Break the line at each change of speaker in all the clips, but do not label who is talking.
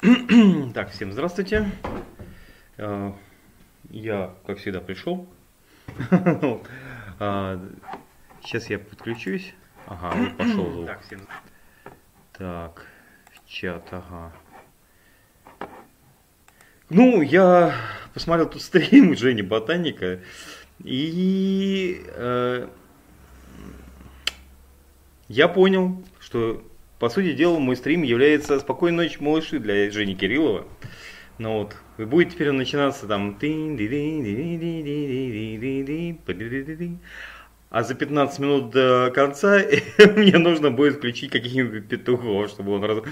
Так, всем здравствуйте. Э, Я, как всегда, пришел. А, Сейчас я подключусь. Ага, вот пошел звук.
Так, всем
Так, в чат, ага. Ну, я посмотрел тут стрим Жени Ботаника. И э, я понял, что, по сути дела, мой стрим является «Спокойной ночи, малыши» для Жени Кириллова. Ну вот, и будет теперь начинаться там... А за 15 минут до конца мне нужно будет включить каких-нибудь петухов, чтобы, он раз...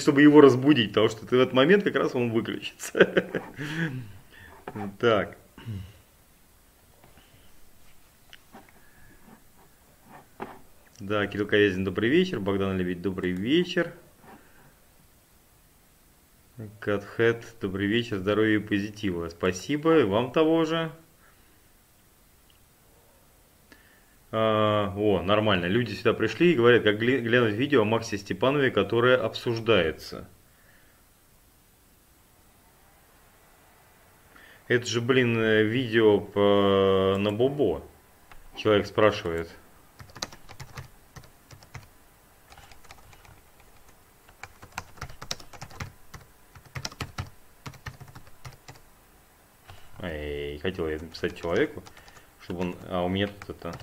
чтобы его разбудить, потому что в этот момент как раз он выключится. Так. Да, Кирилл Ковязин, добрый вечер. Богдан Лебедь, добрый вечер. Катхэт, добрый вечер, здоровья и позитива. Спасибо, и вам того же. А, о, нормально. Люди сюда пришли и говорят, как гля- глянуть видео о Максе Степанове, которое обсуждается. Это же, блин, э, видео по... на Бобо. Человек спрашивает. Эй, хотел я написать человеку, чтобы он... А у меня тут это...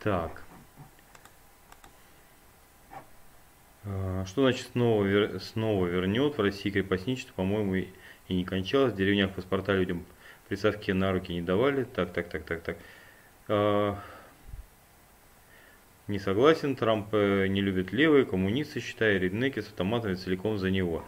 Так. А, Что значит снова, вер- снова вернет? В России крепостничество, по-моему, и и не кончалось. В деревнях паспорта людям присадки на руки не давали. Так, так, так, так, так. Не согласен, Трамп э, не любит левые, коммунисты, считая, реднеки с автоматами целиком за него.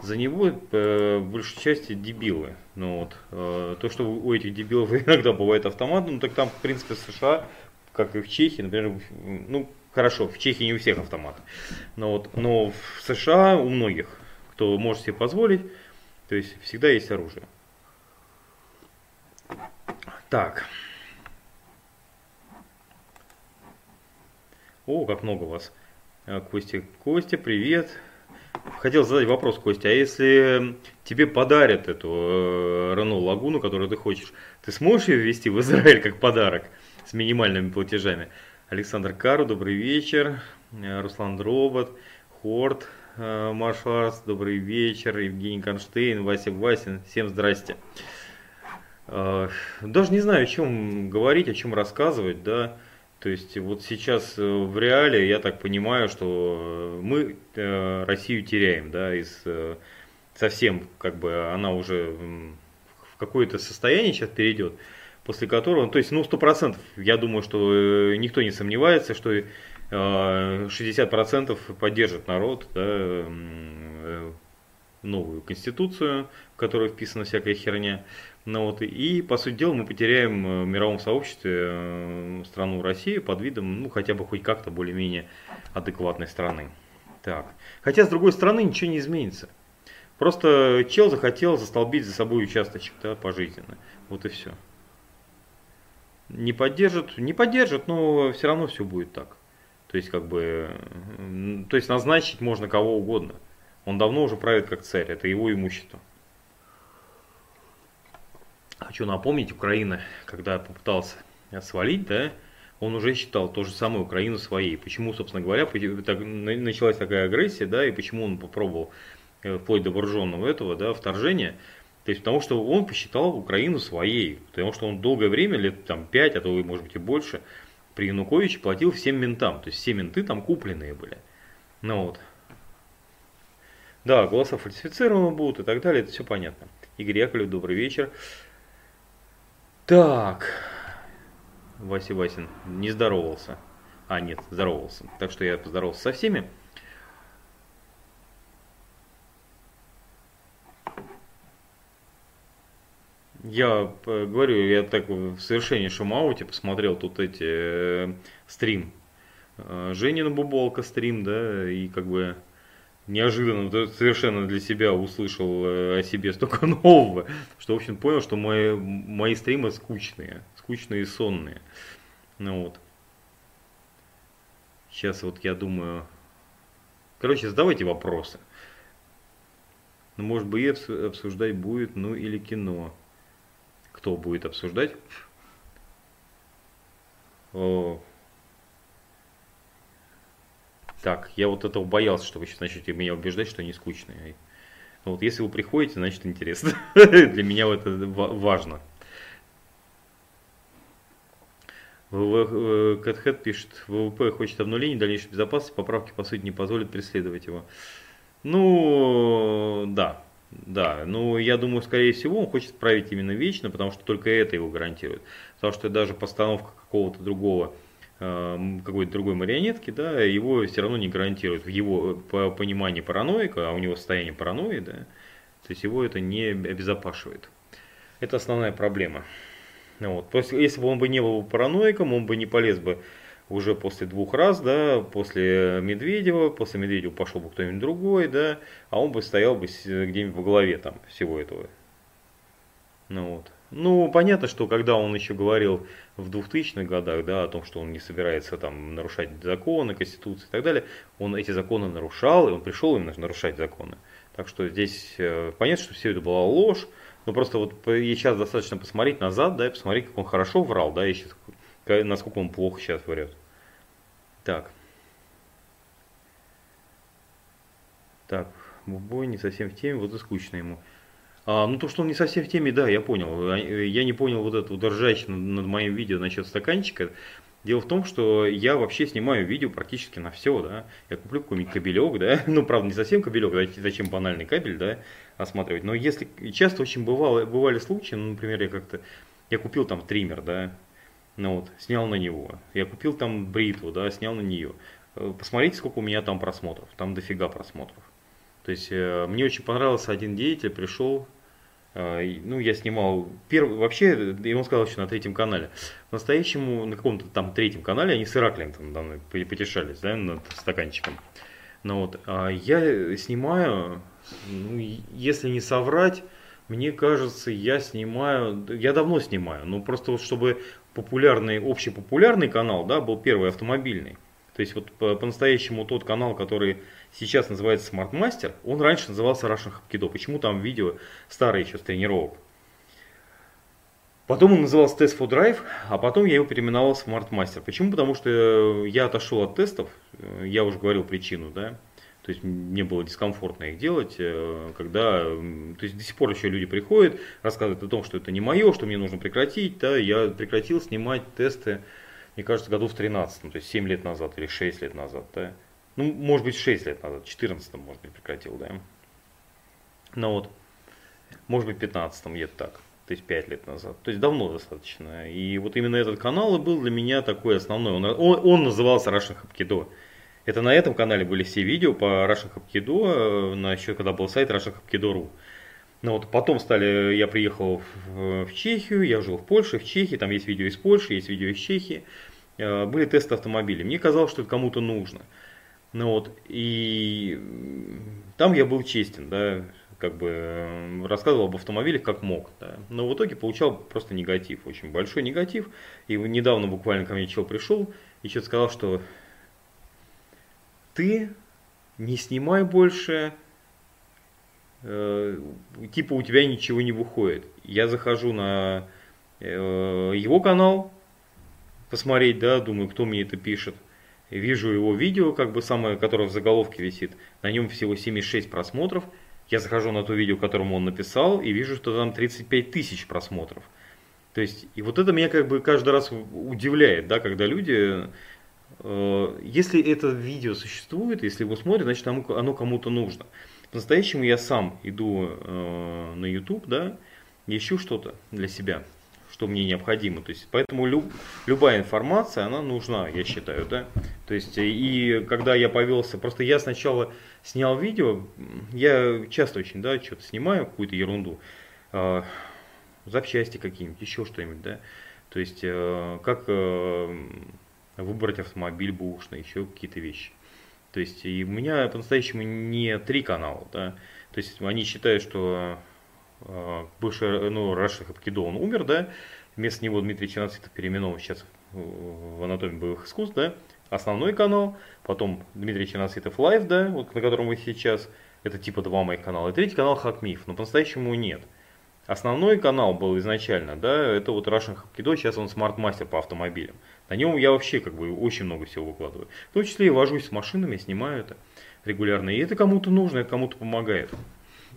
За него э, большей части дебилы. Ну вот, э, то, что у этих дебилов иногда бывает автомат, ну так там, в принципе, в США, как и в Чехии, например, ну хорошо, в Чехии не у всех автоматы. Но, вот, но в США у многих, кто может себе позволить, то есть всегда есть оружие. Так. О, как много вас. А, Костя, Костя, привет. Хотел задать вопрос, Костя, а если тебе подарят эту э, Рено Лагуну, которую ты хочешь, ты сможешь ее ввести в Израиль как подарок с минимальными платежами? Александр Кару, добрый вечер. Э, Руслан Дробот, Хорт, э, Маршал Арс, добрый вечер. Евгений Конштейн, Вася Васин, всем здрасте. Э, Даже не знаю, о чем говорить, о чем рассказывать, да. То есть вот сейчас э, в реале я так понимаю, что э, мы э, Россию теряем, да, из совсем как бы она уже в какое-то состояние сейчас перейдет, после которого, ну, то есть, ну, сто процентов, я думаю, что никто не сомневается, что э, 60% поддержит народ, да, новую конституцию, в которой вписана всякая херня. Ну вот, и, по сути дела, мы потеряем э, в мировом сообществе э, страну Россию под видом, ну, хотя бы хоть как-то более-менее адекватной страны. Так. Хотя, с другой стороны, ничего не изменится. Просто чел захотел застолбить за собой участочек, да, пожизненно. Вот и все. Не поддержит, не поддержит, но все равно все будет так. То есть, как бы, м, то есть назначить можно кого угодно. Он давно уже правит как царь, это его имущество. Хочу напомнить, Украина, когда попытался свалить, да, он уже считал то же самое Украину своей. Почему, собственно говоря, началась такая агрессия, да, и почему он попробовал э, вплоть до вооруженного этого, да, вторжения. То есть потому что он посчитал Украину своей, потому что он долгое время, лет там 5, а то может быть и больше, при Януковиче платил всем ментам. То есть все менты там купленные были. Ну вот. Да, голоса фальсифицированы будут и так далее, это все понятно. Игорь Яковлев, добрый вечер. Так, Вася Васин не здоровался. А, нет, здоровался. Так что я поздоровался со всеми. Я э, говорю, я так в совершеннейшем ауте посмотрел тут эти э, стрим. Э, Женина Буболка стрим, да, и как бы неожиданно да, совершенно для себя услышал э, о себе столько нового, что, в общем, понял, что мои, мои стримы скучные, скучные и сонные. Ну вот. Сейчас вот я думаю... Короче, задавайте вопросы. Ну, может быть, обсуждать будет, ну или кино. Кто будет обсуждать? О. Так, я вот этого боялся, что вы сейчас начнете меня убеждать, что они скучные. Ну, вот если вы приходите, значит интересно. Для меня это важно. Кэтхэт пишет, ВВП хочет обнуления дальнейшей безопасности, поправки по сути не позволят преследовать его. Ну, да, да, ну я думаю, скорее всего, он хочет править именно вечно, потому что только это его гарантирует. Потому что даже постановка какого-то другого, э, какой-то другой марионетки, да, его все равно не гарантирует в его по понимании параноика, а у него состояние паранойи, да, то есть его это не обезопашивает. Это основная проблема. Вот. То есть, если бы он бы не был параноиком, он бы не полез бы уже после двух раз, да, после Медведева, после Медведева пошел бы кто-нибудь другой, да, а он бы стоял бы где-нибудь во главе там всего этого. Ну вот. Ну, понятно, что когда он еще говорил в 2000-х годах, да, о том, что он не собирается там нарушать законы, конституции и так далее, он эти законы нарушал, и он пришел именно нарушать законы. Так что здесь э, понятно, что все это была ложь, но просто вот сейчас достаточно посмотреть назад, да, и посмотреть, как он хорошо врал, да, и сейчас, насколько он плохо сейчас врет. Так. Так, бой не совсем в теме, вот и скучно ему. А, ну то, что он не совсем в теме, да, я понял. А, я не понял вот это вот ржач над моим видео насчет стаканчика. Дело в том, что я вообще снимаю видео практически на все, да. Я куплю какой-нибудь кабелек, да. Ну, правда, не совсем кабелек, зачем банальный кабель, да, осматривать. Но если часто очень бывало, бывали случаи, ну, например, я как-то, я купил там триммер, да, ну вот, снял на него. Я купил там бритву, да, снял на нее. Э, посмотрите, сколько у меня там просмотров. Там дофига просмотров. То есть, э, мне очень понравился один деятель, пришел, э, ну, я снимал первый, вообще, ему сказал еще на третьем канале. Настоящему, на каком-то там третьем канале, они с Ираклием там давно потешались, да, над стаканчиком. Ну вот, а я снимаю, ну, если не соврать, мне кажется, я снимаю, я давно снимаю, но просто вот чтобы популярный, общепопулярный канал, да, был первый автомобильный. То есть вот по-настоящему тот канал, который сейчас называется Smart Master, он раньше назывался Russian Hapkido. Почему там видео старые еще с тренировок? Потом он назывался Test for Drive, а потом я его переименовал в Smart Master. Почему? Потому что я отошел от тестов, я уже говорил причину, да. То есть мне было дискомфортно их делать, э, когда, то есть до сих пор еще люди приходят, рассказывают о том, что это не мое, что мне нужно прекратить, да, я прекратил снимать тесты, мне кажется, году в 13, то есть 7 лет назад или 6 лет назад, да. Ну, может быть, 6 лет назад, в 14 может быть, прекратил, да. Ну вот, может быть, в 15 где-то так, то есть 5 лет назад, то есть давно достаточно. И вот именно этот канал и был для меня такой основной, он, он, он назывался Russian Hapkido. Это на этом канале были все видео по Russian Hapkido, э, на еще когда был сайт russianhapkido.ru. Ну вот потом стали, я приехал в, в Чехию, я жил в Польше, в Чехии, там есть видео из Польши, есть видео из Чехии. Э, были тесты автомобилей. Мне казалось, что это кому-то нужно. Ну вот, и там я был честен, да, как бы э, рассказывал об автомобилях как мог. Да. Но в итоге получал просто негатив, очень большой негатив. И недавно буквально ко мне человек пришел и что-то сказал, что ты не снимай больше, э, типа у тебя ничего не выходит. Я захожу на э, его канал, посмотреть, да, думаю, кто мне это пишет. Вижу его видео, как бы самое, которое в заголовке висит. На нем всего 76 просмотров. Я захожу на то видео, которому он написал, и вижу, что там 35 тысяч просмотров. То есть, и вот это меня как бы каждый раз удивляет, да, когда люди Э, если это видео существует, если его смотрят, значит оно кому-то нужно. По-настоящему я сам иду э, на YouTube, да, ищу что-то для себя, что мне необходимо. То есть, поэтому люб, любая информация, она нужна, я считаю, да. То есть, и когда я повелся, просто я сначала снял видео, я часто очень, да, что-то снимаю, какую-то ерунду, э, запчасти какие-нибудь, еще что-нибудь, да. То есть, э, как э, выбрать автомобиль бушный, еще какие-то вещи. То есть и у меня по-настоящему не три канала, да. То есть они считают, что э, бывший, ну, Раша он умер, да, вместо него Дмитрий Черносвитов переименован сейчас в анатомии боевых искусств, да, основной канал, потом Дмитрий Черносвитов Live, да, вот на котором вы сейчас, это типа два моих канала, и третий канал Хакмиф, но по-настоящему нет. Основной канал был изначально, да, это вот Russian Hapkido, сейчас он смарт-мастер по автомобилям. На нем я вообще как бы очень много всего выкладываю. В том числе и вожусь с машинами, снимаю это регулярно. И это кому-то нужно, это кому-то помогает.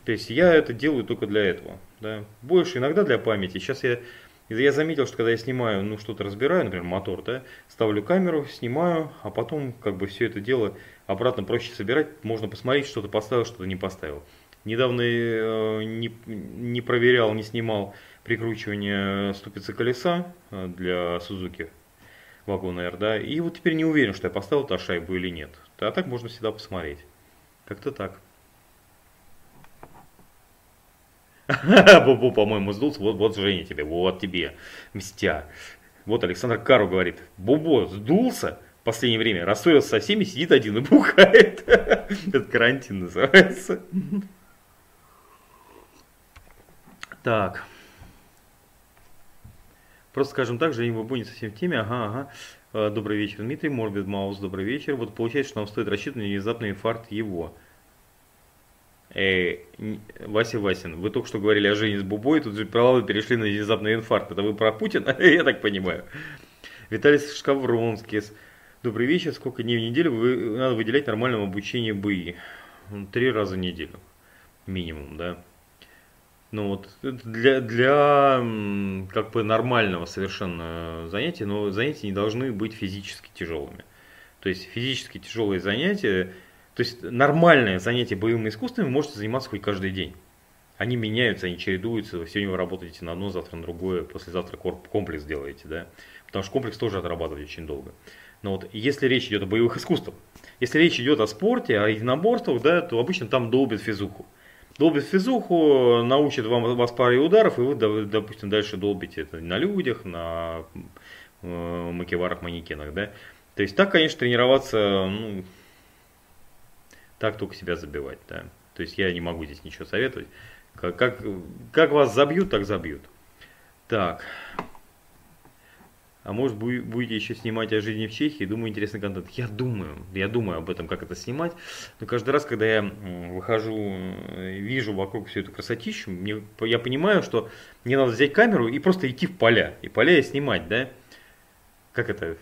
То есть я это делаю только для этого. Да. Больше иногда для памяти. Сейчас я, я заметил, что когда я снимаю, ну что-то разбираю, например, мотор, да, ставлю камеру, снимаю, а потом как бы все это дело обратно проще собирать. Можно посмотреть, что-то поставил, что-то не поставил. Недавно э, не, не проверял, не снимал прикручивание ступицы колеса э, для Сузуки вагон R, да, и вот теперь не уверен, что я поставил эту шайбу или нет. А так можно всегда посмотреть. Как-то так. Бубу, по-моему, сдулся. Вот, вот Женя тебе, вот тебе, мстя. Вот Александр Кару говорит, Бубо сдулся в последнее время, рассорился со всеми, сидит один и бухает. Это карантин называется. Так. Просто скажем так, Женя Бубу не совсем в теме. Ага, ага. Э, добрый вечер, Дмитрий. Морбид Маус, добрый вечер. Вот получается, что нам стоит рассчитывать на внезапный инфаркт его. Э, Вася Васин, вы только что говорили о Жене с Бубой, тут же правда перешли на внезапный инфаркт. Это вы про Путина? Я так понимаю. Виталий Шкавронский. Добрый вечер. Сколько дней в неделю вы, надо выделять нормальному обучению БИ? Три раза в неделю. Минимум, да. Ну вот для, для как бы нормального совершенно занятия, но занятия не должны быть физически тяжелыми. То есть физически тяжелые занятия, то есть нормальное занятие боевыми искусствами можете заниматься хоть каждый день. Они меняются, они чередуются. Сегодня вы работаете на одно, завтра на другое, послезавтра комплекс делаете, да. Потому что комплекс тоже отрабатывать очень долго. Но вот если речь идет о боевых искусствах, если речь идет о спорте, о единоборствах, да, то обычно там долбят физуху долбит физуху, научит вам, вас паре ударов, и вы, допустим, дальше долбите это на людях, на э, макеварах, манекенах, да. То есть так, конечно, тренироваться, ну, так только себя забивать, да. То есть я не могу здесь ничего советовать. Как, как, как вас забьют, так забьют. Так. А может будете еще снимать о жизни в Чехии, думаю, интересный контент. Я думаю, я думаю об этом, как это снимать. Но каждый раз, когда я выхожу, э, вижу вокруг всю эту красотищу, мне, я понимаю, что мне надо взять камеру и просто идти в поля. И поля снимать, да? Как это?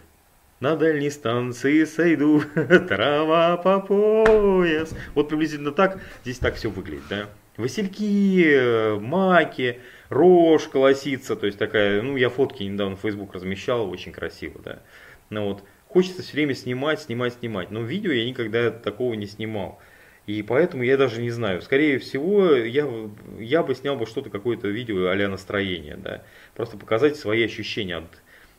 На дальней станции сойду, трава по пояс. Вот приблизительно так здесь так все выглядит, да? Васильки, э, маки, рожь колосится, то есть такая, ну я фотки недавно в Facebook размещал, очень красиво, да. Ну вот, хочется все время снимать, снимать, снимать, но видео я никогда такого не снимал. И поэтому я даже не знаю. Скорее всего, я, я бы снял бы что-то, какое-то видео а настроение, да. Просто показать свои ощущения от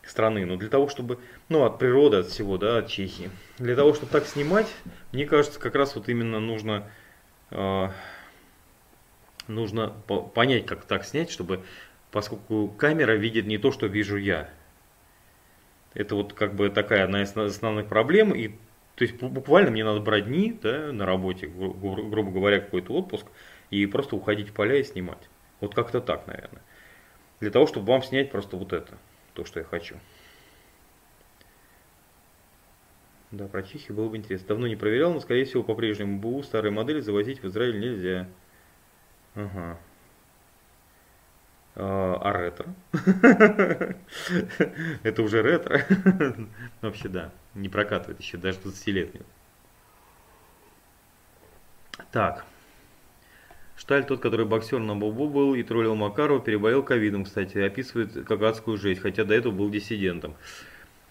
страны. Но для того, чтобы, ну, от природы, от всего, да, от Чехии. Для того, чтобы так снимать, мне кажется, как раз вот именно нужно э, нужно понять, как так снять, чтобы, поскольку камера видит не то, что вижу я. Это вот как бы такая одна из основных проблем. И, то есть буквально мне надо брать дни да, на работе, гру грубо говоря, какой-то отпуск, и просто уходить в поля и снимать. Вот как-то так, наверное. Для того, чтобы вам снять просто вот это, то, что я хочу. Да, про Чехию было бы интересно. Давно не проверял, но, скорее всего, по-прежнему БУ старые модели завозить в Израиль нельзя. Ага. А, ретро? Это уже ретро. Вообще, да, не прокатывает еще даже 20 лет. Так. Шталь, тот, который боксер на Бобу был и троллил Макарова, переболел ковидом, кстати, описывает как адскую жесть, хотя до этого был диссидентом.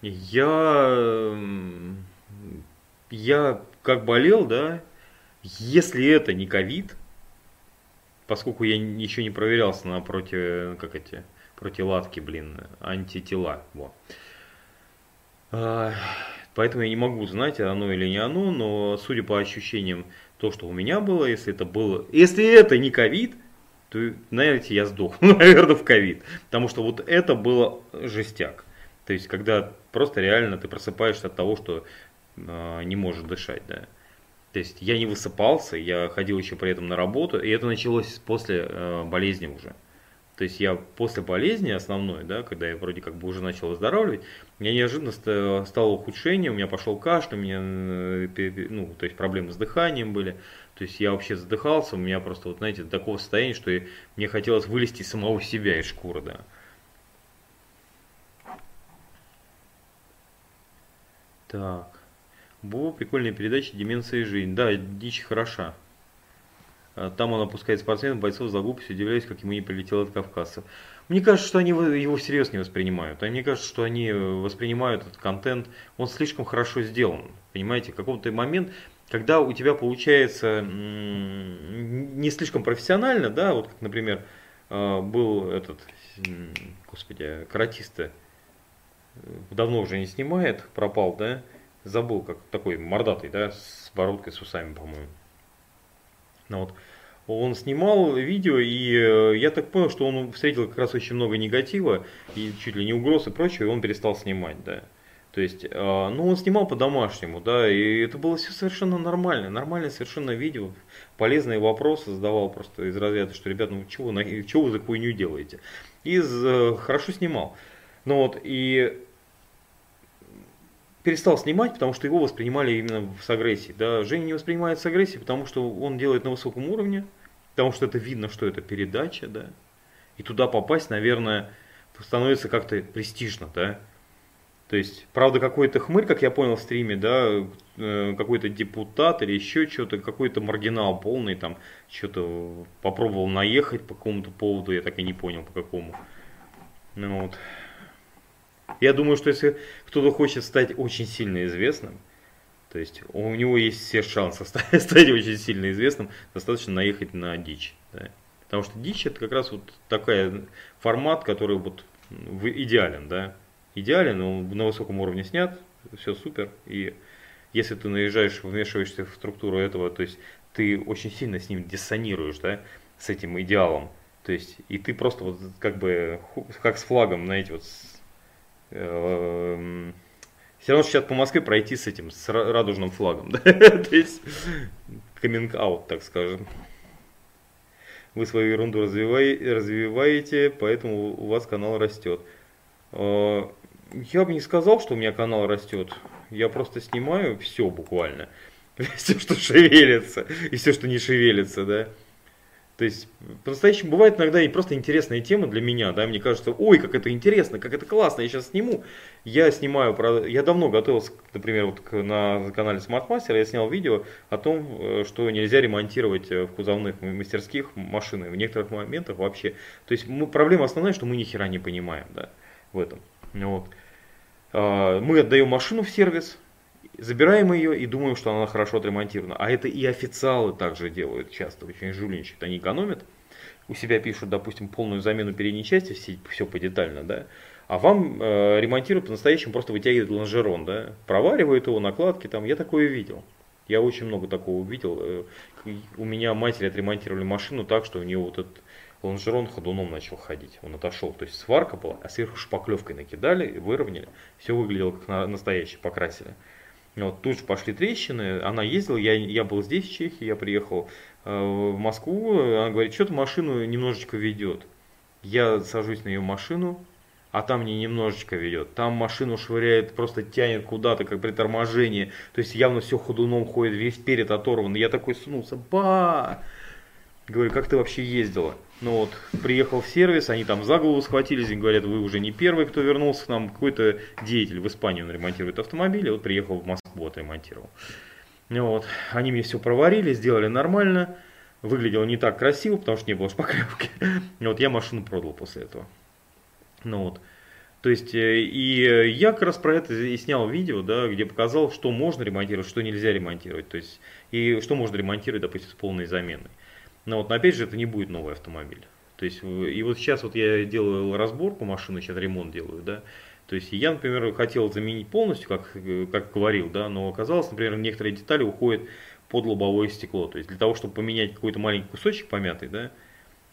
Я... Я как болел, да, если это не ковид, поскольку я еще не проверялся на против, как эти, противладки, блин, антитела. Вот. А, поэтому я не могу знать, оно или не оно, но судя по ощущениям, то, что у меня было, если это было, если это не ковид, то, знаете, я сдох, наверное, в ковид. Потому что вот это было жестяк. То есть, когда просто реально ты просыпаешься от того, что э, не можешь дышать, да. То есть я не высыпался, я ходил еще при этом на работу, и это началось после э, болезни уже. То есть я после болезни основной, да, когда я вроде как бы уже начал выздоравливать, у меня неожиданно стало ухудшение, у меня пошел кашель, у меня э, ну, то есть проблемы с дыханием были. То есть я вообще задыхался, у меня просто, вот знаете, такого состояния, что мне хотелось вылезти самого себя из шкуры, да. Так. Была прикольная передача «Деменция и жизнь». Да, дичь хороша. А, там он опускает спортсменов, бойцов за глупость, удивляясь, как ему не прилетело от кавказцев. Мне кажется, что они его всерьез не воспринимают. А мне кажется, что они воспринимают этот контент, он слишком хорошо сделан. Понимаете, в какой-то момент, когда у тебя получается не слишком профессионально, да, вот как, например, а, был этот, господи, каратиста, давно уже не снимает, пропал, да, забыл, как такой мордатый, да, с бородкой, с усами, по-моему. Ну, вот. Он снимал видео, и э, я так понял, что он встретил как раз очень много негатива, и чуть ли не угроз и прочее, и он перестал снимать, да. То есть, э, ну, он снимал по-домашнему, да, и это было все совершенно нормально, нормальное совершенно видео, полезные вопросы задавал просто из разряда, что, ребят, ну, чего, чего вы за хуйню делаете? И э, хорошо снимал. Ну вот, и перестал снимать, потому что его воспринимали именно с агрессией. Да, Женя не воспринимает с агрессией, потому что он делает на высоком уровне, потому что это видно, что это передача, да. И туда попасть, наверное, становится как-то престижно, да. То есть, правда, какой-то хмырь, как я понял в стриме, да, э, какой-то депутат или еще что-то, какой-то маргинал полный, там, что-то попробовал наехать по какому-то поводу, я так и не понял по какому. Ну вот. Я думаю, что если кто-то хочет стать очень сильно известным, то есть у него есть все шансы стать, очень сильно известным, достаточно наехать на дичь. Да? Потому что дичь это как раз вот такой формат, который вот идеален, да. Идеален, он на высоком уровне снят, все супер. И если ты наезжаешь, вмешиваешься в структуру этого, то есть ты очень сильно с ним диссонируешь, да, с этим идеалом. То есть, и ты просто вот как бы, как с флагом, знаете, вот Эм, все равно сейчас по Москве пройти с этим, с радужным флагом. То есть, out, так скажем. Вы свою ерунду развиваете, поэтому у вас канал растет. Э, я бы не сказал, что у меня канал растет. Я просто снимаю все буквально. Все, что шевелится, и все, что не шевелится, да. То есть, по-настоящему бывает иногда и просто интересные темы для меня, да, мне кажется, ой, как это интересно, как это классно, я сейчас сниму. Я снимаю, про, я давно готовился, например, вот на канале Master, я снял видео о том, э, что нельзя ремонтировать э, в кузовных мастерских машины, в некоторых моментах вообще. То есть, мы, проблема основная, что мы ни хера не понимаем, да, в этом. Вот. А, мы отдаем машину в сервис, Забираем ее и думаем, что она хорошо отремонтирована. А это и официалы также делают часто, очень жульничают. Они экономят, у себя пишут, допустим, полную замену передней части, все, все подетально, да, а вам э, ремонтируют по-настоящему, просто вытягивают лонжерон, да, проваривают его, накладки там, я такое видел. Я очень много такого видел. Э, у меня матери отремонтировали машину так, что у нее вот этот лонжерон ходуном начал ходить. Он отошел. То есть сварка была, а сверху шпаклевкой накидали, выровняли. Все выглядело как настоящее, покрасили. Вот, тут же пошли трещины, она ездила, я, я был здесь, в Чехии, я приехал э, в Москву, она говорит, что-то машину немножечко ведет. Я сажусь на ее машину, а там не немножечко ведет. Там машину швыряет, просто тянет куда-то, как при торможении. То есть явно все ходуном ходит, весь перед оторван. Я такой сунулся, ба! Говорю, как ты вообще ездила? Ну вот, приехал в сервис, они там за голову схватились и говорят, вы уже не первый, кто вернулся к нам, какой-то деятель в Испанию ремонтирует автомобили, вот приехал в Москву, отремонтировал. Ну вот, они мне все проварили, сделали нормально, выглядело не так красиво, потому что не было шпаклевки. Вот я машину продал после этого. Ну вот. То есть, э, и я как раз про это и снял видео, да, где показал, что можно ремонтировать, что нельзя ремонтировать. То есть, и что можно ремонтировать, допустим, с полной заменой. Но вот, но опять же, это не будет новый автомобиль. То есть, и вот сейчас вот я делаю разборку машины, сейчас ремонт делаю, да. То есть я, например, хотел заменить полностью, как, как говорил, да, но оказалось, например, некоторые детали уходят под лобовое стекло. То есть для того, чтобы поменять какой-то маленький кусочек помятый, да,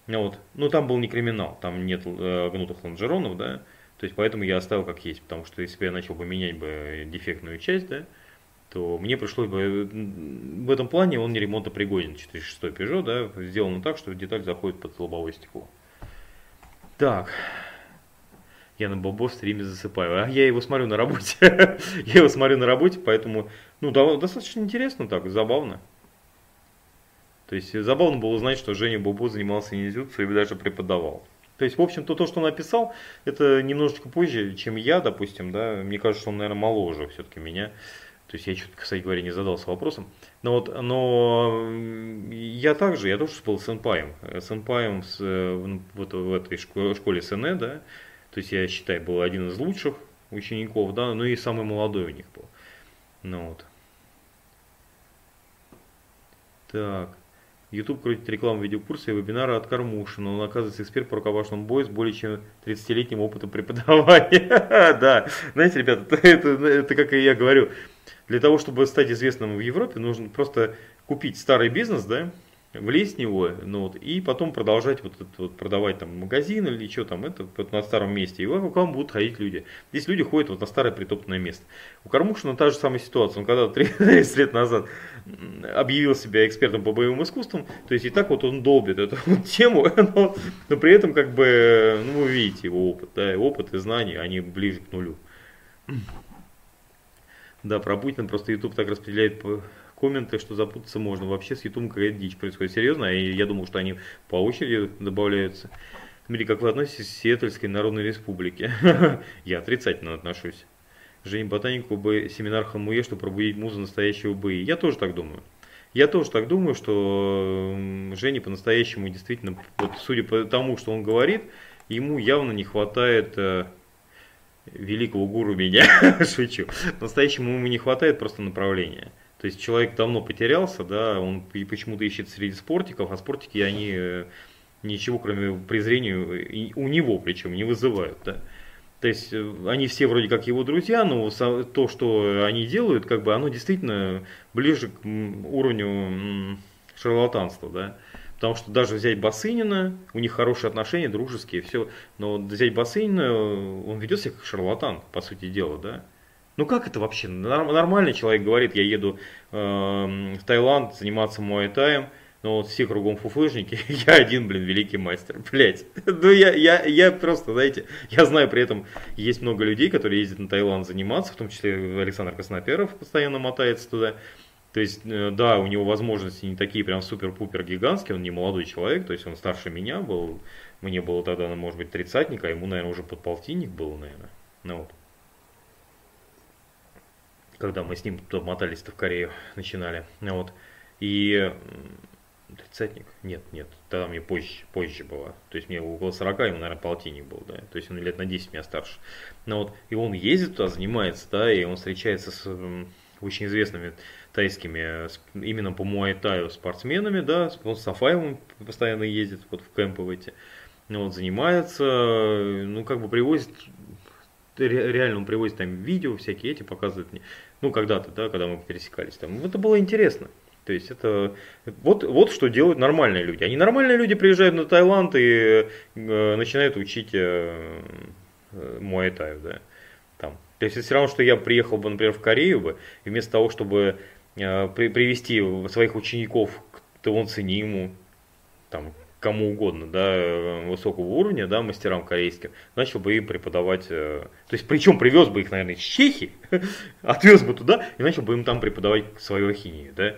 ну вот, ну там был не криминал, там нет э, гнутых лонжеронов, да, то есть поэтому я оставил как есть, потому что если бы я начал бы менять бы дефектную часть, да, то мне пришлось бы, в этом плане он не ремонтопригоден, 406 Peugeot, да, сделано так, что деталь заходит под лобовое стекло. Так. Я на Бобо стриме засыпаю. А я его смотрю на работе. я его смотрю на работе, поэтому, ну, достаточно интересно так, забавно. То есть забавно было узнать, что Женя Бобо занимался ниндзюцу и даже преподавал. То есть, в общем-то, то, что он написал, это немножечко позже, чем я, допустим, да. Мне кажется, он, наверное, моложе все-таки меня. То есть я что-то, кстати говоря, не задался вопросом. Но вот, но я также, я тоже был сенпаем. Сенпаем с, вот в этой школе, СНЭ, да. То есть я считаю, был один из лучших учеников, да, ну и самый молодой у них был. Ну вот. Так. YouTube крутит рекламу видеокурса и вебинара от Кармушина. Он оказывается эксперт по рукопашному бою с более чем 30-летним опытом преподавания. Да, знаете, ребята, это, это как и я говорю, для того, чтобы стать известным в Европе, нужно просто купить старый бизнес, да, влезть в него, ну вот, и потом продолжать вот, это, вот продавать там магазин или что там, это вот на старом месте, и к вам будут ходить люди. Здесь люди ходят вот на старое притопленное место. У Кормушина та же самая ситуация, он когда 30 лет назад объявил себя экспертом по боевым искусствам, то есть и так вот он долбит эту вот тему, но, но при этом как бы, ну вы видите его опыт, да, опыт и знания, они ближе к нулю. Да, про Путина просто YouTube так распределяет комменты, что запутаться можно. Вообще с YouTube какая-то дичь происходит. Серьезно, и я думал, что они по очереди добавляются. Смотри, как вы относитесь к Сиэтльской Народной Республике? я отрицательно отношусь. Жене Ботанику бы семинар Хамуе, чтобы пробудить музу настоящего БИ. Я тоже так думаю. Я тоже так думаю, что Жене по-настоящему действительно, вот судя по тому, что он говорит, ему явно не хватает э, великого гуру меня, шучу. По-настоящему ему не хватает просто направления. То есть человек давно потерялся, да, он почему-то ищет среди спортиков, а спортики, они э, ничего, кроме презрения, у него причем, не вызывают, да. То есть э, они все вроде как его друзья, но то, что они делают, как бы оно действительно ближе к уровню шарлатанства, да. Потому что даже взять Басынина, у них хорошие отношения, дружеские, все. Но взять Басынина, он ведет себя как шарлатан, по сути дела, да. Ну как это вообще? Нормальный человек говорит, я еду э, в Таиланд заниматься муайтаем, но вот все кругом фуфлыжники, я один, блин, великий мастер, блять. Ну я, я, я просто, знаете, я знаю при этом, есть много людей, которые ездят на Таиланд заниматься, в том числе Александр Красноперов постоянно мотается туда. То есть, э, да, у него возможности не такие прям супер-пупер гигантские, он не молодой человек, то есть он старше меня был, мне было тогда, может быть, тридцатник, а ему, наверное, уже подполтинник был, наверное. Ну вот когда мы с ним туда мотались-то в Корею, начинали. Вот. И тридцатник? Нет, нет, тогда мне позже, позже было. То есть мне около 40, ему, наверное, полтинник был, да. То есть он лет на 10 меня старше. Но вот, и он ездит туда, занимается, да, и он встречается с очень известными тайскими, именно по муайтаю спортсменами, да, он с Сафаевым постоянно ездит, вот в кемпы в эти. Вот, занимается, ну, как бы привозит реально он привозит там видео всякие эти показывает мне ну, когда-то, да, когда мы пересекались там, это было интересно. То есть это вот, вот что делают нормальные люди. Они нормальные люди приезжают на Таиланд и э, начинают учить э, э, муайтаю, да. Там. То есть это все равно, что я приехал бы, например, в Корею бы, и вместо того, чтобы э, при, привести своих учеников к Тевон Цениму, там, кому угодно, да, высокого уровня, да, мастерам корейским, начал бы им преподавать, э, то есть причем привез бы их, наверное, из Чехии, отвез бы туда и начал бы им там преподавать свою ахинию, да.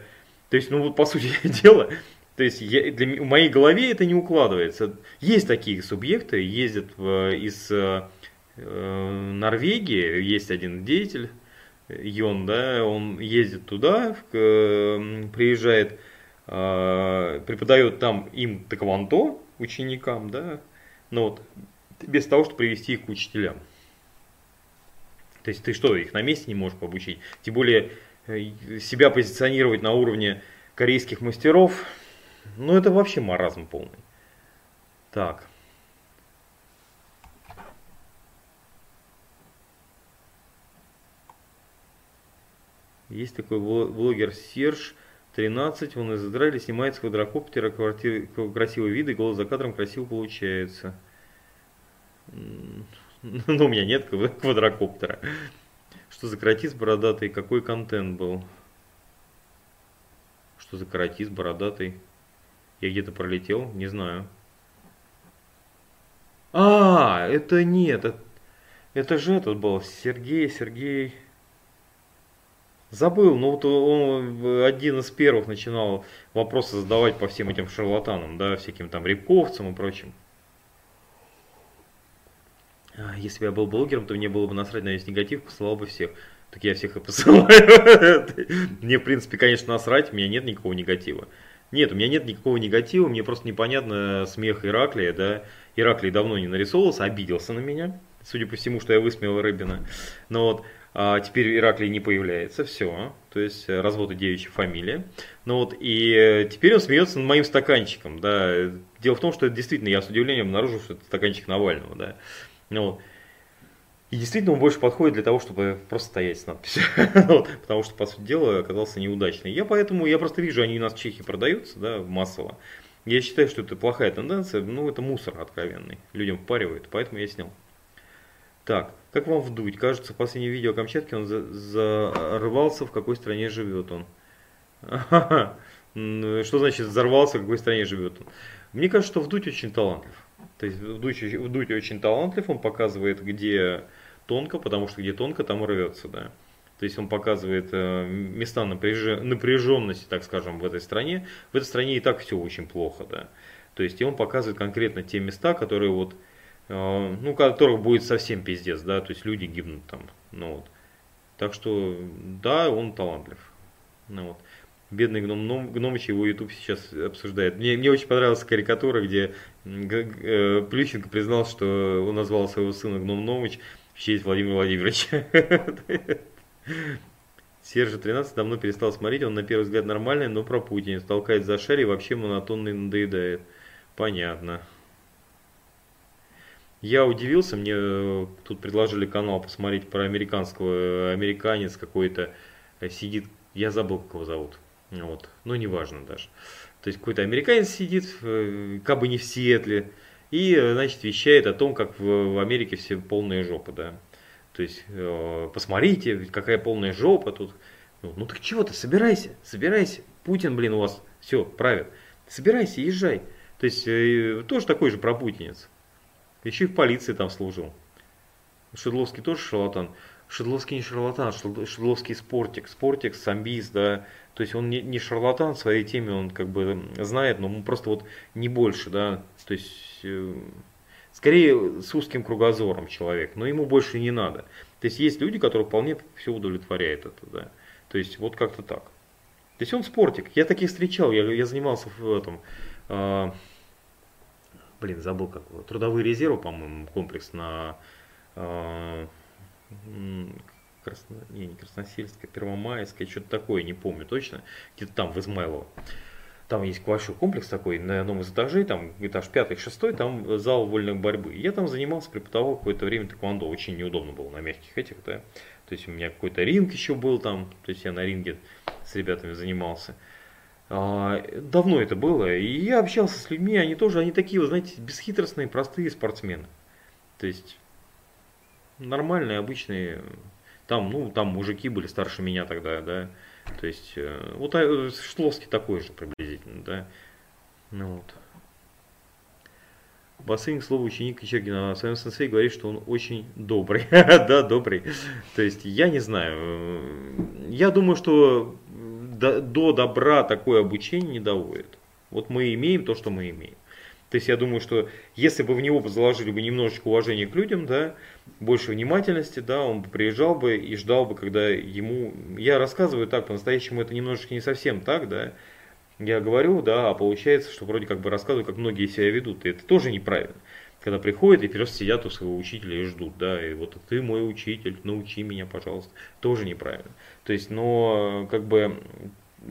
То есть, ну вот по сути дела, то есть я, для, в моей голове это не укладывается. Есть такие субъекты, ездят в, из э, э Норвегии, есть один деятель, Йон, да, он ездит туда, в, э, приезжает преподает там им тэквондо, ученикам, да, но вот без того, чтобы привести их к учителям. То есть ты что, их на месте не можешь обучить? Тем более э, себя позиционировать на уровне корейских мастеров, ну это вообще маразм полный. Так. Есть такой блогер Серж, 13, он из Израиля снимает с квадрокоптера квартиры, красивые виды, голос за кадром красиво получается. Ну, у меня нет квадрокоптера. Что за каратист бородатый? Какой контент был? Что за каратист бородатый? Я где-то пролетел? Не знаю. А, это нет, это, это же этот был, Сергей, Сергей... Забыл, но вот он один из первых начинал вопросы задавать по всем этим шарлатанам, да, всяким там рябковцам и прочим. А, если бы я был блогером, то мне было бы насрать на весь негатив, посылал бы всех. Так я всех и посылаю. Мне, в принципе, конечно, насрать, у меня нет никакого негатива. Нет, у меня нет никакого негатива, мне просто непонятно смех Ираклия, да. Ираклий давно не нарисовывался, обиделся на меня, судя по всему, что я высмеял Рыбина. Но вот теперь Ираклий не появляется, все, то есть развод и девичья фамилия. Ну вот, и теперь он смеется над моим стаканчиком, да. Дело в том, что это действительно, я с удивлением обнаружил, что это стаканчик Навального, да. Ну. И действительно он больше подходит для того, чтобы просто стоять с надписью. потому что, по сути дела, оказался неудачный. Я поэтому, я просто вижу, они у нас в Чехии продаются, да, массово. Я считаю, что это плохая тенденция, ну это мусор откровенный. Людям впаривают, поэтому я снял. Так, как вам вдуть? Кажется, в последнем видео о Камчатке он зарвался, в какой стране живет он. Что значит взорвался, в какой стране живет он? Мне кажется, что вдуть очень талантлив. То есть вдуть, вдуть очень талантлив, он показывает, где тонко, потому что где тонко, там рвется, да. То есть он показывает э, места напряженности, так скажем, в этой стране. В этой стране и так все очень плохо, да. То есть и он показывает конкретно те места, которые вот ну, которых будет совсем пиздец, да, то есть люди гибнут там, ну вот. Так что, да, он талантлив. Ну, вот. Бедный гном, гномыч его YouTube сейчас обсуждает. Мне, мне очень понравилась карикатура, где э, Плющенко признал, что он назвал своего сына Гном Номыч в честь Владимира Владимировича. Сержа 13 давно перестал смотреть, он на первый взгляд нормальный, но про Путина толкает за шаре и вообще монотонный надоедает. Понятно. Я удивился, мне э, тут предложили канал посмотреть про американского, э, американец какой-то э, сидит, я забыл, как его зовут, вот, но неважно даже. То есть какой-то американец сидит, как бы не в Сиэтле, и, значит, вещает о том, как в, Америке все полные жопы, да. То есть, посмотрите, какая полная жопа тут. Ну, ну так чего ты, собирайся, собирайся. Путин, блин, у вас все правит. Собирайся, езжай. То есть, тоже такой же пропутинец. Еще и в полиции там служил. Шедловский тоже шарлатан. Шедловский не шарлатан, Шедловский спортик, спортик, самбист, да. То есть он не, не шарлатан в своей теме, он как бы знает, но просто вот не больше, да. То есть э, скорее с узким кругозором человек, но ему больше не надо. То есть есть люди, которые вполне все удовлетворяют это, да. То есть вот как-то так. То есть он спортик. Я таких встречал, я, я занимался в этом. Э, блин, забыл как, трудовые резервы, по-моему, комплекс на э, Красно, не, не Красносельская, Первомайская, что-то такое, не помню точно, где-то там в Измайлово. Там есть большой комплекс такой, на одном из этажей, там этаж пятый, шестой, там зал вольной борьбы. Я там занимался, преподавал какое-то время тэквондо, очень неудобно было на мягких этих, да. То есть у меня какой-то ринг еще был там, то есть я на ринге с ребятами занимался. А, давно это было, и я общался с людьми, они тоже, они такие, вы знаете, бесхитростные, простые спортсмены. То есть, нормальные, обычные, там, ну, там мужики были старше меня тогда, да, то есть, э, вот а, Штловский такой же приблизительно, да, ну вот. Бассейн, к слову, ученик Кичергина о своем сенсей говорит, что он очень добрый. да, добрый. То есть, я не знаю. Я думаю, что до, до добра такое обучение не доводит. Вот мы имеем то, что мы имеем. То есть я думаю, что если бы в него заложили бы немножечко уважения к людям, да, больше внимательности, да, он бы приезжал бы и ждал бы, когда ему... Я рассказываю так, по-настоящему это немножечко не совсем так, да. Я говорю, да, а получается, что вроде как бы рассказываю, как многие себя ведут. И это тоже неправильно. Когда приходят и просто сидят у своего учителя и ждут, да, и вот ты мой учитель, научи меня, пожалуйста. Тоже неправильно. То есть, но как бы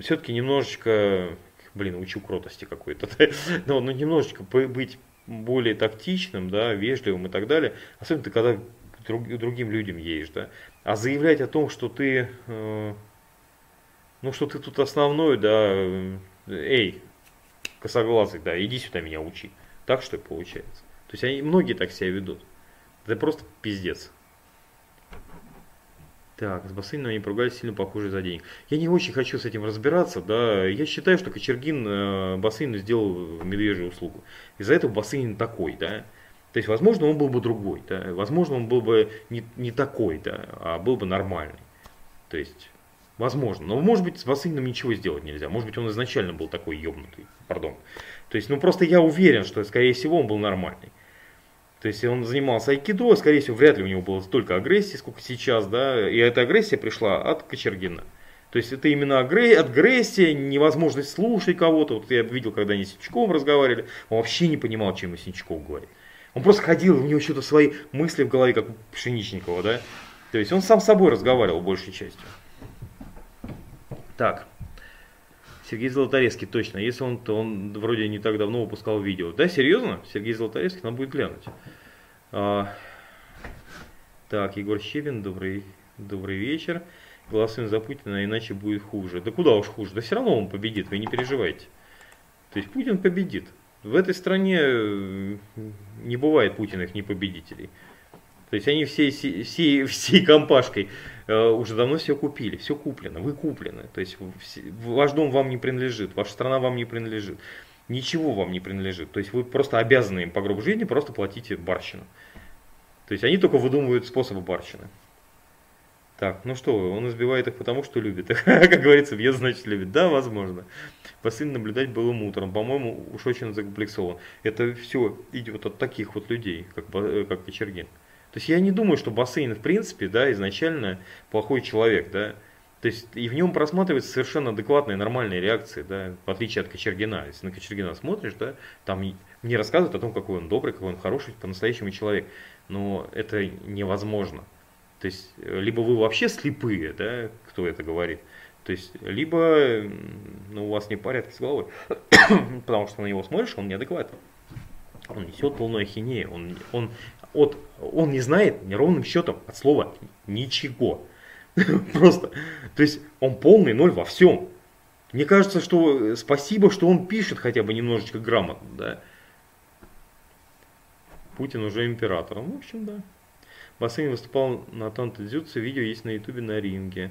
все-таки немножечко, блин, учу кротости какой-то, но, но немножечко быть более тактичным, да, вежливым и так далее. Особенно ты когда друг, другим людям едешь, да. А заявлять о том, что ты, э, ну что ты тут основной, да, э, эй, косоглазый, да, иди сюда меня учи. Так что и получается. То есть они, многие так себя ведут. Это просто пиздец. Так, с бассейном они поругались сильно похуже за денег. Я не очень хочу с этим разбираться, да. Я считаю, что Кочергин э, бассейну сделал медвежью услугу. Из-за этого бассейн такой, да. То есть, возможно, он был бы другой, да? возможно, он был бы не, не такой, да? а был бы нормальный. То есть, возможно. Но, может быть, с Басыниным ничего сделать нельзя. Может быть, он изначально был такой ебнутый, пардон. То есть, ну просто я уверен, что, скорее всего, он был нормальный. То есть он занимался айкидо, скорее всего, вряд ли у него было столько агрессии, сколько сейчас, да, и эта агрессия пришла от Кочергина. То есть это именно агрессия, невозможность слушать кого-то. Вот я видел, когда они с Синчковым разговаривали, он вообще не понимал, чем Синчков говорит. Он просто ходил, у него что-то свои мысли в голове, как у Пшеничникова, да. То есть он сам с собой разговаривал большей частью. Так. Сергей Золотаревский, точно. Если он, то он вроде не так давно выпускал видео. Да, серьезно? Сергей Золотаревский, надо будет глянуть. А, так, Егор Щебин, добрый, добрый вечер. Голосуем за Путина, иначе будет хуже. Да куда уж хуже? Да все равно он победит, вы не переживайте. То есть Путин победит. В этой стране э, не бывает Путиных непобедителей. То есть они всей, всей, всей компашкой уже давно все купили, все куплено, вы куплены. То есть ваш дом вам не принадлежит, ваша страна вам не принадлежит, ничего вам не принадлежит. То есть вы просто обязаны им по гроб жизни просто платите барщину. То есть они только выдумывают способы барщины. Так, ну что, он избивает их потому, что любит их. как говорится, въезд значит любит. Да, возможно. Сыну наблюдать было утром. По-моему, уж очень закомплексован. Это все идет от таких вот людей, как, э, как Кочергин. То есть я не думаю, что бассейн в принципе, да, изначально плохой человек, да. То есть и в нем просматриваются совершенно адекватные, нормальные реакции, да, в отличие от Кочергина. Если на Кочергина смотришь, да, там мне рассказывают о том, какой он добрый, какой он хороший, по-настоящему человек. Но это невозможно. То есть либо вы вообще слепые, да, кто это говорит, то есть либо ну, у вас не порядки с головой, потому что на него смотришь, он неадекватный. Он несет полную ахинею, он, он от, он не знает неровным счетом от слова ничего. Просто. То есть он полный ноль во всем. Мне кажется, что э, спасибо, что он пишет хотя бы немножечко грамотно, да. Путин уже императором. В общем, да. Бассейн выступал на Танто Дзюцу, видео есть на ютубе на ринге.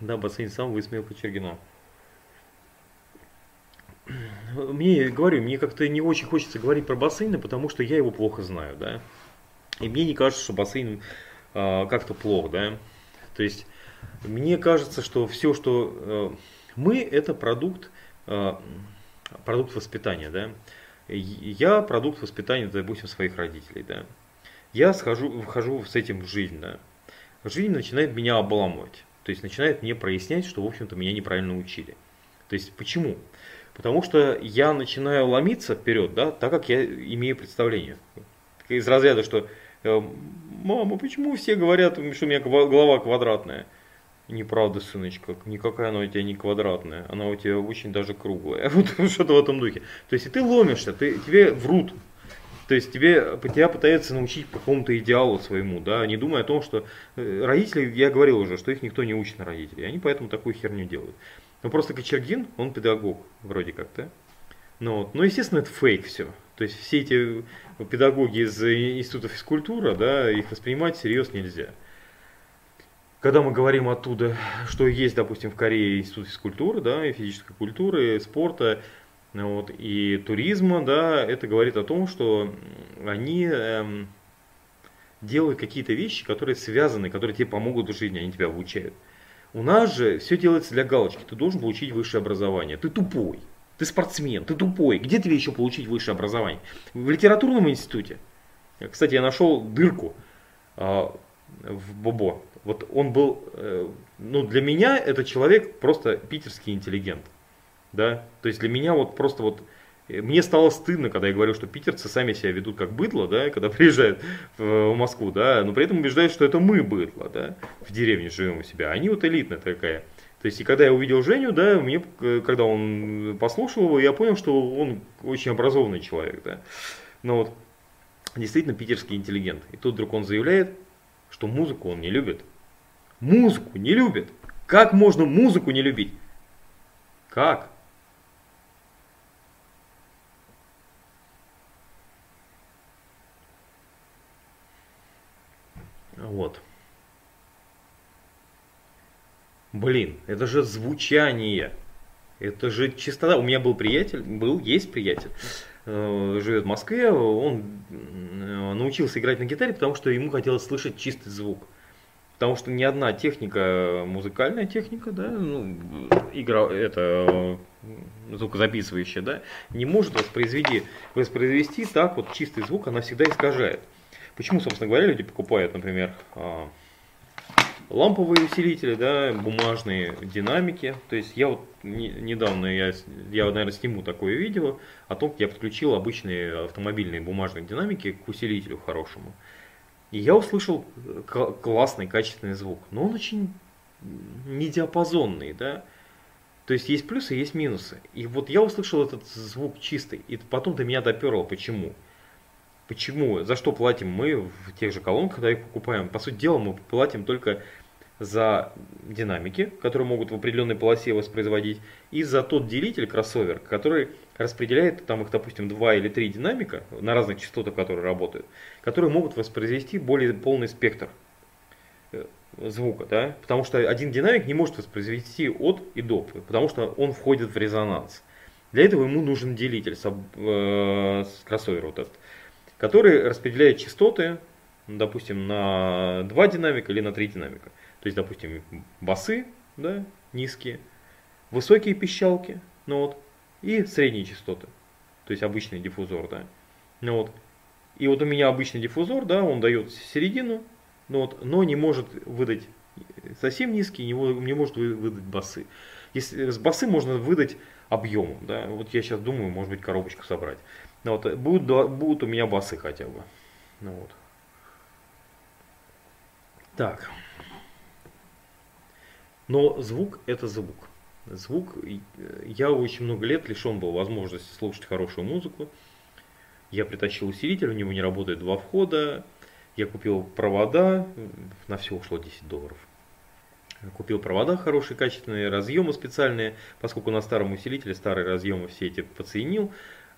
Да, бассейн сам высмеял Кочергина мне, говорю, мне как-то не очень хочется говорить про бассейны, потому что я его плохо знаю, да. И мне не кажется, что бассейн э, как-то плохо, да. То есть, мне кажется, что все, что э, мы, это продукт, э, продукт воспитания, да. Я продукт воспитания, допустим, своих родителей, да. Я схожу, вхожу с этим в жизнь, да. Жизнь начинает меня обламывать. То есть начинает мне прояснять, что, в общем-то, меня неправильно учили. То есть почему? Потому что я начинаю ломиться вперед, да, так как я имею представление. Из разряда, что э, мама, почему все говорят, что у меня голова квадратная? Неправда, сыночка, никакая она у тебя не квадратная, она у тебя очень даже круглая. Вот что-то в этом духе. То есть и ты ломишься, ты, тебе врут. То есть тебе, тебя пытаются научить какому-то идеалу своему, да, не думая о том, что э, родители, я говорил уже, что их никто не учит на родителей, они поэтому такую херню делают. Ну просто Кочергин, он педагог, вроде как, да? Ну, вот. Но, естественно, это фейк все. То есть все эти педагоги из Института физкультуры, да, их воспринимать всерьез нельзя. Когда мы говорим оттуда, что есть, допустим, в Корее Институт физкультуры, да, и физической культуры, спорта, вот, и туризма, да, это говорит о том, что они эм, делают какие-то вещи, которые связаны, которые тебе помогут в жизни, они тебя обучают. У нас же все делается для галочки. Ты должен получить высшее образование. Ты тупой. Ты спортсмен, ты тупой. Где тебе еще получить высшее образование? В литературном институте. Кстати, я нашел дырку э, в Бобо. Вот он был, э, ну для меня это человек просто питерский интеллигент. Да? То есть для меня вот просто вот мне стало стыдно, когда я говорю, что питерцы сами себя ведут как быдло, да, когда приезжают в Москву, да, но при этом убеждают, что это мы быдло, да, в деревне живем у себя. Они вот элитная такая. То есть, и когда я увидел Женю, да, мне, когда он послушал его, я понял, что он очень образованный человек, да. Но вот, действительно питерский интеллигент. И тут вдруг он заявляет, что музыку он не любит. Музыку не любит. Как можно музыку не любить? Как? Вот. Блин, это же звучание. Это же чистота. У меня был приятель, был, есть приятель, э, живет в Москве, он э, научился играть на гитаре, потому что ему хотелось слышать чистый звук. Потому что ни одна техника, музыкальная техника, да, ну, игра, это э, звукозаписывающая, да, не может воспроизвести, воспроизвести так вот чистый звук, она всегда искажает. Почему, собственно говоря, люди покупают, например, а, ламповые усилители, да, бумажные динамики. То есть я вот не, недавно, я, я, наверное, сниму такое видео о том, как я подключил обычные автомобильные бумажные динамики к усилителю хорошему. И я услышал классный, качественный звук. Но он очень не диапазонный, да. То есть есть плюсы, есть минусы. И вот я услышал этот звук чистый. И потом до меня доперло. Почему? За что платим мы в тех же колонках, когда их покупаем? По сути дела, мы платим только за динамики, которые могут в определенной полосе воспроизводить, и за тот делитель, кроссовер, который распределяет, там их, допустим, два или три динамика на разных частотах, которые работают, которые могут воспроизвести более полный спектр э, звука, да, потому что один динамик не может воспроизвести от и до, потому что он входит в резонанс. Для этого ему нужен делитель, э, кроссовер вот этот который распределяет частоты, допустим, на два динамика или на три динамика. То есть, допустим, басы, да, низкие, высокие пищалки, ну вот, и средние частоты. То есть обычный диффузор, да. Ну вот. И вот у меня обычный диффузор, да, он дает середину, ну вот, но не может выдать совсем низкий, не, не может выдать басы. Если с басы можно выдать объемом, да. Вот я сейчас думаю, может быть, коробочку собрать. Ну, вот, будут, будут у меня басы хотя бы. Ну, вот. Так. Но звук это звук. Звук, я очень много лет лишен был возможности слушать хорошую музыку. Я притащил усилитель, у него не работает два входа. Я купил провода, на все ушло 10 долларов. Купил провода хорошие, качественные, разъемы специальные, поскольку на старом усилителе старые разъемы все эти подсоединил.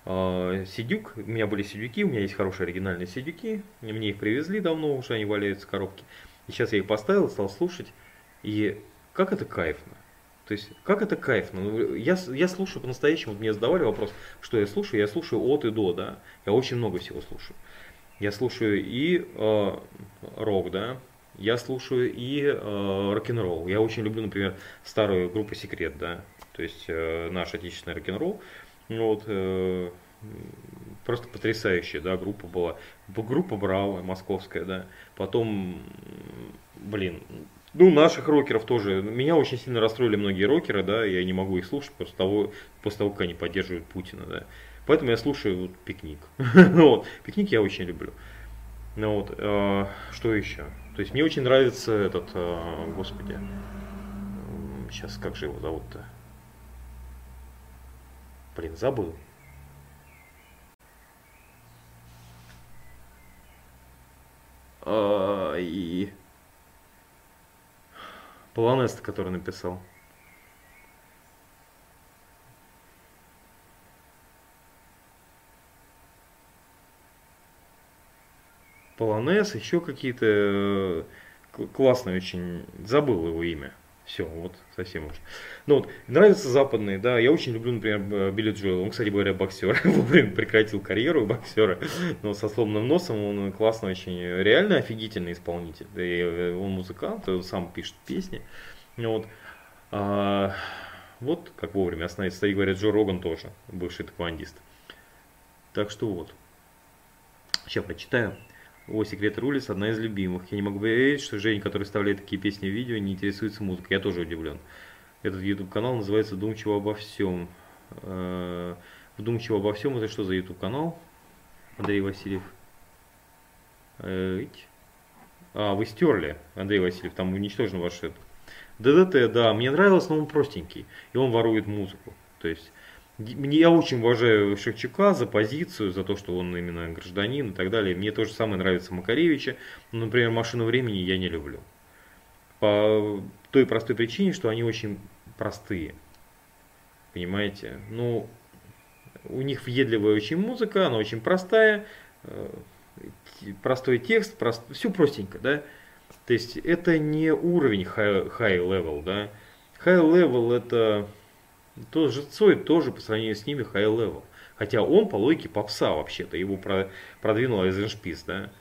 А, сидюк, у меня были сидюки, у меня есть хорошие оригинальные сидюки, мне их привезли давно, уже они валяются в коробке. И сейчас я их поставил, стал слушать, и как это кайфно. То есть, как это кайфно. Ну, я, я слушаю по-настоящему, мне задавали вопрос, что я слушаю, я слушаю от и до, да, я очень много всего слушаю. Я слушаю и э, рок, да, я слушаю и э, рок-н-ролл. Я очень люблю, например, старую группу Секрет, да, то есть э, наш отечественный рок-н-ролл. Ну вот, э, просто потрясающая, да, группа была. Группа Браво, московская, да. Потом, блин, ну, наших рокеров тоже. Меня очень сильно расстроили многие рокеры, да, я не могу их слушать после того, после того как они поддерживают Путина, да. Поэтому я слушаю вот, пикник. Вот, пикник я очень люблю. Ну вот, э, что еще? То есть мне очень нравится этот, э, господи, сейчас как же его зовут-то? Блин, забыл. А, и Полонест, который написал. Полонез, еще какие-то э, классные очень. Забыл его имя. Все, вот совсем уж. Ну вот, нравятся западные, да, я очень люблю, например, Билли Джоэл. Он, кстати говоря, боксер. Вовремя прекратил карьеру боксера, но со сломанным носом он классно очень, реально офигительный исполнитель. И э, он музыкант, он сам пишет песни. Вот. А, вот как вовремя остановиться. Кстати говоря, Джо Роган тоже, бывший таквандист. Так что вот. Сейчас прочитаю. О, секрет рулис, одна из любимых. Я не могу поверить, что Женя, который вставляет такие песни в видео, не интересуется музыкой. Я тоже удивлен. Этот YouTube канал называется «Вдумчиво обо всем». Э, «Вдумчиво обо всем» это что за YouTube канал? Андрей Васильев. А, вы стерли, Андрей Васильев, там уничтожен ваш это. ДДТ, да, мне нравилось, но он простенький. И он ворует музыку. То есть я очень уважаю Шевчука за позицию, за то, что он именно гражданин и так далее. Мне тоже самое нравится Макаревича. Но, например, «Машину времени» я не люблю. По той простой причине, что они очень простые. Понимаете? Ну, у них въедливая очень музыка, она очень простая, э, простой текст, прост... все простенько, да? То есть это не уровень high, high level, да? High level это тот же Цой тоже по сравнению с ними high level. Хотя он по логике попса вообще-то, его продвинул Эйзеншпис, да.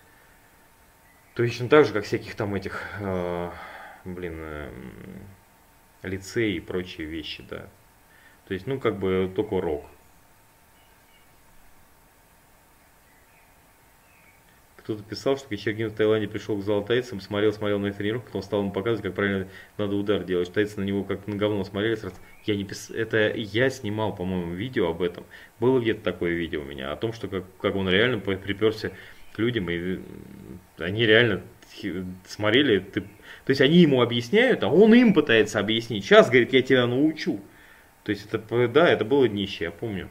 Точно так же, как всяких там этих, э, блин, э, лицей и прочие вещи, да. То есть, ну, как бы только рок. Кто-то писал, что Кичергин в Таиланде пришел к золотайцам, смотрел, смотрел на их тренировку, потом стал ему показывать, как правильно надо удар делать. Тайцы на него как на говно смотрели сразу. Я не пис... Это я снимал, по-моему, видео об этом. Было где-то такое видео у меня, о том, что как, как он реально приперся к людям, и они реально смотрели, ты... то есть они ему объясняют, а он им пытается объяснить. Сейчас, говорит, я тебя научу. То есть это, да, это было днище, я помню.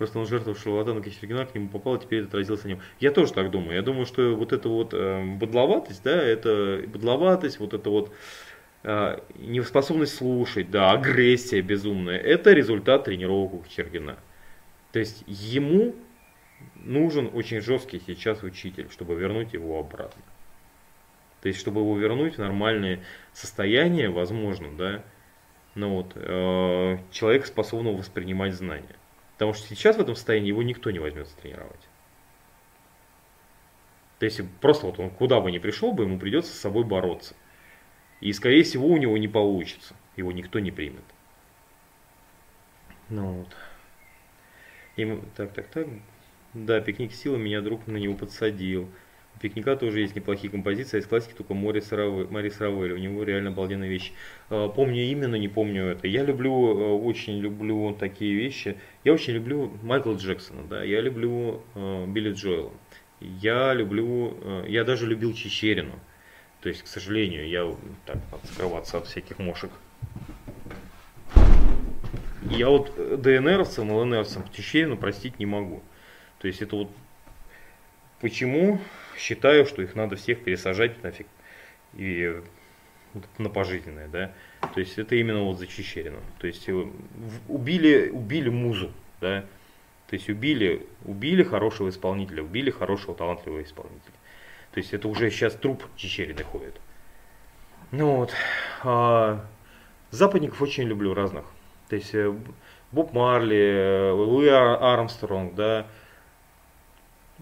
Просто он жертва шарлатана Кичергина, к нему попал, и теперь это отразился на нем. Я тоже так думаю. Я думаю, что вот эта вот э, быдловатость, да, это быдловатость, вот это вот э, неспособность слушать, да, агрессия безумная, это результат тренировок у Кичергина. То есть ему нужен очень жесткий сейчас учитель, чтобы вернуть его обратно. То есть, чтобы его вернуть в нормальное состояние, возможно, да, ну вот, э, человек способен воспринимать знания. Потому что сейчас в этом состоянии его никто не возьмется тренировать. То есть просто вот он куда бы ни пришел бы, ему придется с собой бороться. И скорее всего у него не получится. Его никто не примет. Ну вот. И, так, так, так. Да, пикник силы меня друг на него подсадил пикника тоже есть неплохие композиции, а из классики только Морис Равель, у него реально обалденная вещь. А, помню именно, не помню это. Я люблю, э, очень люблю такие вещи. Я очень люблю Майкла Джексона, да, я люблю uh, Билли Джоэла. Я люблю, uh, я даже любил Чечерину. То есть, к сожалению, я так, скрываться от всяких мошек. Я вот ДНРовцам, ЛНРовцам Чечерину простить не могу. То есть это вот почему считаю, что их надо всех пересажать нафиг и на пожизненное, да. То есть это именно вот за Чечерину. То есть э, убили, убили музу, да. То есть убили, убили хорошего исполнителя, убили хорошего талантливого исполнителя. То есть это уже сейчас труп Чечерины ходит. Ну вот. А, западников очень люблю разных. То есть э, Боб Марли, э, Луи Армстронг, да,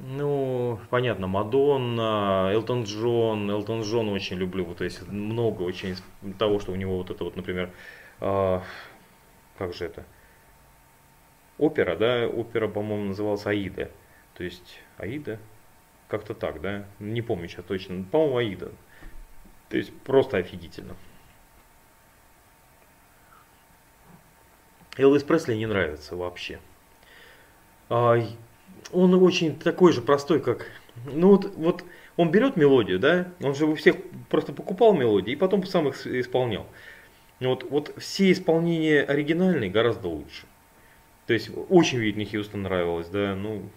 ну, понятно, Мадонна, Элтон Джон, Элтон Джон очень люблю, вот, то есть много очень того, что у него вот это вот, например, э, как же это, опера, да, опера, по-моему, называлась Аида, то есть Аида, как-то так, да, не помню сейчас точно, по-моему, Аида, то есть просто офигительно. Элвис Пресли не нравится вообще. Он очень такой же простой, как... Ну вот, вот он берет мелодию, да, он же у всех просто покупал мелодии и потом сам их исполнял. Вот, вот все исполнения оригинальные гораздо лучше. То есть очень Витни Хьюстон нравилось, да, ну,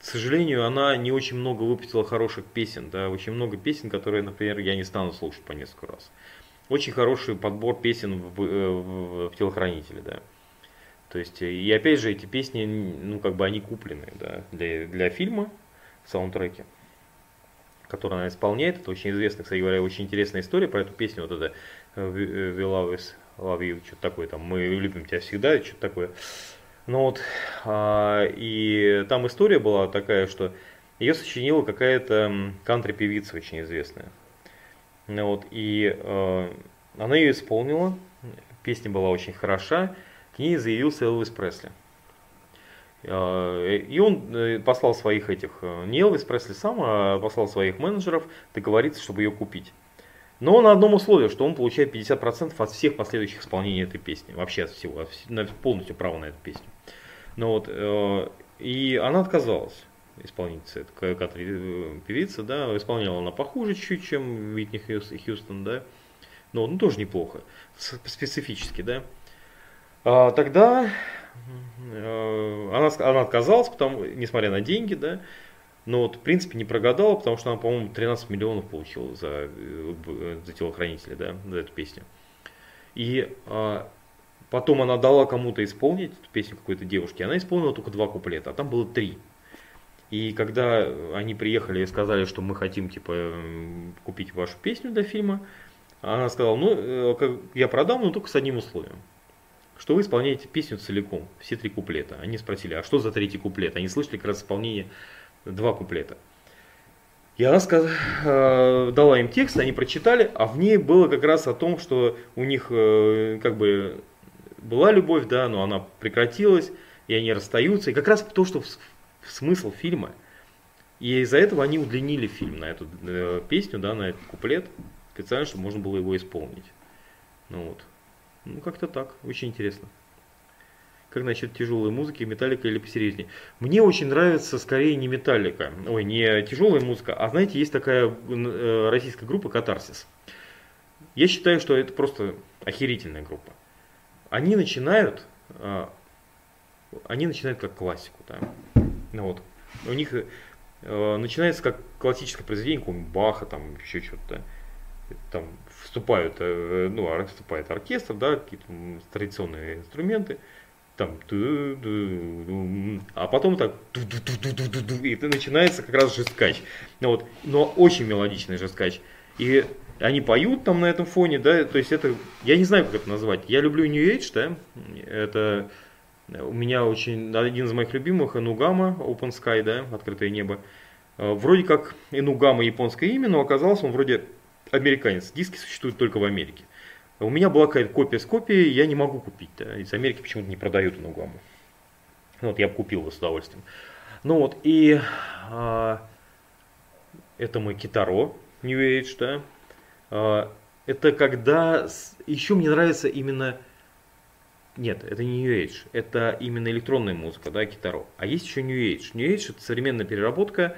к сожалению, она не очень много выпустила хороших песен, да, очень много песен, которые, например, я не стану слушать по несколько раз. Очень хороший подбор песен в, в, в телохранителе, да. То есть, и опять же, эти песни, ну, как бы они куплены, да, для, для фильма, саундтреки, который она исполняет. Это очень известная, кстати говоря, очень интересная история про эту песню, вот это We Love Love You, что-то такое там, мы любим тебя всегда, что-то такое. Ну вот, а, и там история была такая, что ее сочинила какая-то кантри-певица очень известная. Ну вот, и э, она ее исполнила, песня была очень хороша, ней заявился Элвис Пресли. Э, и он э, послал своих этих, э, не Элвис Пресли сам, а послал своих менеджеров договориться, чтобы ее купить. Но на одном условии, что он получает 50% от всех последующих исполнений этой песни. Вообще от всего, полностью право на эту песню. Ну вот, и она отказалась исполнительница, это певица, да, исполняла она похуже чуть, чем Витни Хьюстон, да, но ну, тоже неплохо, специфически, да. А, тогда э, она, она отказалась, потому, несмотря на деньги, да, но вот, в принципе не прогадала, потому что она, по-моему, 13 миллионов получила за, э, за телохранителя, да, за эту песню. И а, потом она дала кому-то исполнить эту песню какой-то девушке, она исполнила только два куплета, а там было три. И когда они приехали и сказали, что мы хотим типа купить вашу песню для фильма, она сказала, ну, э, я продам, но только с одним условием. Что вы исполняете песню целиком, все три куплета. Они спросили, а что за третий куплет? Они слышали как раз исполнение два куплета. Я сказ... э, дала им текст, они прочитали, а в ней было как раз о том, что у них э, как бы была любовь, да, но она прекратилась, и они расстаются. И как раз то, что смысл фильма. И из-за этого они удлинили фильм на эту э, песню, да, на этот куплет, специально, чтобы можно было его исполнить. Ну вот. Ну, как-то так. Очень интересно. Как насчет тяжелой музыки, металлика или посерьезнее? Мне очень нравится скорее не металлика, ой, не тяжелая музыка, а знаете, есть такая э, российская группа Катарсис. Я считаю, что это просто охерительная группа. Они начинают, а, они начинают как классику, да. Ну вот. У них э, начинается как классическое произведение, какого-нибудь Баха, там еще что-то, там вступают, э, ну, вступает оркестр, да, какие-то традиционные инструменты, там, а потом так, и начинается как раз жесткач. Ну, вот, но очень мелодичный жесткач. И они поют там на этом фоне, да, то есть это, я не знаю, как это назвать. Я люблю New Age, да, это у меня очень, один из моих любимых, Энугама, Open Sky, да, открытое небо. Вроде как Энугама японское имя, но оказалось он вроде американец. Диски существуют только в Америке. У меня была какая-то копия с копией, я не могу купить. Да? Из Америки почему-то не продают эту гамму. Вот я бы купил его с удовольствием. Ну вот, и а, это мой китаро New Age, да. А, это когда... Еще мне нравится именно... Нет, это не New Age, это именно электронная музыка, да, китаро. А есть еще New Age. New Age это современная переработка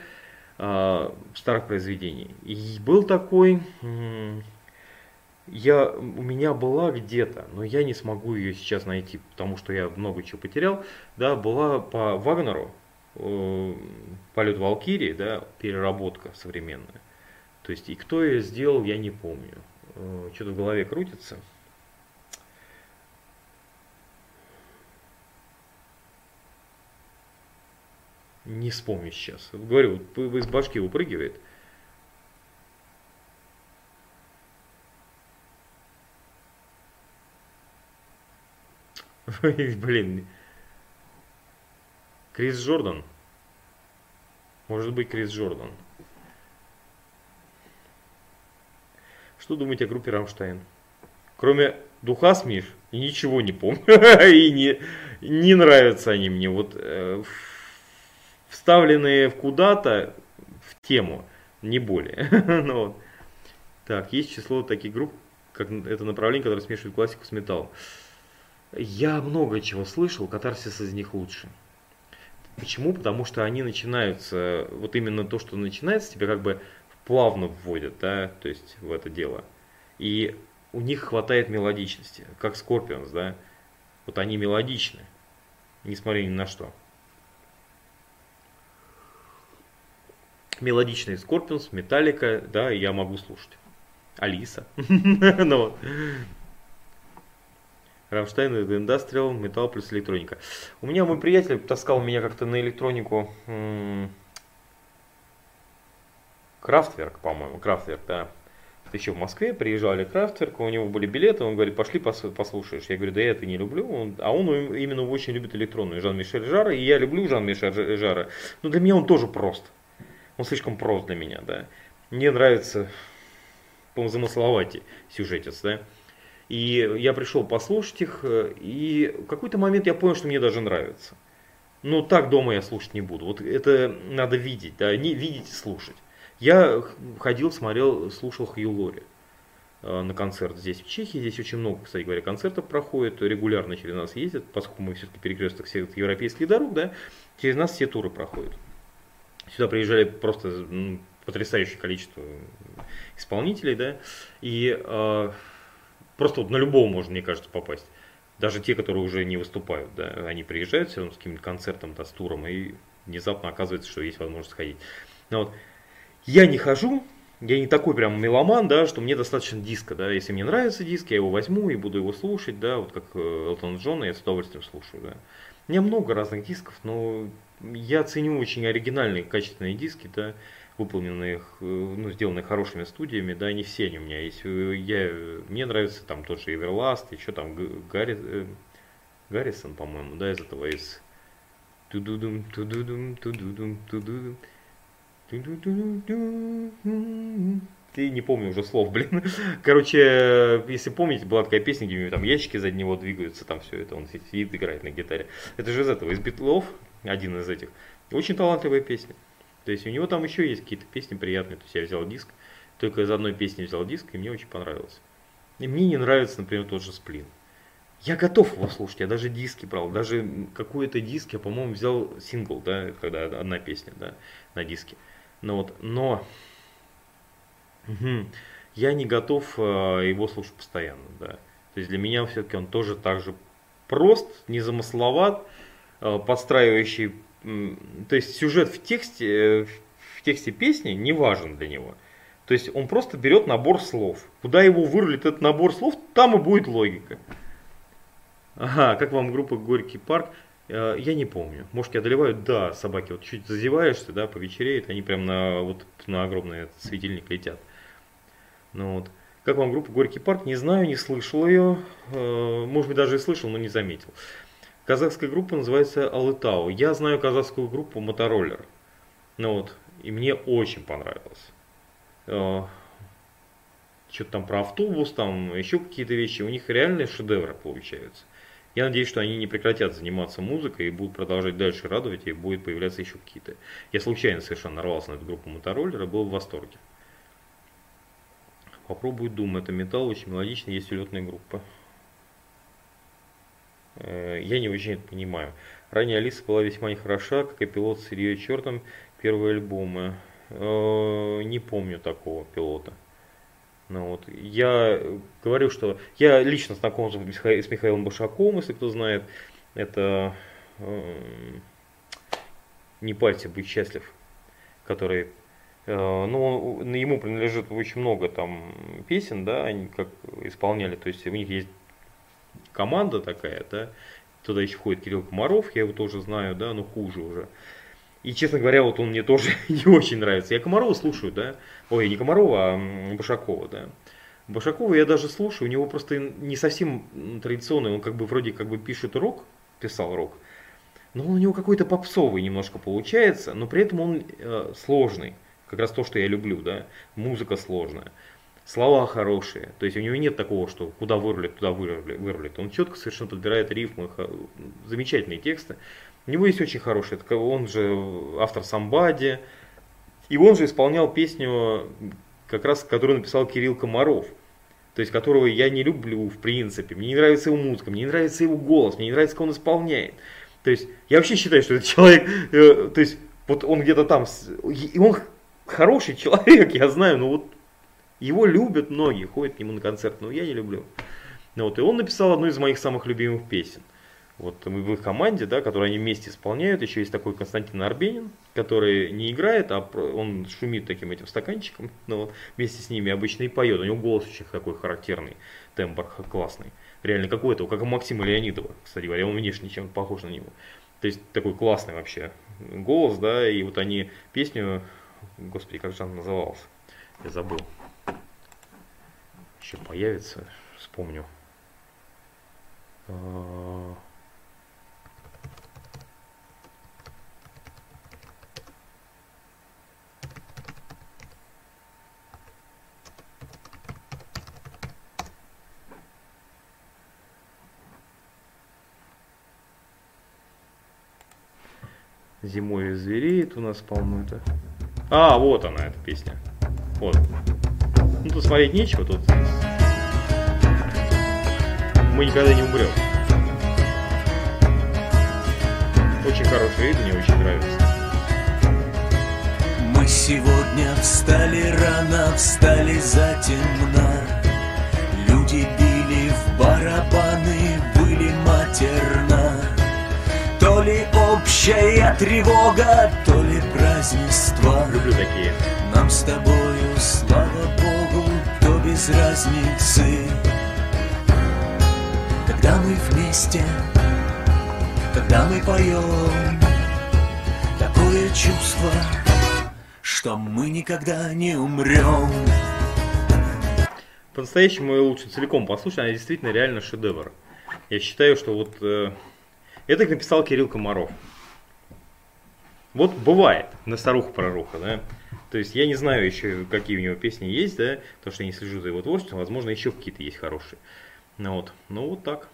старых произведений. И был такой я, у меня была где-то, но я не смогу ее сейчас найти, потому что я много чего потерял, да, была по Вагнеру, э, полет Валкирии, да, переработка современная. То есть, и кто ее сделал, я не помню. Э, что-то в голове крутится. Не вспомню сейчас. Говорю, из башки выпрыгивает. Блин. Крис Джордан. Может быть, Крис Джордан. Что думаете о группе Рамштайн? Кроме духа Смиш, ничего не помню. И не, не нравятся они мне. Вот э, вставленные в куда-то в тему, не более. ну. Так, есть число таких групп, как это направление, которое смешивает классику с металлом. Я много чего слышал, катарсис из них лучше. Почему? Потому что они начинаются, вот именно то, что начинается, тебя как бы плавно вводят, да, то есть в это дело. И у них хватает мелодичности, как Scorpions, да. Вот они мелодичны, несмотря ни на что. Мелодичный Scorpions, Металлика, да, я могу слушать. Алиса. ну, Рамштайн, Индастриал, Металл плюс электроника. У меня мой приятель таскал меня как-то на электронику Крафтверк, по-моему, Крафтверк, да. Еще в Москве приезжали Крафтверк, у него были билеты, он говорит, пошли послушаешь. Я говорю, да я это не люблю. Он, а он именно очень любит электронную, Жан-Мишель Жара, и я люблю Жан-Мишель Жара. Но для меня он тоже прост. Он слишком прост для меня, да. Мне нравится, по-моему, замысловатый сюжетец, да. И я пришел послушать их, э, и в какой-то момент я понял, что мне даже нравится. Но так дома я слушать не буду. Вот это надо видеть, да, не видеть и слушать. Я ходил, смотрел, слушал Хью Лори э, на концерт здесь, в Чехии. Здесь очень много, кстати говоря, концертов проходит, регулярно через нас ездят, поскольку мы все-таки перекресток всех европейских дорог, да, через нас все туры проходят. Сюда приезжали просто ну, потрясающее количество исполнителей, да, и э, Просто вот на любого можно, мне кажется, попасть. Даже те, которые уже не выступают, да, они приезжают все равно с каким-то концертом, да, с туром, и внезапно оказывается, что есть возможность ходить. Но вот я не хожу, я не такой прям меломан, да, что мне достаточно диска, да, если мне нравится диск, я его возьму и буду его слушать, да, вот как э, Элтон Джона, я с удовольствием слушаю, да. У меня много разных дисков, но я ценю очень оригинальные, качественные диски, да, выполненных, э, ну, сделанных хорошими студиями, да, не все они у меня есть. Э, я, мне нравится там тот же Everlast, еще там Гарри, Гаррисон, по-моему, да, из этого, из... Тудудум, тудудум, тудудум, тудудум. Ты не помню уже слов, блин. Короче, если помните, была такая песня, где там ящики за него двигаются, там все это, он сидит, играет на гитаре. Это же из этого, из Битлов, один из этих. Очень талантливая песня. То есть у него там еще есть какие-то песни приятные. То есть я взял диск, только из одной песни взял диск, и мне очень понравилось. И мне не нравится, например, тот же Сплин. Я готов его слушать, я даже диски брал, даже какой-то диск я, по-моему, взял сингл, да, когда одна песня, да, на диске. Ну вот, но угу, я не готов э, его слушать постоянно, да. То есть для меня все-таки он тоже так же прост, незамысловат, подстраивающий, э, то есть сюжет в тексте, э, в тексте песни не важен для него. То есть он просто берет набор слов. Куда его вырулит этот набор слов, там и будет логика. Ага, как вам группа Горький парк? Э, я не помню. Мошки одолевают, да, собаки. Вот чуть зазеваешься, да, повечереет, они прям на, вот, на огромный светильник летят. Ну вот. Как вам группа Горький парк? Не знаю, не слышал ее. Может быть, даже и слышал, но не заметил. Казахская группа называется Алытау. Я знаю казахскую группу Мотороллер. Ну вот, и мне очень понравилось. Э, что-то там про автобус, там еще какие-то вещи. У них реальные шедевры получаются. Я надеюсь, что они не прекратят заниматься музыкой и будут продолжать дальше радовать, и будет появляться еще какие-то. Я случайно совершенно нарвался на эту группу мотороллера, был в восторге. Попробуй Doom, это металл, очень мелодичный, есть улетная группа. Э, я не очень это понимаю. Ранее Алиса была весьма нехороша, как и пилот с Ильей Чертом первые альбомы. Э, не помню такого пилота. Ну, вот. Я говорю, что я лично знаком с, Миха... с Михаилом Башаковым, если кто знает. Это э, не пальцы быть счастлив, который э, ну, ему принадлежит очень много там песен, да, они как исполняли, то есть у них есть команда такая, да, туда еще входит Кирилл Комаров, я его тоже знаю, да, но хуже уже. И, честно говоря, вот он мне тоже не очень нравится. Я Комарова слушаю, да. Ой, не Комарова, а Башакова, да. Башакова я даже слушаю, у него просто не совсем традиционный, он как бы вроде как бы пишет рок, писал рок, но он у него какой-то попсовый немножко получается, но при этом он э, сложный. Как раз то, что я люблю, да. Музыка сложная. Слова хорошие. То есть у него нет такого, что куда вырулит, туда вырулит. Он четко совершенно подбирает рифмы, замечательные тексты. У него есть очень хороший, он же автор Самбади, и он же исполнял песню, как раз, которую написал Кирилл Комаров, то есть которого я не люблю в принципе, мне не нравится его музыка, мне не нравится его голос, мне не нравится, как он исполняет. То есть я вообще считаю, что этот человек, э, то есть вот он где-то там, и он хороший человек, я знаю, но вот его любят многие, ходят к нему на концерт, но я не люблю. Ну, вот, и он написал одну из моих самых любимых песен – вот мы в их команде, да, которые они вместе исполняют. Еще есть такой Константин Арбенин, который не играет, а он шумит таким этим стаканчиком, но вместе с ними обычно и поет. У него голос очень такой характерный, тембр классный. Реально какой то как у Максима Леонидова, кстати говоря, он внешне чем похож на него. То есть такой классный вообще голос, да, и вот они песню, господи, как же она называлась, я забыл. Еще появится, вспомню. А, Зимой звереет у нас, по-моему, это. А, вот она, эта песня. Вот. Ну, тут смотреть нечего, тут мы никогда не умрем. Очень хороший вид, мне очень нравится.
Мы сегодня встали рано, встали затемно. Люди били в барабаны, были матерно. То ли общая тревога, то ли празднество
Люблю такие
Нам с тобою, слава Богу, то без разницы Когда мы вместе, когда мы поем Такое чувство, что мы никогда не умрем
По-настоящему ее лучше целиком послушать, она действительно реально шедевр. Я считаю, что вот э, это написал Кирилл Комаров. Вот бывает на старуху пророка, да. То есть я не знаю еще, какие у него песни есть, да, потому что я не слежу за его творчеством, возможно, еще какие-то есть хорошие. Ну вот, ну вот так.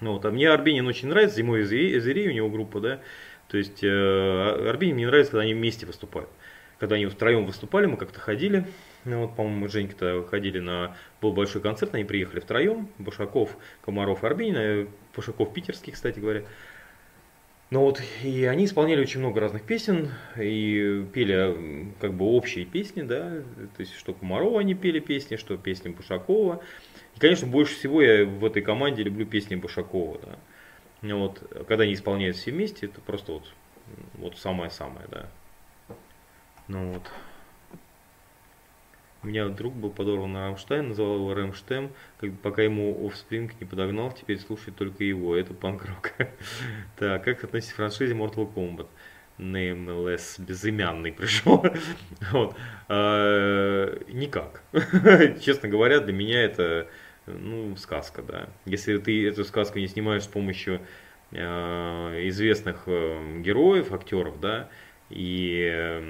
Ну вот, а мне Арбенин очень нравится, зимой Эзери, у него группа, да. То есть э, Арбенин мне нравится, когда они вместе выступают. Когда они втроем выступали, мы как-то ходили, ну, вот, по-моему, мы с Женькой-то ходили на... Был большой концерт, они приехали втроем, Башаков, Комаров, Арбенин, э, Башаков питерский, кстати говоря. Ну вот, и они исполняли очень много разных песен, и пели как бы общие песни, да, то есть что Комарова они пели песни, что песни Бушакова. И, конечно, больше всего я в этой команде люблю песни Бушакова, да. Ну вот, когда они исполняют все вместе, это просто вот, вот самое-самое, да. Ну вот. У меня друг был подорван на Рамштайн, называл его Рэмштем, пока ему Offspring не подогнал, теперь слушает только его, это панк-рок. так, как относитесь к франшизе Mortal Kombat? Nameless, безымянный пришел. вот. а, никак. Честно говоря, для меня это ну, сказка, да. Если ты эту сказку не снимаешь с помощью э, известных э, героев, актеров, да, и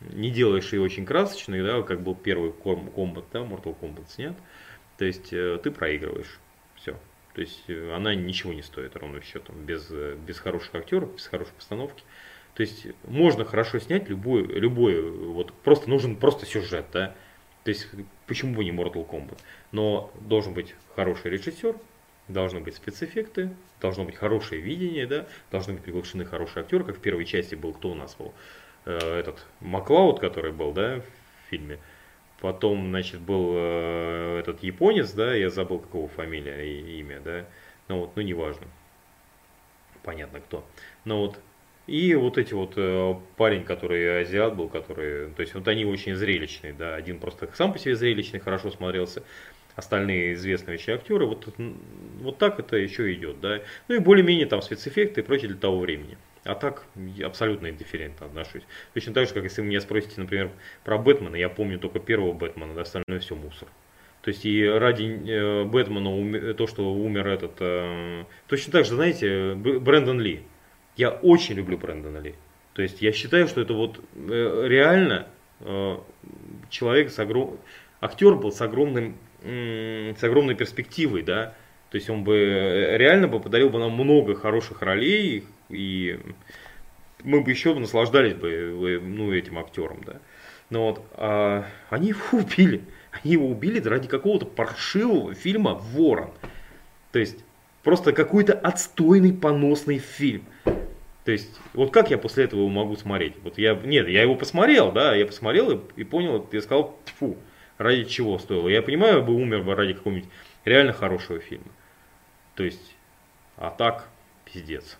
не делаешь ее очень красочной, да, как был первый комбат, да, Mortal Kombat снят, то есть э, ты проигрываешь. Все. То есть э, она ничего не стоит ровно счетом, без, э, без хороших актеров, без хорошей постановки. То есть можно хорошо снять любой, любой, вот просто нужен просто сюжет, да. То есть почему бы не Mortal Kombat? Но должен быть хороший режиссер, должны быть спецэффекты, должно быть хорошее видение, да, должны быть приглашены хорошие актеры, как в первой части был, кто у нас был, этот Маклауд, который был, да, в фильме. Потом, значит, был э, этот японец, да, я забыл, какого фамилия и имя, да. Ну вот, ну неважно. Понятно кто. Ну вот, и вот эти вот э, парень, который азиат был, который, то есть вот они очень зрелищные, да, один просто сам по себе зрелищный, хорошо смотрелся, остальные известные еще актеры, вот, вот так это еще идет, да. Ну и более-менее там спецэффекты и прочее для того времени. А так я абсолютно индифферентно отношусь. Точно так же, как если вы меня спросите, например, про Бэтмена, я помню только первого Бэтмена, да, остальное все мусор. То есть и ради э, Бэтмена то, что умер этот... Э, точно так же, знаете, Брэндон Ли. Я очень люблю Брэндона Ли. То есть я считаю, что это вот э, реально человек с огром... Актер был с огромным с огромной перспективой, да, то есть он бы э, реально бы подарил бы нам много хороших ролей, и мы бы еще наслаждались бы э, ну, этим актером, да. Но вот а, они его убили. Они его убили ради какого-то паршивого фильма «Ворон». То есть просто какой-то отстойный поносный фильм. То есть, вот как я после этого могу смотреть? Вот я, нет, я его посмотрел, да, я посмотрел и, и понял, и сказал, фу, ради чего стоило. Я понимаю, я бы умер ради какого-нибудь реально хорошего фильма. То есть, а так, пиздец.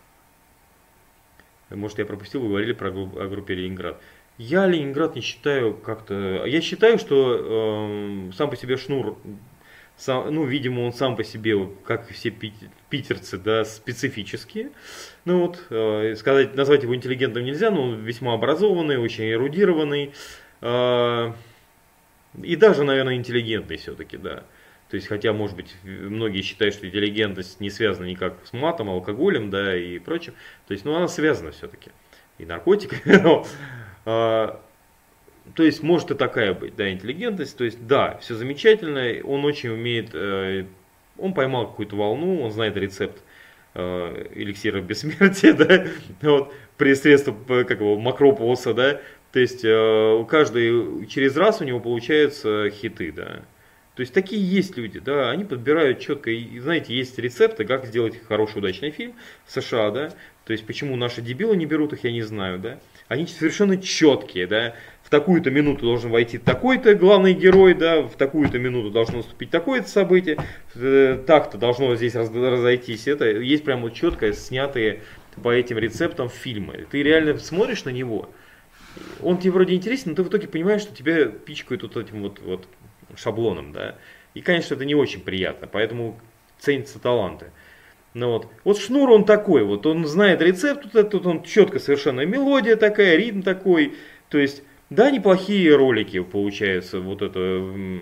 Может, я пропустил, вы говорили про о группе Ленинград. Я Ленинград не считаю как-то... Я считаю, что э, сам по себе Шнур, сам, ну, видимо, он сам по себе, как и все питерцы, да, специфические. Ну вот, э, сказать, назвать его интеллигентом нельзя, но он весьма образованный, очень эрудированный. Э, и даже, наверное, интеллигентный все-таки, да. То есть, хотя, может быть, многие считают, что интеллигентность не связана никак с матом, алкоголем, да, и прочим. То есть, ну, она связана все-таки. И наркотиками. Но, а, то есть, может и такая быть, да, интеллигентность. То есть, да, все замечательно. Он очень умеет, э, он поймал какую-то волну, он знает рецепт э, эликсира бессмертия, да, вот, при средстве, как его, макропоса, да, то есть, э, каждый, через раз у него получаются хиты, да, то есть такие есть люди, да, они подбирают четко, и знаете, есть рецепты, как сделать хороший удачный фильм в США, да, то есть почему наши дебилы не берут их, я не знаю, да, они совершенно четкие, да, в такую-то минуту должен войти такой-то главный герой, да, в такую-то минуту должно наступить такое-то событие, э, так-то должно здесь разойтись, это есть прямо вот четко снятые по этим рецептам фильмы, ты реально смотришь на него, он тебе вроде интересен, но ты в итоге понимаешь, что тебя пичкают вот этим вот, вот шаблоном, да. И, конечно, это не очень приятно, поэтому ценятся таланты. Ну вот. вот Шнур он такой, вот он знает рецепт, тут, этот, он четко совершенно мелодия такая, ритм такой. То есть, да, неплохие ролики получаются, вот это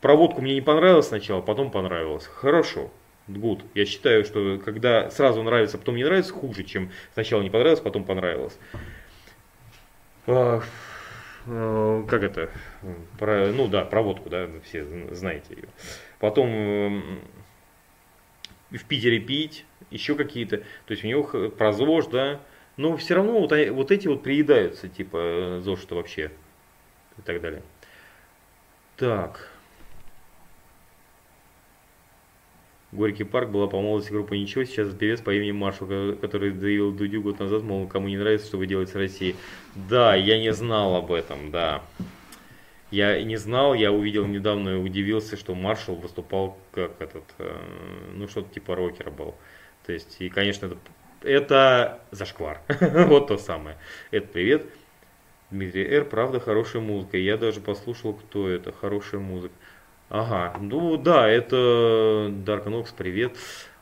проводку мне не понравилось сначала, потом понравилось. Хорошо. Good. Я считаю, что когда сразу нравится, потом не нравится, хуже, чем сначала не понравилось, потом понравилось. А, как это? Про, ну да, проводку, да, все знаете ее. Потом в Питере пить, еще какие-то. То есть у него про ЗОЖ, да. Но все равно вот, вот эти вот приедаются, типа ЗОЖ-то вообще и так далее. Так. Горький парк была по молодости группа «Ничего», сейчас певец по имени Маршал, который заявил Дудю год назад, мол, кому не нравится, что вы делаете с Россией. Да, я не знал об этом, да. Я не знал, я увидел недавно и удивился, что Маршал выступал как этот, э, ну что-то типа рокера был. То есть, и, конечно, это, это зашквар. вот то самое. Это привет. Дмитрий Р. Правда, хорошая музыка. Я даже послушал, кто это. Хорошая музыка. Ага, ну да, это Dark привет.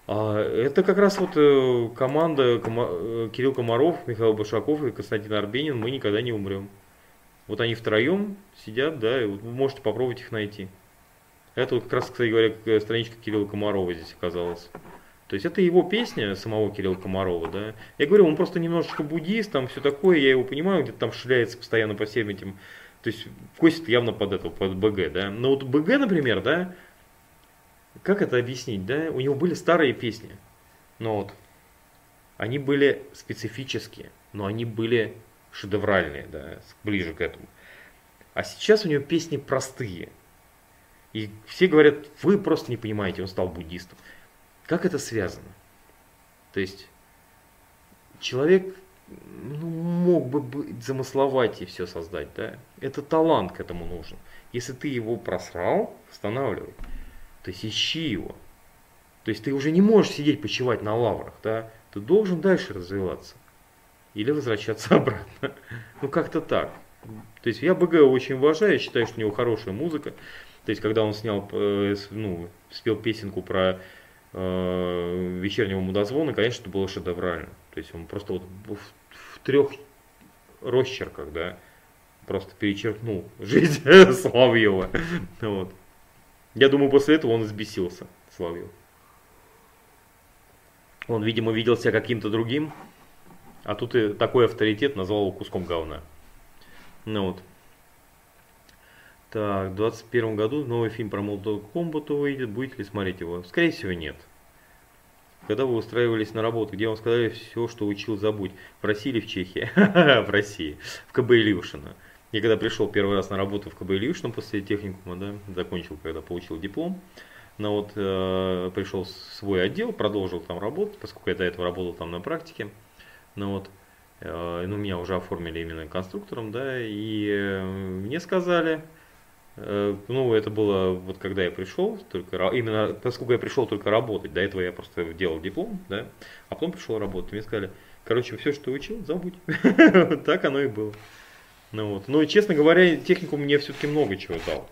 А, это как раз вот э, команда Кома, э, Кирилл Комаров, Михаил Башаков и Константин Арбенин «Мы никогда не умрем». Вот они втроем сидят, да, и вы можете попробовать их найти. Это вот как раз, кстати говоря, страничка Кирилла Комарова здесь оказалась. То есть это его песня самого Кирилла Комарова, да. Я говорю, он просто немножечко буддист, там все такое, я его понимаю, где-то там шляется постоянно по всем этим. То есть косит явно под этого, под БГ, да. Но вот БГ, например, да, как это объяснить, да, у него были старые песни, но вот они были специфические, но они были шедевральные, да, ближе к этому. А сейчас у него песни простые. И все говорят, вы просто не понимаете, он стал буддистом. Как это связано? То есть человек ну, мог бы быть замысловать и все создать, да? Это талант к этому нужен. Если ты его просрал, восстанавливай. То есть ищи его. То есть ты уже не можешь сидеть почивать на лаврах, да? Ты должен дальше развиваться. Или возвращаться обратно. Ну как-то так. То есть я БГ очень уважаю, считаю, что у него хорошая музыка. То есть когда он снял, э, ну, спел песенку про э, вечернего мудозвона, конечно, это было шедеврально. То есть он просто вот в, в трех росчерках, да, просто перечеркнул жизнь Славьева. Вот. Я думаю, после этого он взбесился, Славьев. Он, видимо, видел себя каким-то другим, а тут и такой авторитет назвал его куском говна. Ну вот. Так, в 2021 году новый фильм про Mortal Kombat выйдет. Будете ли смотреть его? Скорее всего, нет. Когда вы устраивались на работу, где вам сказали все, что учил, забудь. В России или в Чехии? В России. В КБ Ильюшина. Я когда пришел первый раз на работу в КБ Ильюшина после техникума, да, закончил, когда получил диплом, но вот э, пришел в свой отдел, продолжил там работать, поскольку я до этого работал там на практике. Ну вот, э, ну, меня уже оформили именно конструктором, да, и э, мне сказали, ну, это было вот когда я пришел, только именно поскольку я пришел только работать, до этого я просто делал диплом, да, а потом пришел работать. Мне сказали, короче, все, что учил, забудь. Так оно и было. Ну вот. И честно говоря, технику мне все-таки много чего дал.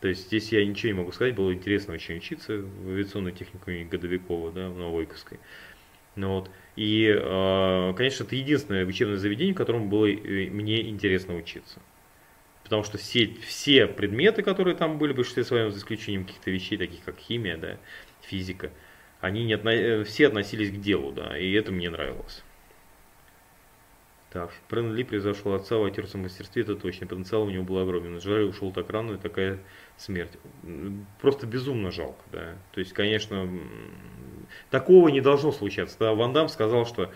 То есть здесь я ничего не могу сказать, было интересно очень учиться в авиационной техникуме Годовикова, да, в Новойковской. Ну вот. И, э, конечно, это единственное учебное заведение, в котором было э, мне интересно учиться. Потому что все, все предметы, которые там были, в большинстве своем, за исключением каких-то вещей, таких как химия, да, физика, они не отно... Э, все относились к делу, да, и это мне нравилось. Так, Брэн Ли превзошел отца в актерском мастерстве, это точно, потенциал у него был огромен. Жаль, ушел так рано, и такая смерть. Просто безумно жалко, да. То есть, конечно, такого не должно случаться. Да, Ван Дам сказал, что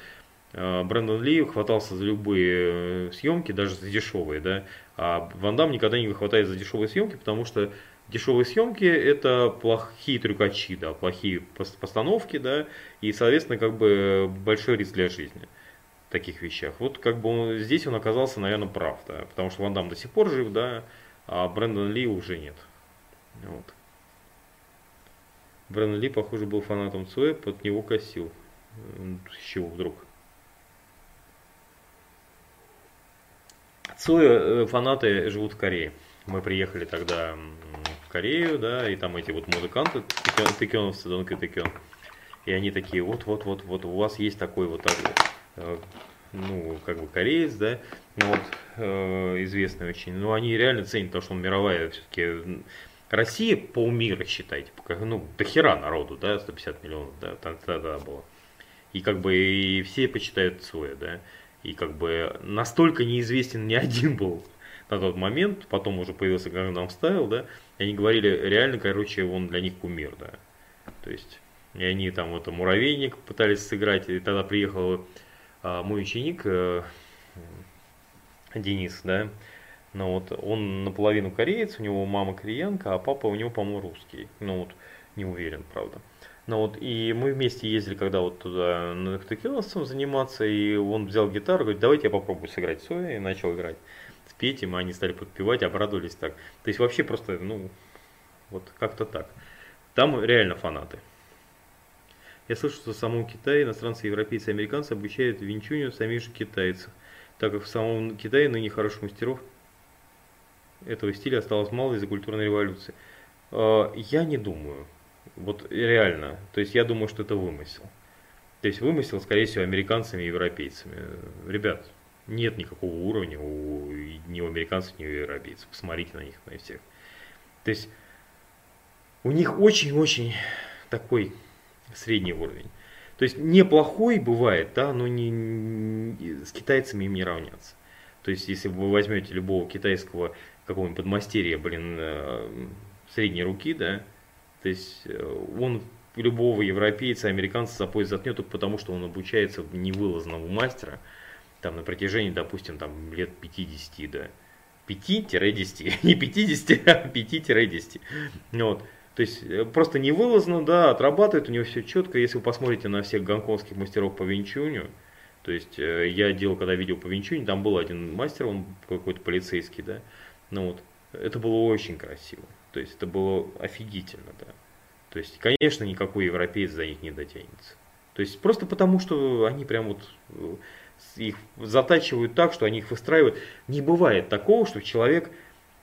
э, Брэндон Ли хватался за любые э, съемки, даже за дешевые, да, а Ван Дам никогда не хватает за дешевые съемки, потому что дешевые съемки это плохие трюкачи, да, плохие постановки, да, и, соответственно, как бы большой риск для жизни в таких вещах. Вот как бы он, здесь он оказался, наверное, прав, да, потому что Ван Дам до сих пор жив, да, а Брэндон Ли уже нет. Вот. Брэндон Ли, похоже, был фанатом Цуэ, под него косил. С чего вдруг? Цоя э, фанаты живут в Корее. Мы приехали тогда в Корею, да, и там эти вот музыканты, тыкеновцы, Дон Тыкен. И они такие, вот-вот-вот, вот у вас есть такой вот, э, ну, как бы кореец, да, ну, вот, э, известный очень. Но они реально ценят то, что он мировая все-таки Россия полмира, считайте, ну, до хера народу, да, 150 миллионов, да, тогда было. И как бы и все почитают Цоя, да. И как бы настолько неизвестен ни один был на тот момент, потом уже появился Gangnam Style, да, и они говорили, реально, короче, он для них кумир, да. То есть, и они там вот муравейник пытались сыграть, и тогда приехал а, мой ученик а, Денис, да, ну вот, он наполовину кореец, у него мама кореянка, а папа у него, по-моему, русский. Ну вот, не уверен, правда. Ну вот, и мы вместе ездили, когда вот туда на текилосом заниматься, и он взял гитару, говорит, давайте я попробую сыграть Соя, и начал играть. Спеть им, они стали подпевать, обрадовались так. То есть вообще просто, ну, вот как-то так. Там реально фанаты. Я слышу, что в самом Китае иностранцы, европейцы и американцы обучают винчуню самих же китайцев, так как в самом Китае ныне хороших мастеров этого стиля осталось мало из-за культурной революции. А, я не думаю. Вот реально. То есть я думаю, что это вымысел. То есть вымысел, скорее всего, американцами и европейцами. Ребят, нет никакого уровня у, ни у американцев, ни у европейцев. Посмотрите на них, на всех. То есть у них очень-очень такой средний уровень. То есть неплохой бывает, да, но не, не, с китайцами им не равняться. То есть если вы возьмете любого китайского какого-нибудь подмастерья, блин, э, средней руки, да, то есть э, он любого европейца, американца за пояс заткнет только потому, что он обучается невылазного мастера, там на протяжении, допустим, там лет 50, да, 5-10, не 50, а 5-10. Вот. То есть э, просто невылазно, да, отрабатывает, у него все четко. Если вы посмотрите на всех гонконгских мастеров по винчуню, то есть я делал, когда видео по винчуню, там был один мастер, он какой-то полицейский, да, ну вот, это было очень красиво. То есть это было офигительно, да. То есть, конечно, никакой европеец за них не дотянется. То есть просто потому, что они прям вот э, их затачивают так, что они их выстраивают. Не бывает такого, что человек,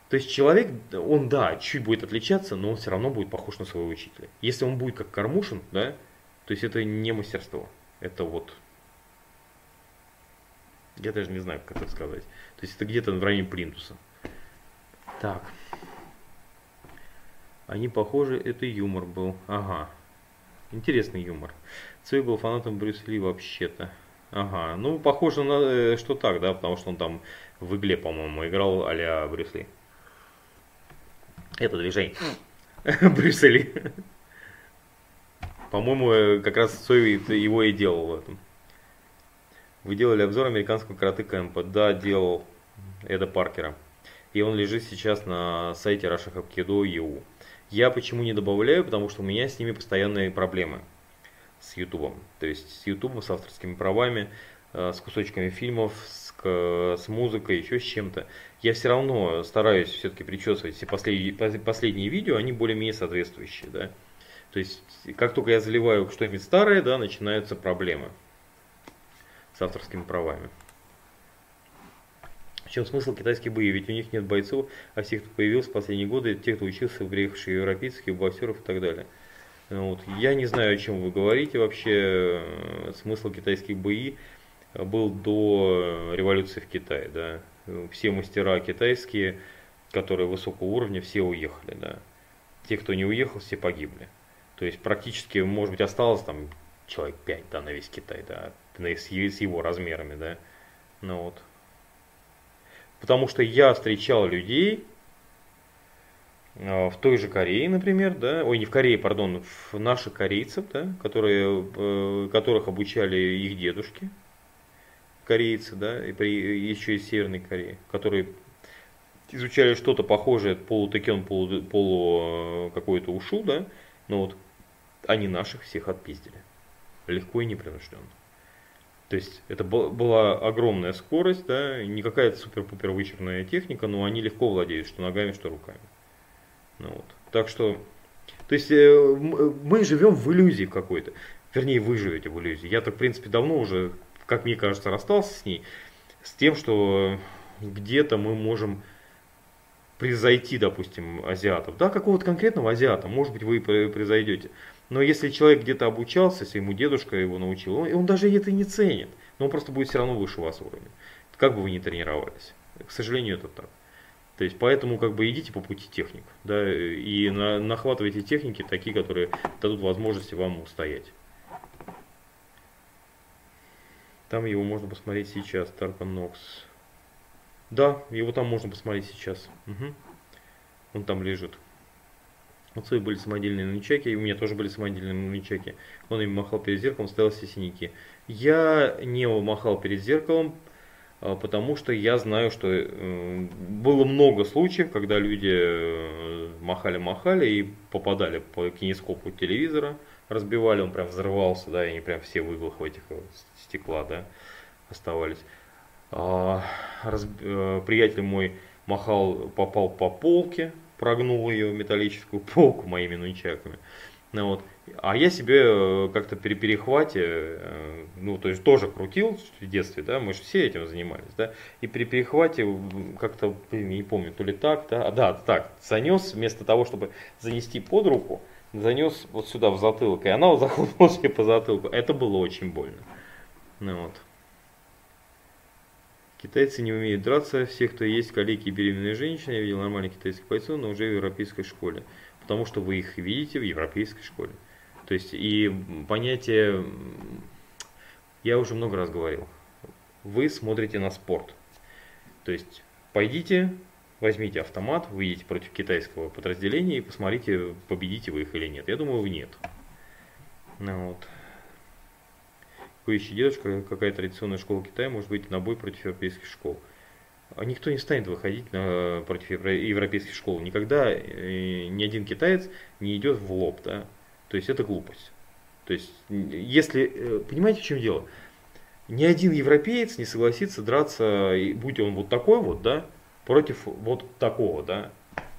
то есть человек, он да, чуть будет отличаться, но он все равно будет похож на своего учителя. Если он будет как Кармушин, да, то есть это не мастерство. Это вот, я даже не знаю, как это сказать. То есть это где-то в районе плинтуса. Так. Они похожи, это юмор был. Ага. Интересный юмор. Цой был фанатом Брюс Ли вообще-то. Ага. Ну, похоже на э, что так, да, потому что он там в игле, по-моему, играл а-ля Брюс Ли. Это движение. Брюс Ли. По-моему, э, как раз Цой его и делал в этом. Вы делали обзор американского карате кэмпа? Да, делал. Эда Паркера и он лежит сейчас на сайте russiahapkido.eu. Я почему не добавляю, потому что у меня с ними постоянные проблемы с YouTube. То есть с YouTube, с авторскими правами, э, с кусочками фильмов, с, с музыкой, еще с чем-то. Я все равно стараюсь все-таки причесывать все последние, последние видео, они более-менее соответствующие. Да? То есть как только я заливаю что-нибудь старое, да, начинаются проблемы с авторскими правами. Чем смысл китайских боев? Ведь у них нет бойцов, а всех, кто появился в последние годы, те, кто учился в приехавших европейских боксеров и так далее. Ну вот. Я не знаю, о чем вы говорите вообще. Смысл китайских бои был до революции в Китае. Да. Все мастера китайские, которые высокого уровня, все уехали. Да. Те, кто не уехал, все погибли. То есть практически, может быть, осталось там человек 5 да, на весь Китай, да, с его размерами. Да. Ну вот. Потому что я встречал людей э, в той же Корее, например, да, ой, не в Корее, пардон, в наших корейцев, да, которые, э, которых обучали их дедушки, корейцы, да, и при, еще из Северной Кореи, которые изучали что-то похожее, полутекен, полу, полу э, какой-то ушу, да, но вот они наших всех отпиздили. Легко и непринужденно. То есть это была огромная скорость, да, не какая-то супер-пупер вычурная техника, но они легко владеют что ногами, что руками. Ну, вот. Так что, то есть э, мы живем в иллюзии какой-то. Вернее, вы живете в иллюзии. Я-то, в принципе, давно уже, как мне кажется, расстался с ней, с тем, что где-то мы можем превзойти, допустим, азиатов. Да, какого-то конкретного азиата, может быть, вы превзойдете. Но если человек где-то обучался, если ему дедушка его научил, он, он даже это не ценит. Но он просто будет все равно выше вас уровня. Как бы вы ни тренировались. К сожалению, это так. То есть поэтому как бы идите по пути техник, да, и на, нахватывайте техники такие, которые дадут возможности вам устоять. Там его можно посмотреть сейчас, Тарпан Нокс. Да, его там можно посмотреть сейчас. Угу. Он там лежит. У Цоя были самодельные нунчаки, и у меня тоже были самодельные нунчаки. Он им махал перед зеркалом, стоял все синяки. Я не махал перед зеркалом, а, потому что я знаю, что э, было много случаев, когда люди махали-махали э, и попадали по кинескопу телевизора, разбивали, он прям взрывался, да, и они прям все в иглах этих стекла, да, оставались. А, э, приятель мой махал, попал по полке, прогнул ее металлическую полку моими нунчаками. Ну, вот. А я себе э, как-то при перехвате, э, ну, то есть тоже крутил в детстве, да, мы же все этим занимались, да, и при перехвате как-то, не помню, то ли так, да, а, да, так, занес, вместо того, чтобы занести под руку, занес вот сюда в затылок, и она захлопнулась мне по затылку. Это было очень больно. Ну вот. Китайцы не умеют драться. Все, кто есть коллеги и беременные женщины, я видел нормальных китайских бойцов, но уже в европейской школе. Потому что вы их видите в европейской школе. То есть и понятие, я уже много раз говорил, вы смотрите на спорт. То есть пойдите, возьмите автомат, выйдите против китайского подразделения и посмотрите, победите вы их или нет. Я думаю, вы нет. Ну, вот. Кующий дедушка, какая традиционная школа Китая может быть на бой против европейских школ. А никто не станет выходить на, против европейских школ. Никогда э, ни один китаец не идет в лоб. Да? То есть это глупость. То есть, если, э, понимаете, в чем дело? Ни один европеец не согласится драться, будь он вот такой вот, да, против вот такого, да.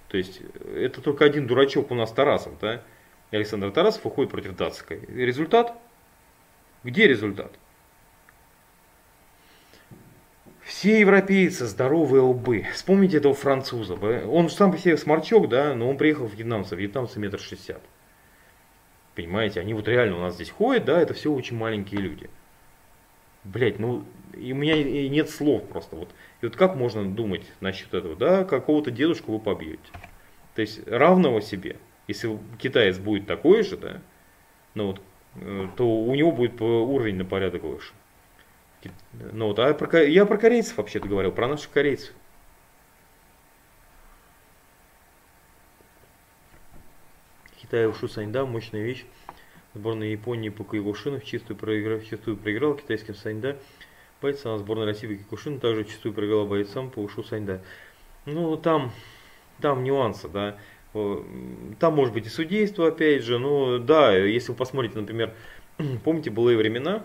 То есть это только один дурачок у нас Тарасов, да. Александр Тарасов уходит против Датской. Результат где результат? Все европейцы здоровые лбы. Вспомните этого француза. Он сам по себе сморчок, да, но он приехал в вьетнамца. Вьетнамцы метр шестьдесят. Понимаете, они вот реально у нас здесь ходят, да, это все очень маленькие люди. Блять, ну, и у меня нет слов просто. Вот. И вот как можно думать насчет этого, да, какого-то дедушку вы побьете. То есть равного себе, если китаец будет такой же, да, ну вот то у него будет уровень на порядок выше. Ну, вот, а про, я про корейцев вообще-то говорил, про наших корейцев. Китай ушу Саньда, мощная вещь. Сборная Японии по Кайгошину в чистую, проиграл, чистую проиграл китайским Саньда. Бойцам а сборная России по Кайгошину также чистую проиграла бойцам по ушу Саньда. Ну, там, там нюансы, да. Там может быть и судейство, опять же, но да, если вы посмотрите, например, помните, былые времена,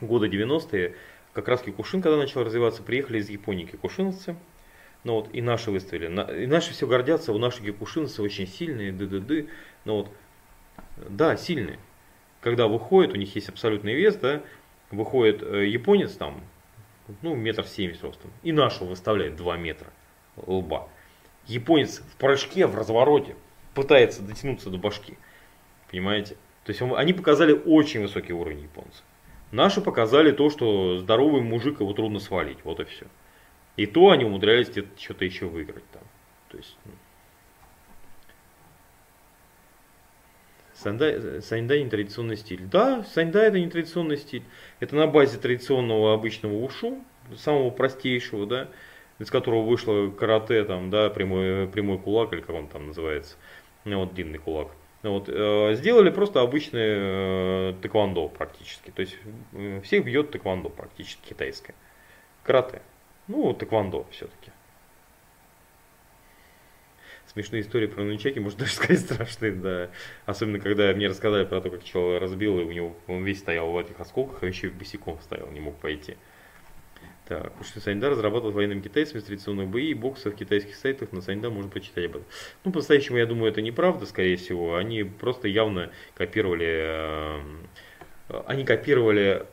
года 90-е, как раз Кикушин, когда начал развиваться, приехали из Японии кикушинцы, ну вот, и наши выставили. И наши все гордятся, у наших кикушинцы очень сильные, ды-ды-ды, ну вот, да, сильные. Когда выходит, у них есть абсолютный вес, да, выходит э, японец там, ну, метр семьдесят ростом, и нашего выставляет 2 метра лба японец в прыжке, в развороте пытается дотянуться до башки. Понимаете? То есть они показали очень высокий уровень японцев. Наши показали то, что здоровый мужик его трудно свалить. Вот и все. И то они умудрялись где-то что-то еще выиграть там. То есть, ну. Сандай, не традиционный стиль. Да, сандай это не традиционный стиль. Это на базе традиционного обычного ушу, самого простейшего, да из которого вышло карате, там, да, прямой, прямой кулак, или как он там называется, ну, вот длинный кулак. Вот, э, сделали просто обычный э, тэквондо практически. То есть всех бьет тэквондо практически китайское. Карате. Ну, тэквондо все-таки. Смешные истории про нунчаки, можно даже сказать, страшные, да. Особенно, когда мне рассказали про то, как человек разбил, и у него он весь стоял в этих осколках, а еще босиком стоял, не мог пойти. Так, что Саньда разрабатывал военными китайцами традиционных бои и бокса в китайских сайтах, на Саньда можно почитать об этом. Ну, по-настоящему, я думаю, это неправда, скорее всего. Они просто явно копировали, э, они копировали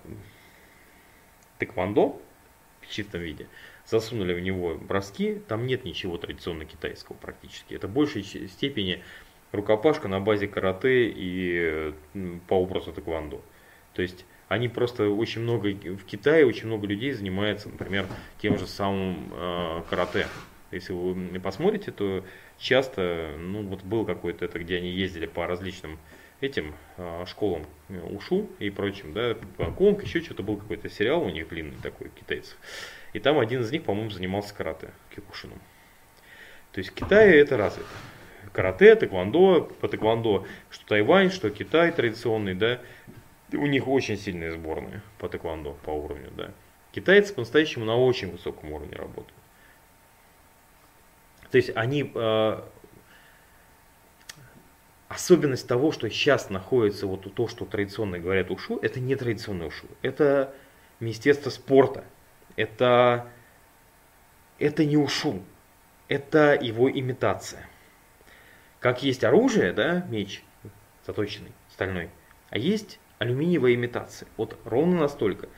тэквондо в чистом виде, засунули в него броски, там нет ничего традиционно китайского практически. Это в большей степени рукопашка на базе карате и по образу тэквондо. То есть они просто очень много в Китае очень много людей занимается, например, тем же самым э, карате. Если вы посмотрите, то часто, ну вот был какой-то это, где они ездили по различным этим э, школам УШУ и прочим, да, Гонг, еще что-то был какой-то сериал у них длинный такой, китайцев. И там один из них, по-моему, занимался карате, кикушином. То есть в Китае это развито. Карате, тэквондо, по тэквондо, что Тайвань, что Китай традиционный, да, у них очень сильные сборные по тэквондо, по уровню, да. Китайцы по-настоящему на очень высоком уровне работают. То есть они э, особенность того, что сейчас находится вот то, что традиционно говорят ушу, это не традиционный ушу, это Министерство спорта, это, это не ушу, это его имитация. Как есть оружие, да, меч заточенный, стальной, а есть алюминиевая имитация. Вот ровно настолько.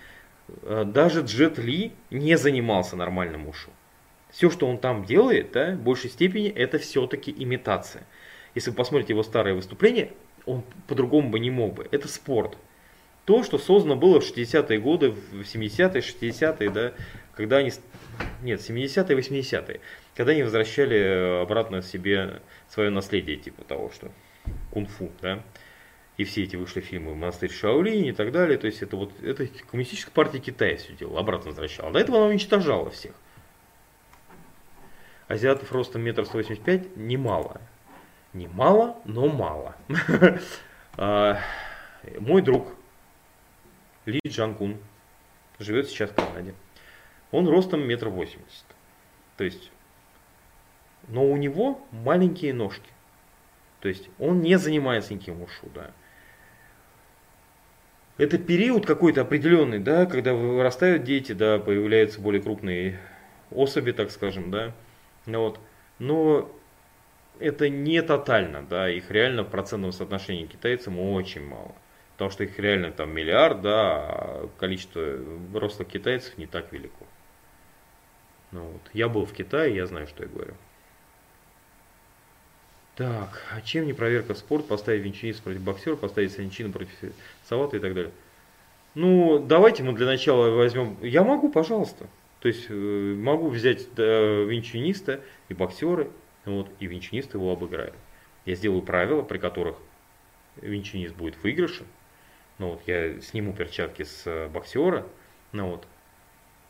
Э, даже Джет Ли не занимался нормальным ушу. Все, что он там делает, да, в большей степени, это все-таки имитация. Если вы посмотрите его старые выступления, он по-другому бы не мог бы. Это спорт. То, что создано было в 60-е годы, в 70-е, 60-е, да, когда они... Нет, 70-е, 80-е. Когда они возвращали э, обратно себе свое наследие, типа того, что кунг-фу, да. И все эти вышли фильмы «Монастырь Шаолинь» и так далее. То есть это вот это коммунистическая партия Китая все делала, обратно возвращала. До этого она уничтожала всех. Азиатов ростом метр сто восемьдесят пять немало. Не мало, но мало. А, мой друг Ли Джанкун живет сейчас в Канаде. Он ростом метр восемьдесят. То есть, но у него маленькие ножки. То есть он не занимается никаким ушу, да. Это период какой-то определенный, да, когда вырастают дети, да, появляются более крупные особи, так скажем, да. Ну вот. Но это не тотально, да, их реально в процентном соотношении китайцам очень мало. Потому что их реально там миллиард, да, а количество взрослых китайцев не так велико. Ну вот. Я был в Китае, я знаю, что я говорю. Так, а чем не проверка в спорт? Поставить венчиниста против боксера, поставить санчина против Савата и так далее. Ну, давайте мы для начала возьмем... Я могу, пожалуйста. То есть э, могу взять да, венчиниста и боксеры, вот, и венчинист его обыграет. Я сделаю правила, при которых венчинист будет в выигрыше. Ну, вот, я сниму перчатки с э, боксера, ну, вот,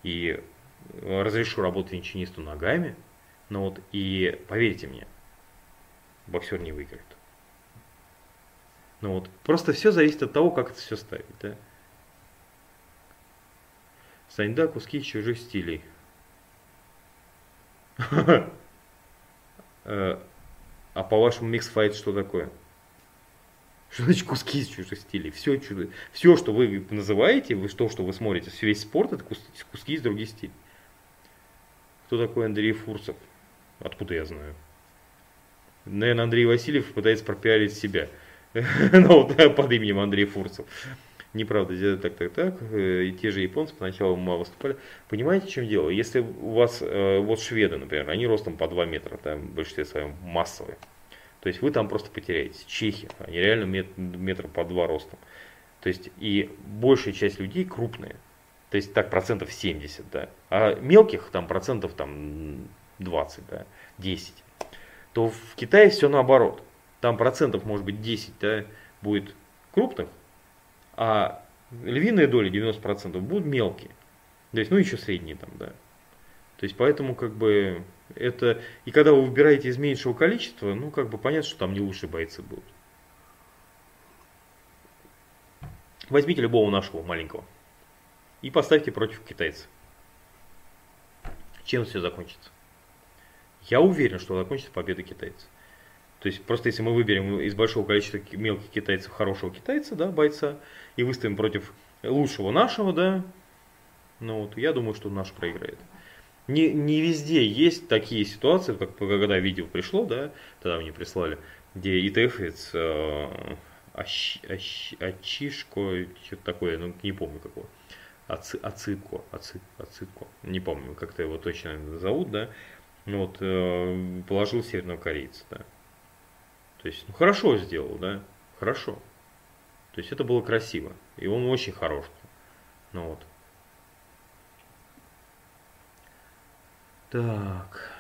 и разрешу работать венчинисту ногами. Ну, вот, и поверьте мне, боксер не выиграет. Ну вот, просто все зависит от того, как это все ставить, да. Саньда куски чужих стилей. Э, а по-вашему микс файт что такое? Что значит куски из чужих стилей? Все, чудо, все, что вы называете, вы, то, что вы смотрите, весь спорт, это куски из других стилей. Кто такой Андрей Фурсов? Откуда я знаю? Наверное, Андрей Васильев пытается пропиарить себя. ну, вот, под именем Андрей Фурсов неправда, так, так, так, э, и те же японцы поначалу мало выступали. Понимаете, в чем дело? Если у вас, э, вот шведы, например, они ростом по 2 метра, там, в большинстве своем массовые, то есть вы там просто потеряетесь. Чехи, они реально мет, метр по 2 ростом. То есть и большая часть людей крупные. То есть так процентов 70, да. А мелких там процентов там 20, да, 10. То в Китае все наоборот. Там процентов может быть 10, да, будет крупных, а львиная доля, 90%, будут мелкие. То есть, ну, еще средние там, да. То есть, поэтому, как бы, это... И когда вы выбираете из меньшего количества, ну, как бы, понятно, что там не лучшие бойцы будут. Возьмите любого нашего маленького и поставьте против китайца. Чем все закончится? Я уверен, что закончится победа китайцев. То есть просто если мы выберем из большого количества мелких китайцев хорошего китайца, да, бойца, и выставим против лучшего нашего, да, ну вот, я думаю, что наш проиграет. Не, не везде есть такие ситуации, как когда видео пришло, да, тогда мне прислали, где ИТФец э, Ащ, Ачишко, что-то такое, ну не помню какого. Аци, Ацитко, Аци, Ацитко, не помню, как-то его точно зовут, да, ну вот, э, положил северного корейца, да. То есть, ну хорошо сделал, да, хорошо. То есть это было красиво, и он очень хорош. Ну вот. Так.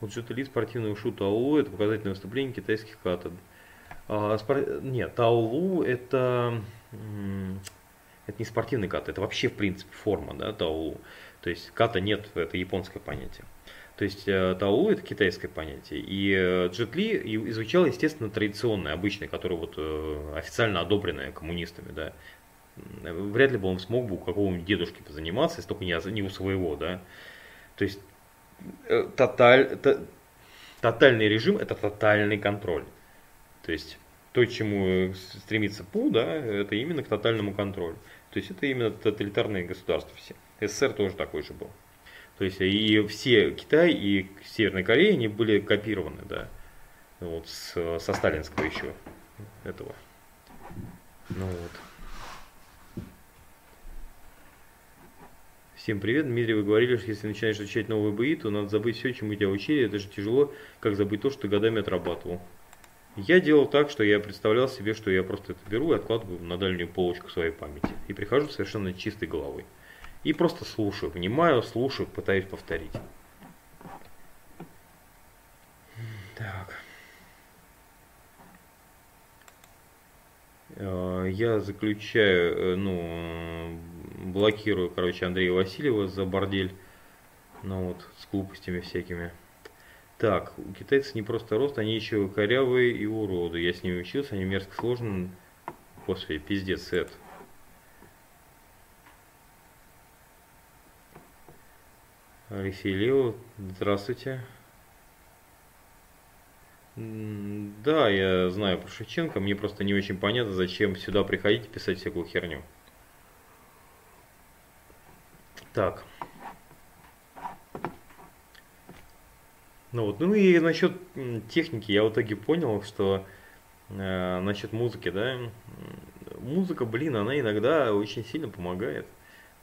Вот что-то Ли спортивный шута Аулу это показательное выступление китайских катад. А, спор... Нет, таолу это это не спортивный кат, это вообще в принципе форма, да, Таулу. То есть ката нет, это японское понятие. То есть э, Таулу это китайское понятие. И э, Джет Ли изучал, естественно, традиционное, обычное, которое вот э, официально одобренное коммунистами, да. Вряд ли бы он смог бы у какого-нибудь дедушки позаниматься, если только не, у своего, да. То есть тоталь, то, тотальный режим это тотальный контроль. То есть то, чему стремится ПУ, да, это именно к тотальному контролю. То есть это именно тоталитарные государства все. СССР тоже такой же был. То есть и все Китай и Северная Корея, они были копированы, да, вот с, со сталинского еще этого. Ну вот. Всем привет, Дмитрий, вы говорили, что если начинаешь изучать новые бои, то надо забыть все, чему тебя учили, это же тяжело, как забыть то, что ты годами отрабатывал. Я делал так, что я представлял себе, что я просто это беру и откладываю на дальнюю полочку своей памяти. И прихожу совершенно чистой головой. И просто слушаю, понимаю, слушаю, пытаюсь повторить. Так. Э, я заключаю, э, ну, блокирую, короче, Андрея Васильева за бордель. Ну вот, с глупостями всякими. Так, у китайцев не просто рост, они еще корявые и уроды. Я с ними учился, они мерзко сложны. Господи, пиздец, это. Алексей Лео, здравствуйте. Да, я знаю про Шевченко, мне просто не очень понятно, зачем сюда приходить и писать всякую херню. Так. Ну вот, ну и насчет техники я в итоге понял, что э, насчет музыки, да, музыка, блин, она иногда очень сильно помогает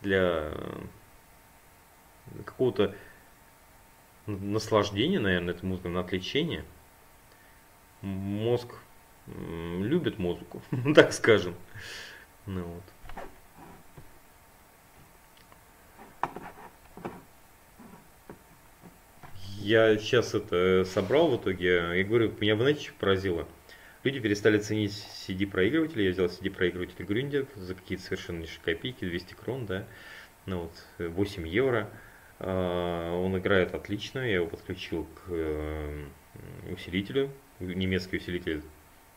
для какого-то наслаждения, наверное, этой музыкой, на отвлечение. Мозг любит музыку, так скажем. Ну вот. Я сейчас это собрал в итоге, и говорю, меня, знаете, что поразило? Люди перестали ценить CD-проигрыватели, я взял CD-проигрыватель Грюндер за какие-то совершенно низкие копейки, 200 крон, да, ну вот, 8 евро. А, он играет отлично, я его подключил к э, усилителю, немецкий усилитель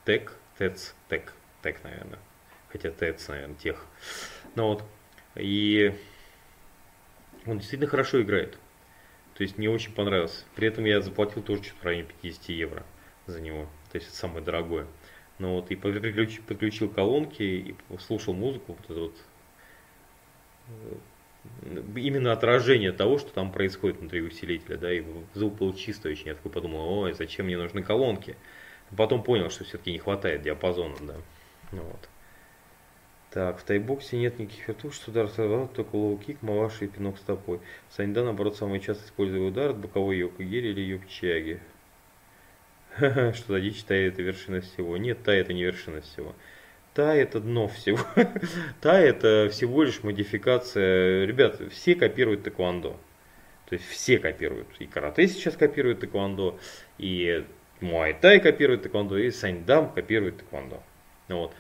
TEC, TEC, TEC, TEC, наверное, хотя TEC, наверное, тех. Ну вот, и он действительно хорошо играет. То есть мне очень понравился. При этом я заплатил тоже что-то в районе 50 евро за него. То есть это самое дорогое. Ну вот, и подключил, подключил колонки и слушал музыку, вот это вот э, именно отражение того, что там происходит внутри усилителя, да, и звук был чистый очень. Я такой подумал, ой, зачем мне нужны колонки? Потом понял, что все-таки не хватает диапазона, да. Вот. Так, в тайбоксе нет никаких вертух, что удар сорвал, только лоу-кик, маваш и пинок стопой. Саньда, наоборот, самый часто использует удар от боковой йоко-гери или йоп-чаги. Что-то дичь, тай это вершина всего. Нет, тай это не вершина всего. Тай это дно всего. тай это всего лишь модификация. Ребят, все копируют тэквондо. То есть все копируют. И карате сейчас копирует тэквондо, и муай-тай копирует тэквондо, и саньда копирует тэквондо. Вот.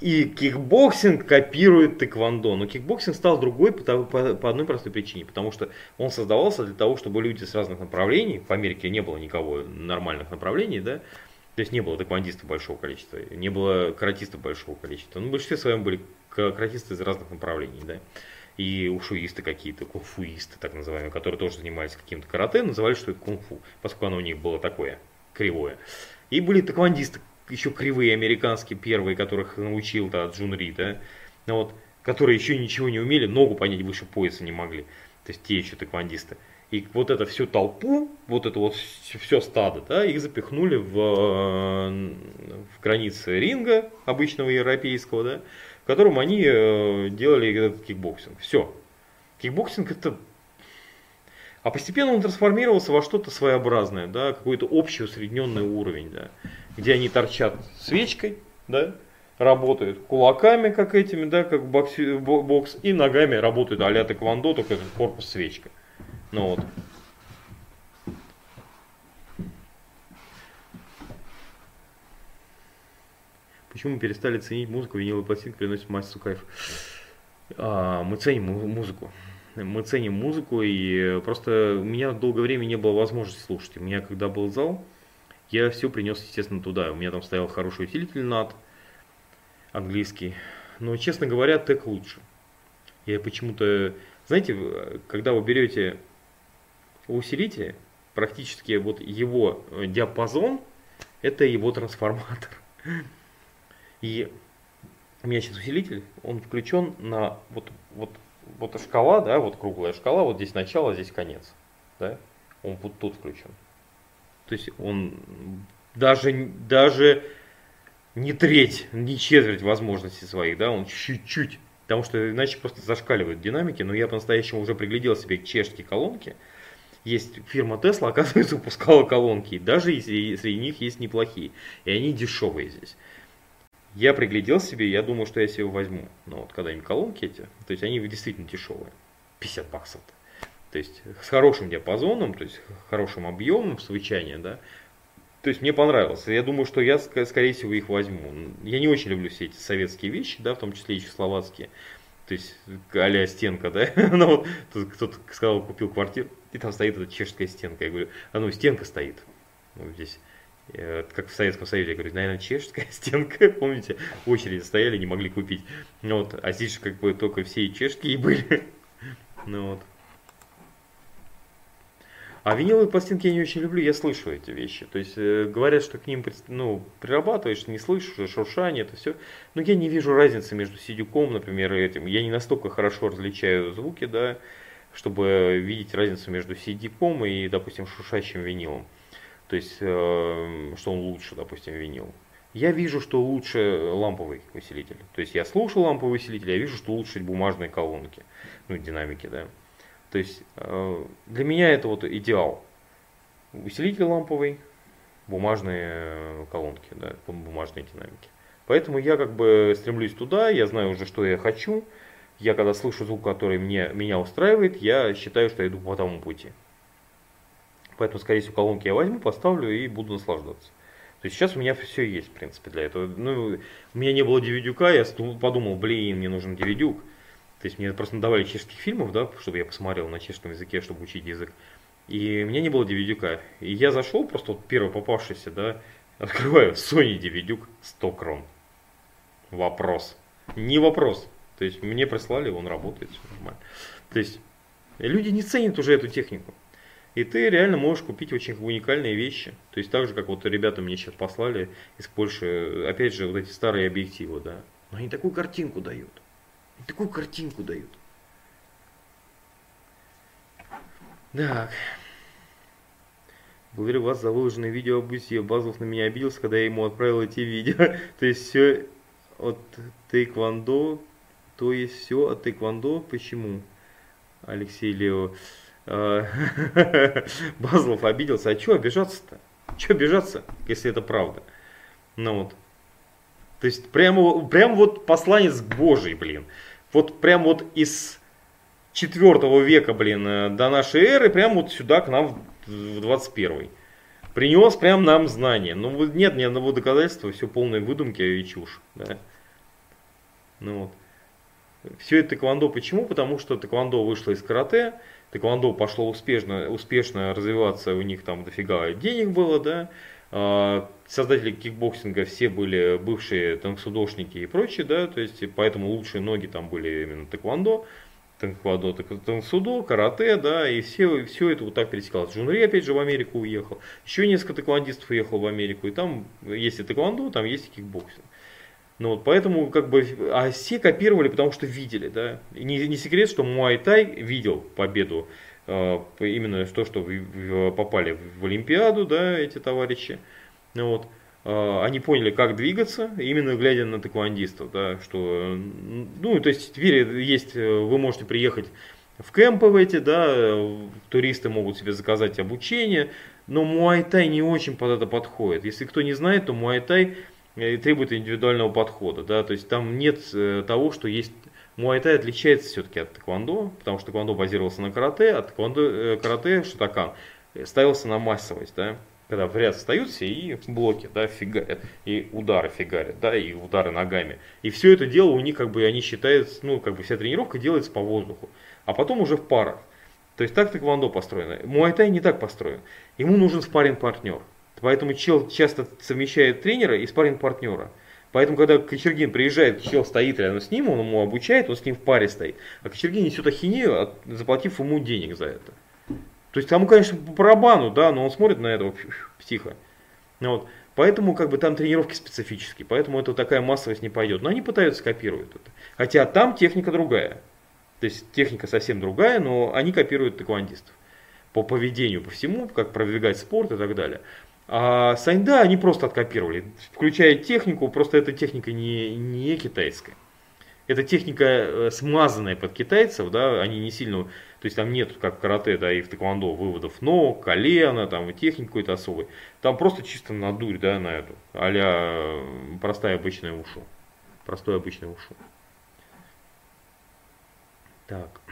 И кикбоксинг копирует тэквондо. Но кикбоксинг стал другой по, по, по одной простой причине. Потому что он создавался для того, чтобы люди с разных направлений, в Америке не было никого нормальных направлений, да, то есть не было тэквондистов большого количества, не было каратистов большого количества. Ну, в большинстве своем были каратисты из разных направлений, да. И ушуисты какие-то, кунфуисты, так называемые, которые тоже занимались каким-то карате, называли, что это кунфу, поскольку оно у них было такое, кривое. И были тэквондисты, еще кривые американские первые, которых научил да, Джун Ри, да, ну, вот, которые еще ничего не умели, ногу понять выше пояса не могли. То есть те еще тэквондисты. И вот это всю толпу, вот это вот все стадо, да, их запихнули в, э, в границы ринга обычного европейского, да, в котором они э, делали этот кикбоксинг. Все. Кикбоксинг это а постепенно он трансформировался во что-то своеобразное, да, какой-то общий усредненный уровень, да, где они торчат свечкой, да, работают кулаками, как этими, да, как бокс, бокс и ногами работают а-ля тэквондо, только корпус свечка. Ну вот. Почему мы перестали ценить музыку, виниловый пластинка приносит массу кайф? А, мы ценим музыку. Мы ценим музыку, и э, просто у меня долгое время не было возможности слушать. У меня когда был зал, я все принес, естественно, туда. У меня там стоял хороший усилитель над английский. Но, честно говоря, тег лучше. Я почему-то, знаете, когда вы берете усилитель, практически вот его диапазон, это его трансформатор. И у меня сейчас усилитель, он включен на вот, вот, вот шкала, да, вот круглая шкала, вот здесь начало, здесь конец, да, он вот тут включен. То есть он даже, даже не треть, не четверть возможностей своих, да, он чуть-чуть, потому что иначе просто зашкаливают динамики, но я по-настоящему уже приглядел себе чешские колонки, есть фирма Tesla, оказывается, выпускала колонки, даже если среди них есть неплохие, и они дешевые здесь. Я приглядел себе, я думаю, что я себе возьму. Но вот когда-нибудь колонки эти, то есть они действительно дешевые. 50 баксов. То есть с хорошим диапазоном, то есть хорошим объемом звучания, да. То есть мне понравилось. Я думаю, что я, скорее всего, их возьму. Я не очень люблю все эти советские вещи, да, в том числе и чехословацкие. То есть а стенка, да. ну вот тут кто-то сказал, купил квартиру, и там стоит эта чешская стенка. Я говорю, а ну стенка стоит. Ну, здесь Э, как в Советском Союзе, я говорю, наверное, чешская стенка, помните, очереди стояли, не могли купить. Ну, вот, а здесь же как бы только все чешские были. ну вот. А виниловые пластинки я не очень люблю, я слышу эти вещи. То есть э, говорят, что к ним ну, прирабатываешь, не слышишь, шуршание, это все. Но я не вижу разницы между сидюком, например, и этим. Я не настолько хорошо различаю звуки, да, чтобы видеть разницу между сидюком и, допустим, шуршащим винилом. То есть, э, что он лучше, допустим, винил. Я вижу, что лучше ламповый усилитель. То есть я слушал ламповый усилитель, я вижу, что лучше бумажные колонки, ну, динамики, да. То есть э, для меня это вот идеал. Усилитель ламповый, бумажные колонки, да, бумажные динамики. Поэтому я как бы стремлюсь туда, я знаю уже, что я хочу. Я когда слышу звук, который мне, меня устраивает, я считаю, что я иду по тому пути. Поэтому, скорее всего, колонки я возьму, поставлю и буду наслаждаться. То есть сейчас у меня все есть, в принципе, для этого. Ну, у меня не было DVD, я подумал, блин, мне нужен DVD. То есть мне просто давали чешских фильмов, да, чтобы я посмотрел на чешском языке, чтобы учить язык. И у меня не было DVD. И я зашел, просто вот первый попавшийся, да, открываю Sony DVD 100 крон. Вопрос. Не вопрос. То есть мне прислали, он работает, все нормально. То есть люди не ценят уже эту технику. И ты реально можешь купить очень уникальные вещи. То есть так же, как вот ребята мне сейчас послали из Польши, опять же, вот эти старые объективы, да. Но они такую картинку дают. Такую картинку дают. Так. Благодарю вас за выложенное видео об Усе. Базов на меня обиделся, когда я ему отправил эти видео. то есть все от тейквондо, то есть все от тейквондо. Почему? Алексей Лео. Э, Базлов обиделся. А что обижаться-то? Что обижаться, если это правда? Ну вот. То есть прямо, прямо вот посланец Божий, блин. Вот прям вот из четвертого века, блин, э, до нашей эры, прям вот сюда к нам в 21 Принес прям нам знания. Ну нет ни одного доказательства, все полные выдумки и чушь. Да? Ну вот. Все это тэквондо почему? Потому что тэквондо вышло из карате, тэквондо пошло успешно, успешно развиваться, у них там дофига денег было, да, а, создатели кикбоксинга все были бывшие танксудошники и прочие, да, то есть поэтому лучшие ноги там были именно тэквондо, тэквондо, танксудо, карате, да, и все, все это вот так пересекалось. Джун Ри опять же в Америку уехал, еще несколько тэквондистов уехал в Америку, и там есть и тэквондо, там есть и кикбоксинг. Ну вот, поэтому как бы, а все копировали, потому что видели, да. И не, не секрет, что Муайтай видел победу, э, именно то, что попали в Олимпиаду, да, эти товарищи. Ну вот, э, они поняли, как двигаться, именно глядя на тэквондистов, да, что, ну, то есть теперь есть, вы можете приехать в кемпы в эти, да, туристы могут себе заказать обучение, но Муайтай не очень под это подходит. Если кто не знает, то Муайтай и требует индивидуального подхода. Да? То есть там нет э, того, что есть Муайтай отличается все-таки от тэквондо, потому что тэквондо базировался на карате, а тэквондо, э, карате, шатакан, ставился на массовость. Да? Когда в ряд встают все и блоки, да, фигарят, и удары фигарят, да, и удары ногами. И все это дело у них, как бы, они считают, ну, как бы вся тренировка делается по воздуху, а потом уже в парах. То есть так тэквондо построено. Муайтай не так построен. Ему нужен спарринг партнер Поэтому чел часто совмещает тренера и спарринг партнера Поэтому, когда Кочергин приезжает, чел стоит рядом с ним, он ему обучает, он с ним в паре стоит. А Кочергин несет ахинею, заплатив ему денег за это. То есть тому, конечно, по барабану, да, но он смотрит на это тихо. Вот. Поэтому как бы там тренировки специфические, поэтому это такая массовость не пойдет. Но они пытаются копировать это. Хотя там техника другая. То есть техника совсем другая, но они копируют тэквондистов. По поведению, по всему, как продвигать спорт и так далее. А Сайнда они просто откопировали, включая технику, просто эта техника не, не китайская. Это техника э, смазанная под китайцев, да, они не сильно то есть там нет, как в карате, да, и в тэквондо, выводов ног, колена, там, и техники какой-то особой. Там просто чисто на дурь, да, на эту, а простая обычная ушу. Простой обычный ушу. Так.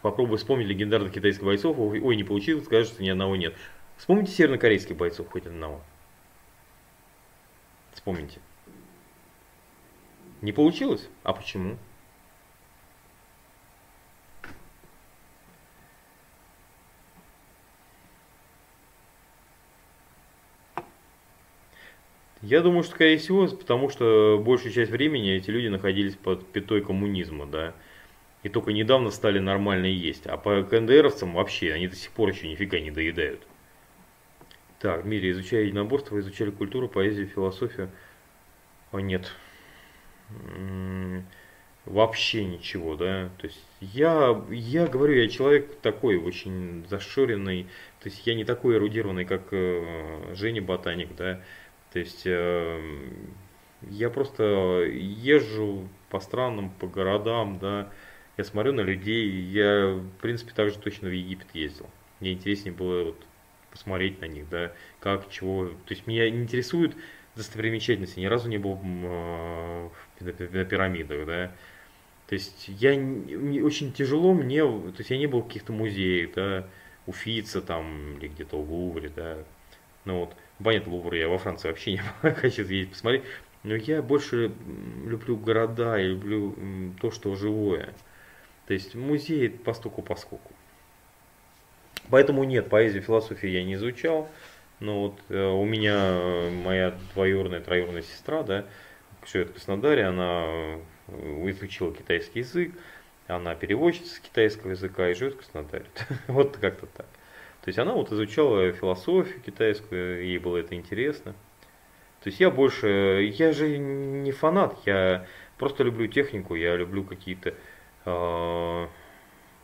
Попробуй вспомнить легендарных китайских бойцов. Ой, не получилось, что ни одного нет. Вспомните севернокорейских бойцов хоть одного. Вспомните. Не получилось? А почему? Я думаю, что, скорее всего, потому что большую часть времени эти люди находились под пятой коммунизма, да. И только недавно стали нормально есть. А по КНДРовцам вообще, они до сих пор еще нифига не доедают. Так, в мире изучая единоборство, изучали культуру, поэзию, философию. О, нет, вообще ничего, да. То есть я, я говорю, я человек такой очень зашоренный, то есть я не такой эрудированный, как э, Женя Ботаник, да. То есть э, я просто езжу по странам, по городам, да. Я смотрю на людей, я, в принципе, также точно в Египет ездил. Мне интереснее было вот посмотреть на них, да, как, чего. То есть меня интересует достопримечательности. Ни разу не был э, на пирамидах, да. То есть я очень тяжело мне, то есть я не был в каких-то музеях, да, Уфица там или где-то в Лувре, да. Ну вот, понятно, Лувр я во Франции вообще не хочу съездить посмотреть. Но я больше люблю города, я люблю то, что живое. То есть музей постуку поскольку. Поэтому нет, поэзию, философию я не изучал. Но вот э, у меня э, моя двоюродная, троюродная сестра, да, живет в Краснодаре, она э, изучила китайский язык, она переводчица с китайского языка и живет в Краснодаре. вот как-то так. То есть она вот изучала философию китайскую, ей было это интересно. То есть я больше, я же не фанат, я просто люблю технику, я люблю какие-то э,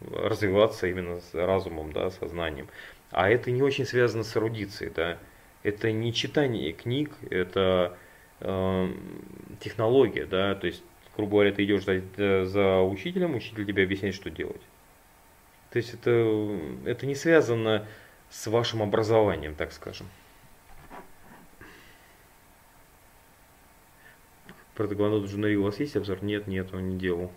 развиваться именно с разумом, да, сознанием. А это не очень связано с эрудицией, да. Это не читание книг, это э, технология, да. То есть, грубо говоря, ты идешь за, за учителем, учитель тебе объясняет, что делать. То есть это, это не связано с вашим образованием, так скажем. Про Тагланот Джунари у вас есть обзор? Нет, нет, он не делал.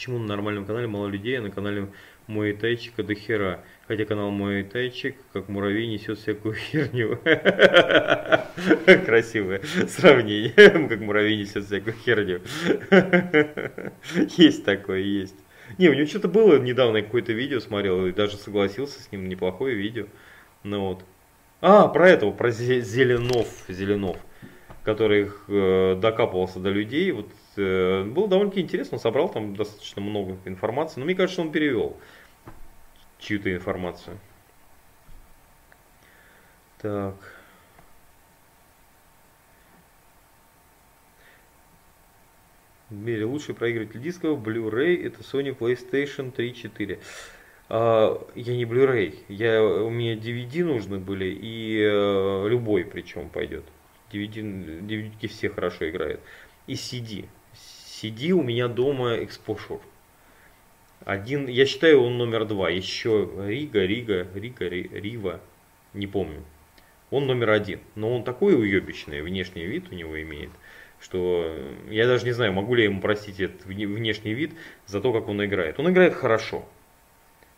Почему на нормальном канале мало людей, а на канале мой тайчика до хера. Хотя канал мой тайчик, как муравей, несет всякую херню. Красивое сравнение, как муравей несет всякую херню. Есть такое, есть. Не, у него что-то было недавно, какое-то видео смотрел, и даже согласился с ним, неплохое видео. Ну вот. А, про этого, про Зеленов, Зеленов, который э, докапывался до людей. Вот было довольно-таки интересно, он собрал там достаточно много информации, но мне кажется, он перевел чью-то информацию. Так. В лучший проигрыватель дисков Blu-ray это Sony PlayStation 3 4. А, я не Blu-ray, я, у меня DVD нужны были и а, любой причем пойдет. DVD, DVD все хорошо играют. И CD. CD у меня дома Exposure. Один, я считаю, он номер два. Еще Рига, Рига, Рига, Рива, не помню. он номер один. Но он такой уебищный, внешний вид у него имеет, что я даже не знаю, могу ли я ему простить этот внешний вид за то, как он играет. Он играет хорошо.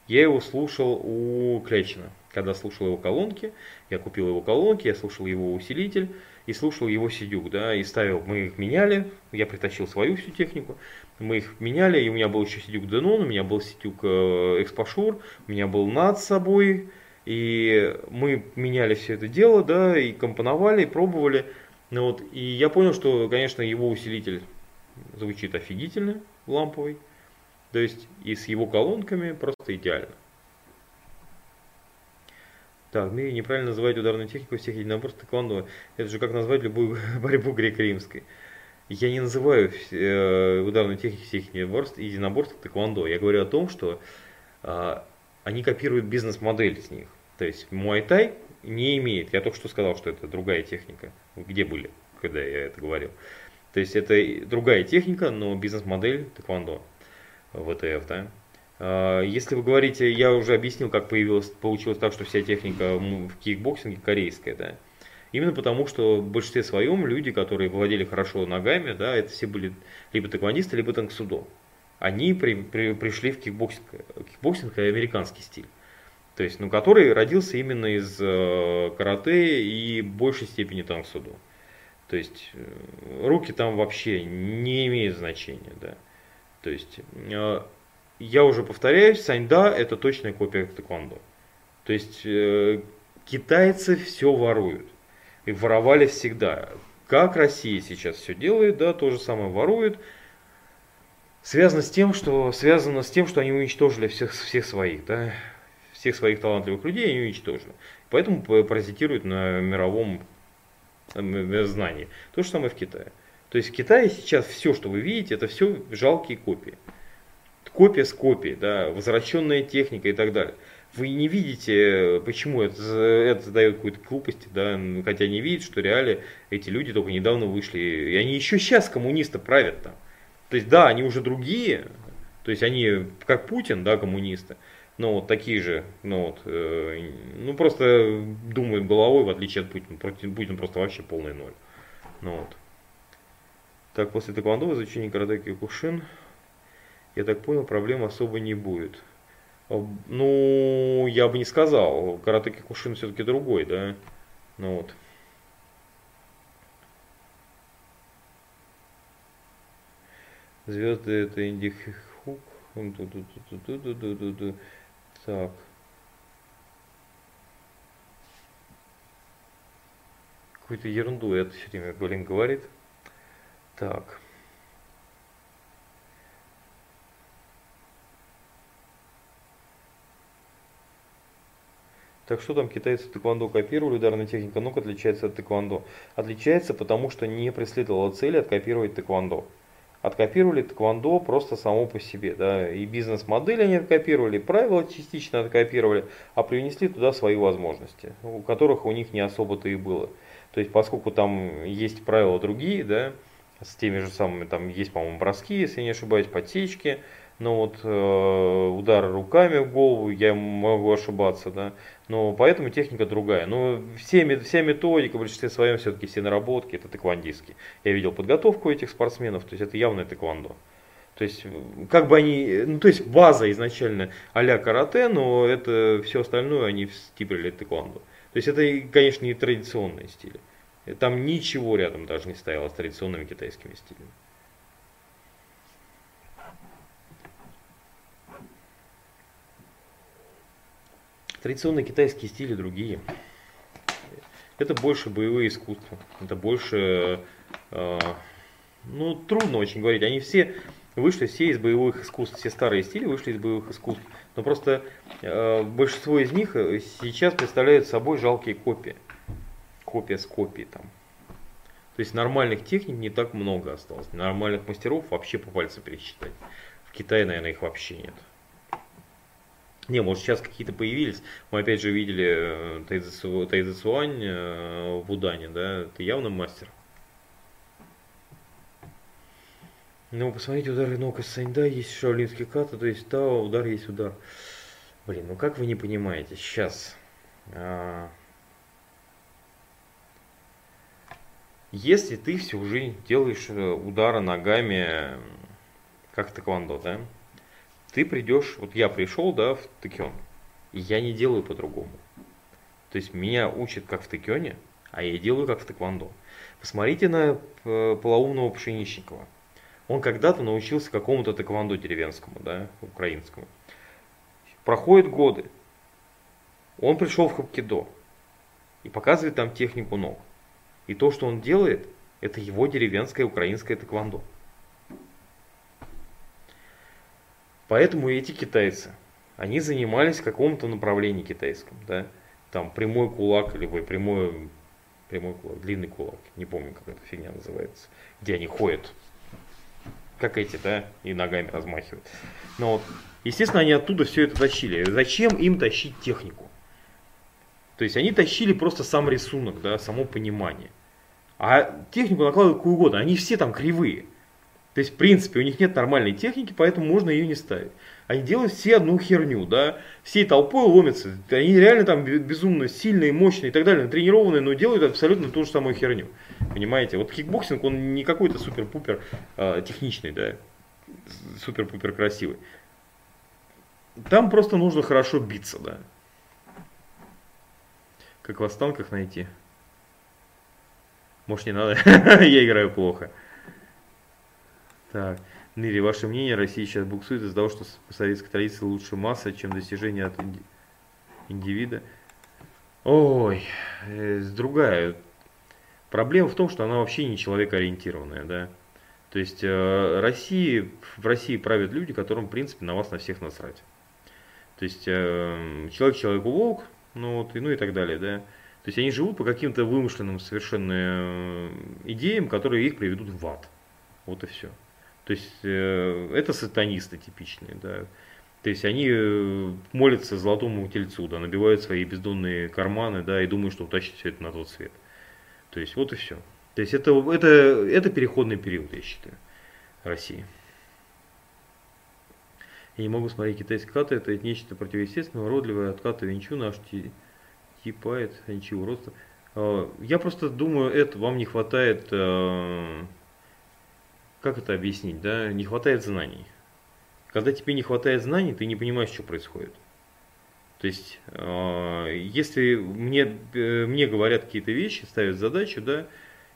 Я его слушал у Клячина. Когда слушал его колонки, я купил его колонки, я слушал его усилитель и слушал его сидюк, да, и ставил, мы их меняли, я притащил свою всю технику, мы их меняли, и у меня был еще сидюк Denon, у меня был сидюк э, Экспашур, у меня был над собой, и мы меняли все это дело, да, и компоновали, и пробовали. Ну, вот, и я понял, что, конечно, его усилитель звучит офигительно, ламповый. То есть и с его колонками просто идеально. Так, в мире неправильно называть ударную технику всех единоборств тэквондо. Это же как назвать любую борьбу греко-римской. Я не называю э, ударную технику всех единоборств, единоборств тэквондо. Я говорю о том, что э, они копируют бизнес-модель с них. То есть Муай не имеет, я только что сказал, что это другая техника. Где были, когда я это говорил? То есть это другая техника, но бизнес-модель тэквондо, ВТФ, да. А, если вы говорите, я уже объяснил, как появилось, получилось так, что вся техника в кикбоксинге корейская, да. Именно потому, что в большинстве своем люди, которые владели хорошо ногами, да, это все были либо тэквондисты, либо танксудо они при, при, пришли в кикбоксинг, кикбоксинг американский стиль. То есть, ну, который родился именно из э, карате и большей степени танксудо. То есть, э, руки там вообще не имеют значения, да. То есть, э, я уже повторяюсь, саньда это точная копия тэквондо. То есть, э, китайцы все воруют. И воровали всегда. Как Россия сейчас все делает, да, то же самое воруют связано с тем, что связано с тем, что они уничтожили всех, всех своих, да, всех своих талантливых людей они уничтожили. Поэтому паразитируют на мировом знании. То же самое в Китае. То есть в Китае сейчас все, что вы видите, это все жалкие копии. Копия с копией, да, возвращенная техника и так далее. Вы не видите, почему это, это задает какую-то глупость, да, хотя не видят, что реально эти люди только недавно вышли, и они еще сейчас коммунисты правят там. То есть, да, они уже другие, то есть они как Путин, да, коммунисты, но вот такие же, ну вот, э, ну просто думают головой, в отличие от Путина. Путин просто вообще полный ноль. Ну вот. Так, после тэквондо изучения карате кушин, я так понял, проблем особо не будет. Ну, я бы не сказал. Карате кушин все-таки другой, да. Ну вот. Звезды это Инди Хук. Так. Какую-то ерунду это все время Блин говорит. Так. Так что там китайцы тэквондо копировали, ударная техника ног отличается от тэквондо? Отличается, потому что не преследовала цели откопировать тэквондо откопировали тэквондо просто само по себе. Да, и бизнес-модель они откопировали, правила частично откопировали, а привнесли туда свои возможности, у которых у них не особо-то и было. То есть, поскольку там есть правила другие, да, с теми же самыми, там есть, по-моему, броски, если не ошибаюсь, подсечки, но вот э, удар руками в голову, я могу ошибаться, да, но поэтому техника другая. Но все, вся методика, в большинстве своем все-таки все наработки, это тэквондистские. Я видел подготовку этих спортсменов, то есть это явное тэквондо. То есть, как бы они, ну, то есть база изначально а-ля карате, но это все остальное они встиприли тэквондо. То есть это, конечно, не традиционные стили. Там ничего рядом даже не стояло с традиционными китайскими стилями. Традиционные китайские стили другие. Это больше боевые искусства. Это больше... Э, ну, трудно очень говорить. Они все вышли все из боевых искусств. Все старые стили вышли из боевых искусств. Но просто э, большинство из них сейчас представляют собой жалкие копии. Копия с копией там. То есть нормальных техник не так много осталось. Нормальных мастеров вообще по пальцам пересчитать. В Китае, наверное, их вообще нет. Не, может сейчас какие-то появились. Мы опять же видели э, Тайзи Суань э, в Удане, да, ты явно мастер. Ну, посмотрите, удары ног из Саньда, есть шаолинский ката, то есть Тао, удар есть удар. Блин, ну как вы не понимаете, сейчас. А... Если ты всю жизнь делаешь э, удары ногами, как тэквондо, да, ты придешь, вот я пришел, да, в тэкён, и я не делаю по-другому. То есть меня учат как в тэкёне, а я делаю как в тэквондо. Посмотрите на э, полоумного Пшеничникова. Он когда-то научился какому-то тэквондо деревенскому, да, украинскому. Проходят годы. Он пришел в хапкидо и показывает там технику ног. И то, что он делает, это его деревенское украинское тэквондо. Поэтому эти китайцы, они занимались каком-то направлении китайском, да, там прямой кулак, либо прямой, прямой кулак, длинный кулак, не помню, как эта фигня называется, где они ходят, как эти, да, и ногами размахивают. Но вот, естественно, они оттуда все это тащили. Зачем им тащить технику? То есть они тащили просто сам рисунок, да, само понимание. А технику накладывают какую угодно, они все там кривые. То есть, в принципе, у них нет нормальной техники, поэтому можно ее не ставить. Они делают все одну херню, да, всей толпой ломятся. Они реально там безумно сильные, мощные и так далее, тренированные, но делают абсолютно ту же самую херню. Понимаете? Вот кикбоксинг, он не какой-то супер-пупер э, техничный, да, супер-пупер красивый. Там просто нужно хорошо биться, да. Как в останках найти. Может не надо, я играю плохо. Так, Ныри, ваше мнение, Россия сейчас буксует из-за того, что по советской традиции лучше масса, чем достижение от индивида. Ой, э, другая. Проблема в том, что она вообще не человекоориентированная, да. То есть э, России, в России правят люди, которым, в принципе, на вас на всех насрать. То есть э, человек человеку волк, ну, вот, и, ну и так далее, да. То есть они живут по каким-то вымышленным совершенно э, идеям, которые их приведут в ад. Вот и все. То есть э, это сатанисты типичные, да. То есть они э, молятся золотому тельцу, да, набивают свои бездонные карманы, да, и думают, что утащат все это на тот свет. То есть вот и все. То есть это, это, это переходный период, я считаю, России. Я не могу смотреть китайские каты, это нечто противоестественное, уродливое, откаты венчу наш типает, ничего уродства. А, я просто думаю, это вам не хватает а, как это объяснить, да, не хватает знаний. Когда тебе не хватает знаний, ты не понимаешь, что происходит. То есть, э, если мне, э, мне говорят какие-то вещи, ставят задачу, да,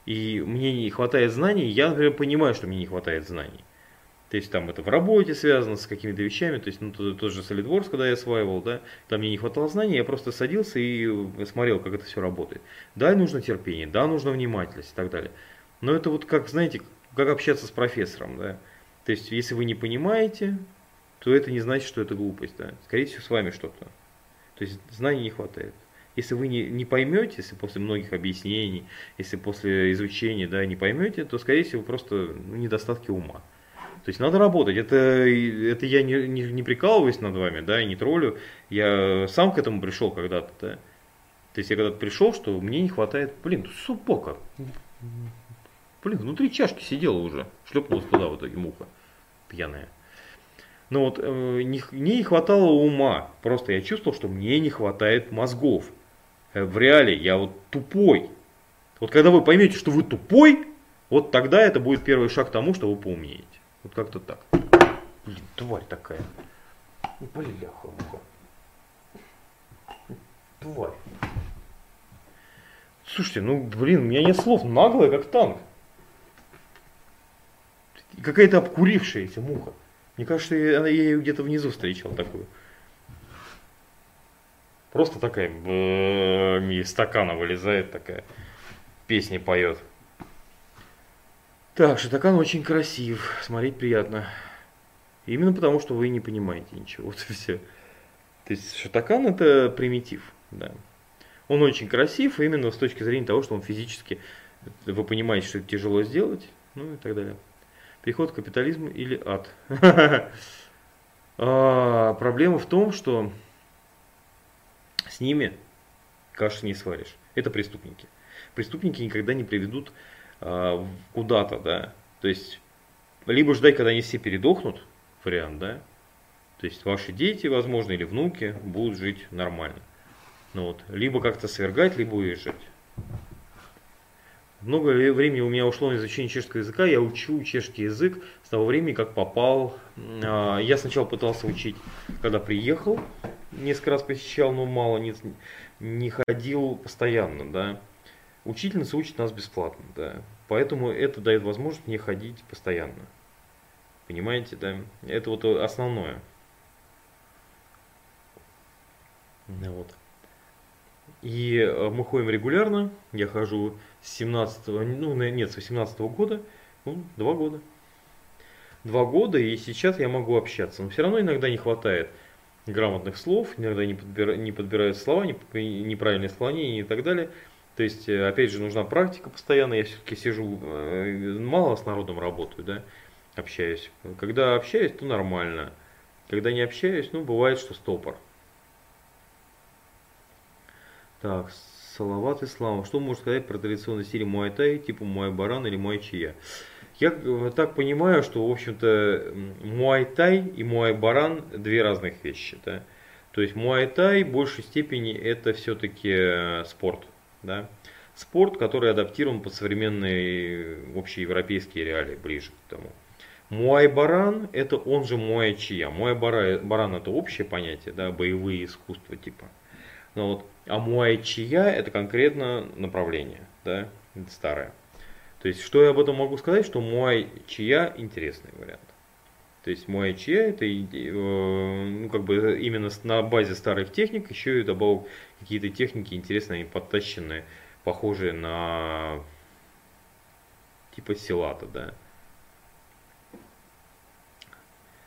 и мне не хватает знаний, я, например, понимаю, что мне не хватает знаний. То есть там это в работе связано с какими-то вещами, то есть ну, тот, тот же SolidWorks, когда я осваивал, да, там мне не хватало знаний, я просто садился и смотрел, как это все работает. Да, нужно терпение, да, нужно внимательность и так далее. Но это вот как, знаете, как общаться с профессором, да. То есть, если вы не понимаете, то это не значит, что это глупость, да. Скорее всего, с вами что-то. То есть, знаний не хватает. Если вы не, не поймете, если после многих объяснений, если после изучения, да, не поймете, то, скорее всего, просто ну, недостатки ума. То есть надо работать. Это, это я не, не, не прикалываюсь над вами, да, и не троллю. Я сам к этому пришел когда-то, да. То есть я когда-то пришел, что мне не хватает, блин, супока. Блин, внутри чашки сидела уже. Шлепнулась туда в итоге муха. Пьяная. Но вот э, не, не хватало ума. Просто я чувствовал, что мне не хватает мозгов. Э, в реале я вот тупой. Вот когда вы поймете, что вы тупой, вот тогда это будет первый шаг к тому, что вы поумнеете. Вот как-то так. Блин, тварь такая. Бляха, муха. Тварь. Слушайте, ну блин, у меня нет слов. Наглая, как танк какая-то обкурившаяся муха. Мне кажется, я, ее где-то внизу встречал такую. Просто такая из стакана вылезает такая, песни поет. Так, Шатакан очень красив, смотреть приятно. Именно потому, что вы не понимаете ничего. Вот и все. То есть Шатакан это примитив, да. Он очень красив именно с точки зрения того, что он физически, вы понимаете, что это тяжело сделать, ну и так далее. Переход к капитализму или ад? а, проблема в том, что с ними каши не сваришь. Это преступники. Преступники никогда не приведут а, куда-то, да. То есть, либо ждать, когда они все передохнут, вариант, да. То есть, ваши дети, возможно, или внуки будут жить нормально. Ну, вот. Либо как-то свергать, либо уезжать. Много времени у меня ушло на изучение чешского языка. Я учу чешский язык с того времени, как попал. А, я сначала пытался учить, когда приехал, несколько раз посещал, но мало, не, не ходил постоянно, да. Учительница учит нас бесплатно, да. Поэтому это дает возможность мне ходить постоянно. Понимаете, да? Это вот основное. Вот. И э, мы ходим регулярно. Я хожу с 17 ну нет, с 18 -го года. Ну, два года. Два года, и сейчас я могу общаться. Но все равно иногда не хватает грамотных слов, иногда не, подбира, не подбирают слова, не, неправильные склонения и так далее. То есть, э, опять же, нужна практика постоянно. Я все-таки сижу, э, мало с народом работаю, да, общаюсь. Когда общаюсь, то нормально. Когда не общаюсь, ну, бывает, что стопор. Так, Салават Ислам. Что можно сказать про традиционный стиль муай-тай, типа муай-баран или муай-чия? Я э, так понимаю, что, в общем-то, муай-тай и муай-баран две разных вещи. Да? То есть муай-тай в большей степени это все-таки э, спорт. Да? Спорт, который адаптирован под современные общеевропейские реалии, ближе к тому. Муай-баран это он же муай-чия. Муай-баран это общее понятие, да, боевые искусства типа. Но вот а муай-чия это конкретно направление, да, это старое. То есть, что я об этом могу сказать, что муай-чия интересный вариант. То есть муай-чия это э, ну, как бы именно на базе старых техник, еще и добавил какие-то техники интересные, подтащенные, похожие на типа силата, да.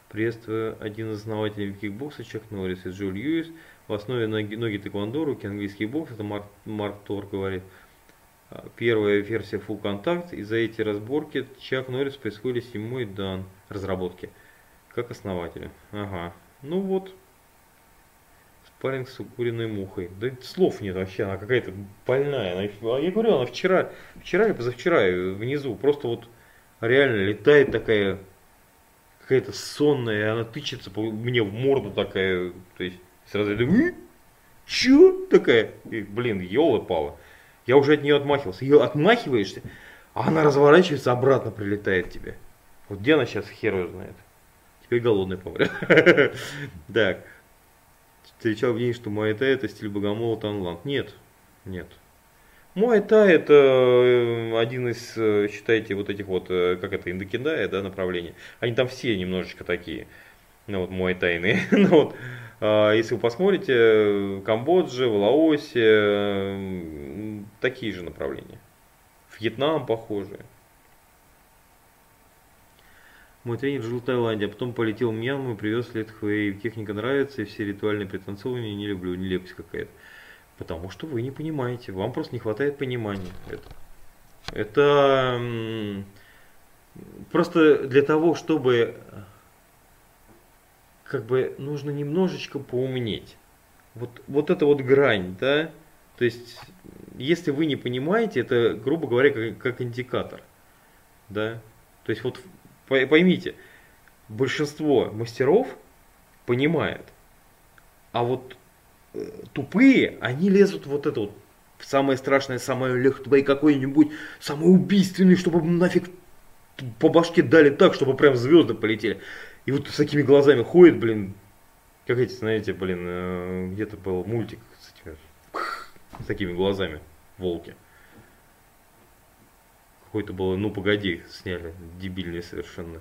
Приветствую один из основателей кикбокса Чак Норрис и Джо Льюис. В основе ноги, ноги тэквондо, руки английский бокс, это Марк, Марк Тор говорит. А, первая версия Full Contact, и за эти разборки Чак Норрис происходили седьмой дан разработки, как основателя. Ага, ну вот, спарринг с укуренной мухой. Да слов нет вообще, она какая-то больная. Она, я говорю, она вчера, вчера или позавчера внизу просто вот реально летает такая какая-то сонная, она тычется мне в морду такая, то есть Сразу думаю, чё такая? И, блин, елы пала. Я уже от нее отмахивался. Ее отмахиваешься, а она разворачивается, обратно прилетает тебе. Вот где она сейчас, хер ее знает. Теперь голодный помрет. Так. Встречал мнение, что Муайтай это стиль Богомола Танланд. Нет, нет. Муайтай это э, один из, э, считайте, вот этих вот, э, как это, индокидая, да, направления. Они там все немножечко такие, ну вот, муайтайные. ну вот, если вы посмотрите, в Камбодже, в Лаосе такие же направления. Вьетнам похожие. Мой тренер жил в Таиланде, а потом полетел в Мьянму и привез лет Хуэй. Техника нравится, и все ритуальные пританцовывания не люблю, нелепость какая-то. Потому что вы не понимаете, вам просто не хватает понимания. Это, это просто для того, чтобы как бы нужно немножечко поумнеть. Вот, вот это вот грань, да, то есть, если вы не понимаете, это, грубо говоря, как, как индикатор, да, то есть вот поймите, большинство мастеров понимает, а вот э, тупые, они лезут вот это вот самое страшное, самое легкое какой-нибудь, самый убийственный, чтобы нафиг по башке дали так, чтобы прям звезды полетели. И вот с такими глазами ходит, блин, как эти, знаете, блин, э, где-то был мультик с, этими, с такими глазами, волки. Какой-то было, ну погоди, сняли, дебильные совершенно.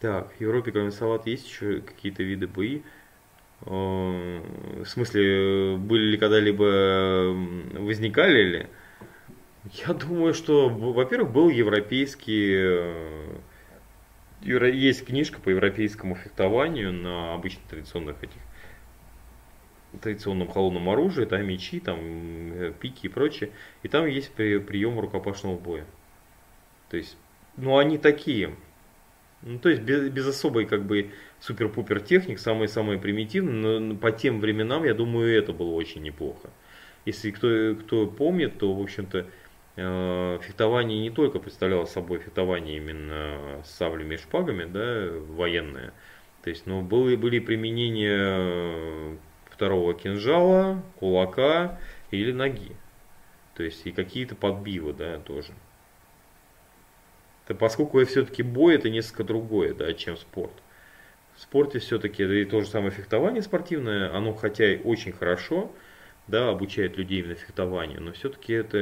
Так, в Европе, кроме салат, есть еще какие-то виды бои? Э, в смысле, были ли когда-либо, возникали ли? Я думаю, что, во-первых, был европейский... Э, есть книжка по европейскому фехтованию на обычно традиционных этих традиционном холодном оружии, там мечи, там э, пики и прочее. И там есть прием рукопашного боя. То есть, ну они такие. Ну, то есть без, без особой как бы супер-пупер техник, самые-самые примитивные, но по тем временам, я думаю, это было очень неплохо. Если кто, кто помнит, то, в общем-то, фехтование не только представляло собой фехтование именно с саблями и шпагами, да, военное, то есть, но были, были применения второго кинжала, кулака или ноги. То есть и какие-то подбивы, да, тоже. Это поскольку все-таки бой это несколько другое, да, чем спорт. В спорте все-таки и то же самое фехтование спортивное, оно хотя и очень хорошо, да, обучает людей именно фехтованию, но все-таки это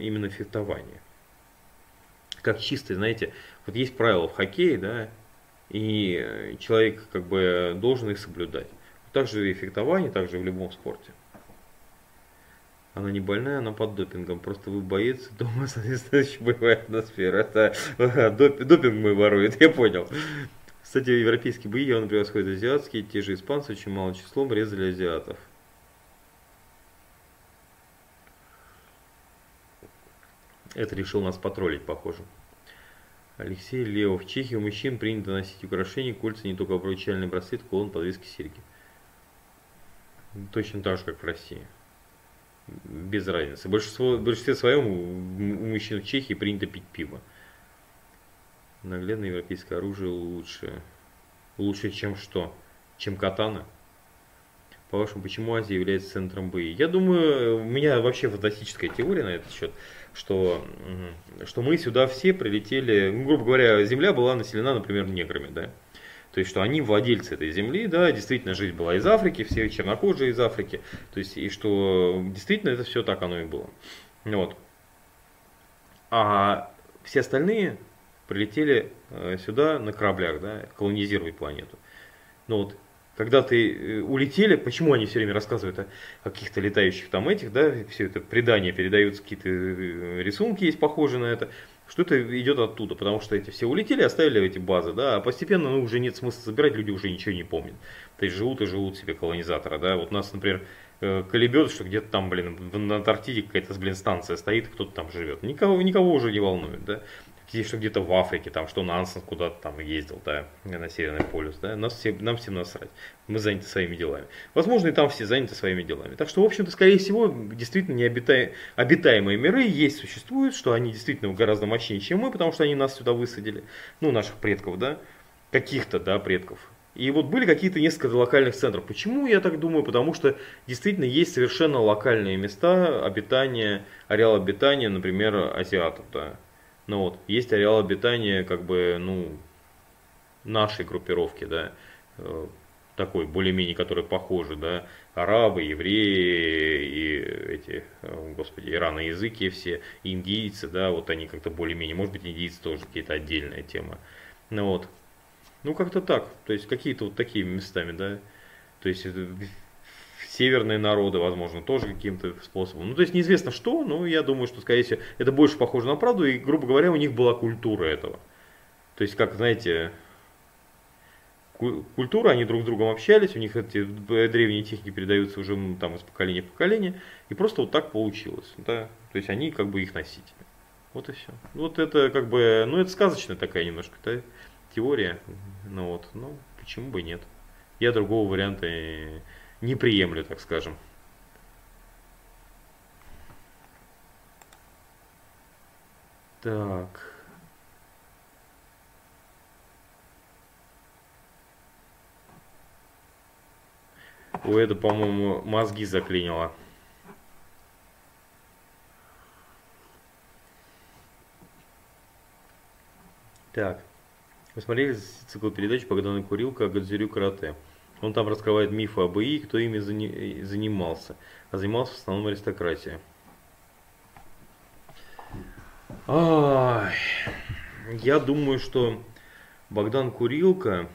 именно фехтование. Как чистое, знаете, вот есть правила в хоккее, да, и человек как бы должен их соблюдать. Также и фехтование, также в любом спорте. Она не больная, она под допингом. Просто вы боец, дома соответствующая боевая атмосфера. Это допинг мой ворует, я понял. Кстати, европейские бои явно превосходят азиатские. Те же испанцы очень малым числом резали азиатов. Это решил нас потроллить, похоже. Алексей Лео. В Чехии у мужчин принято носить украшения, кольца, не только обручальный браслет, кулон, подвески, серьги. Точно так же, как в России. Без разницы. Большинство, в большинстве своем у мужчин в Чехии принято пить пиво. Наглядное европейское оружие лучше. Лучше, чем что? Чем катана? По-вашему, почему Азия является центром бои? Я думаю, у меня вообще фантастическая теория на этот счет, что, что мы сюда все прилетели, ну, грубо говоря, Земля была населена, например, неграми, да? То есть, что они владельцы этой земли, да, действительно жизнь была из Африки, все чернокожие из Африки, то есть, и что действительно это все так оно и было. Вот. А все остальные прилетели э, сюда на кораблях, да, колонизировать планету. Ну вот когда ты э, улетели, почему они все время рассказывают о, каких-то летающих там этих, да, все это предания передаются, какие-то э, рисунки есть похожие на это, что это идет оттуда, потому что эти все улетели, оставили эти базы, да, а постепенно ну, уже нет смысла забирать, люди уже ничего не помнят. То есть живут и живут себе колонизаторы, да, вот нас, например, э, колебет, что где-то там, блин, в Антарктиде какая-то, блин, станция стоит, кто-то там живет. Никого, никого уже не волнует, да что где-то в Африке, там, что Нансен куда-то там ездил, да, на Северный полюс, да, нас все, нам всем насрать. Мы заняты своими делами. Возможно, и там все заняты своими делами. Так что, в общем-то, скорее всего, действительно необитаемые обитаемые миры есть, существуют, что они действительно гораздо мощнее, чем мы, потому что они нас сюда высадили, ну, наших предков, да, каких-то, да, предков. И вот были какие-то несколько локальных центров. Почему я так думаю? Потому что действительно есть совершенно локальные места обитания, ареал обитания, например, азиатов, да. Ну вот, есть ареал обитания, как бы, ну, нашей группировки, да, э, такой более-менее, который похожи, да, арабы, евреи и эти, э, господи, ираноязыки все, индийцы, да, вот они как-то более-менее, может быть, индийцы тоже какие-то отдельная тема. Ну вот, ну как-то так, то есть какие-то вот такими местами, да, то есть северные народы, возможно, тоже каким-то способом. Ну, то есть неизвестно что, но я думаю, что, скорее всего, это больше похоже на правду, и, грубо говоря, у них была культура этого. То есть, как, знаете, культура, они друг с другом общались, у них эти древние техники передаются уже ну, там из поколения в поколение, и просто вот так получилось, да, то есть они как бы их носители. Вот и все. Вот это как бы, ну это сказочная такая немножко да, теория, ну вот, ну почему бы нет. Я другого варианта не приемлю, так скажем. Так. У это, по-моему, мозги заклинило. Так. Вы смотрели цикл передач «Богдан и Курилка» Гадзюрю Карате? Он там раскрывает мифы об ИИ, кто ими занимался. А занимался в основном аристократия. Ай, я думаю, что Богдан Курилка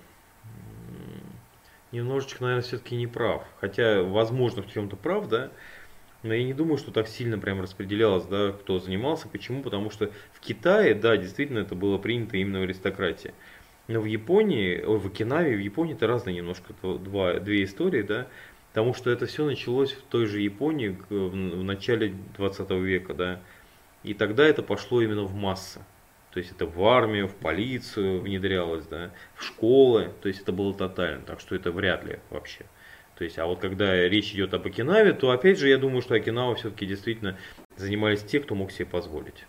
немножечко, наверное, все-таки не прав. Хотя, возможно, в чем-то прав, да. Но я не думаю, что так сильно прям распределялось, да, кто занимался. Почему? Потому что в Китае, да, действительно это было принято именно в аристократии. Но в Японии, ой, в Окинаве, в Японии это разные немножко два, две истории, да, потому что это все началось в той же Японии в, в начале 20 века, да, и тогда это пошло именно в массы. То есть это в армию, в полицию внедрялось, да, в школы, то есть это было тотально, так что это вряд ли вообще. То есть, а вот когда речь идет об Окинаве, то опять же я думаю, что Окинава все-таки действительно занимались те, кто мог себе позволить.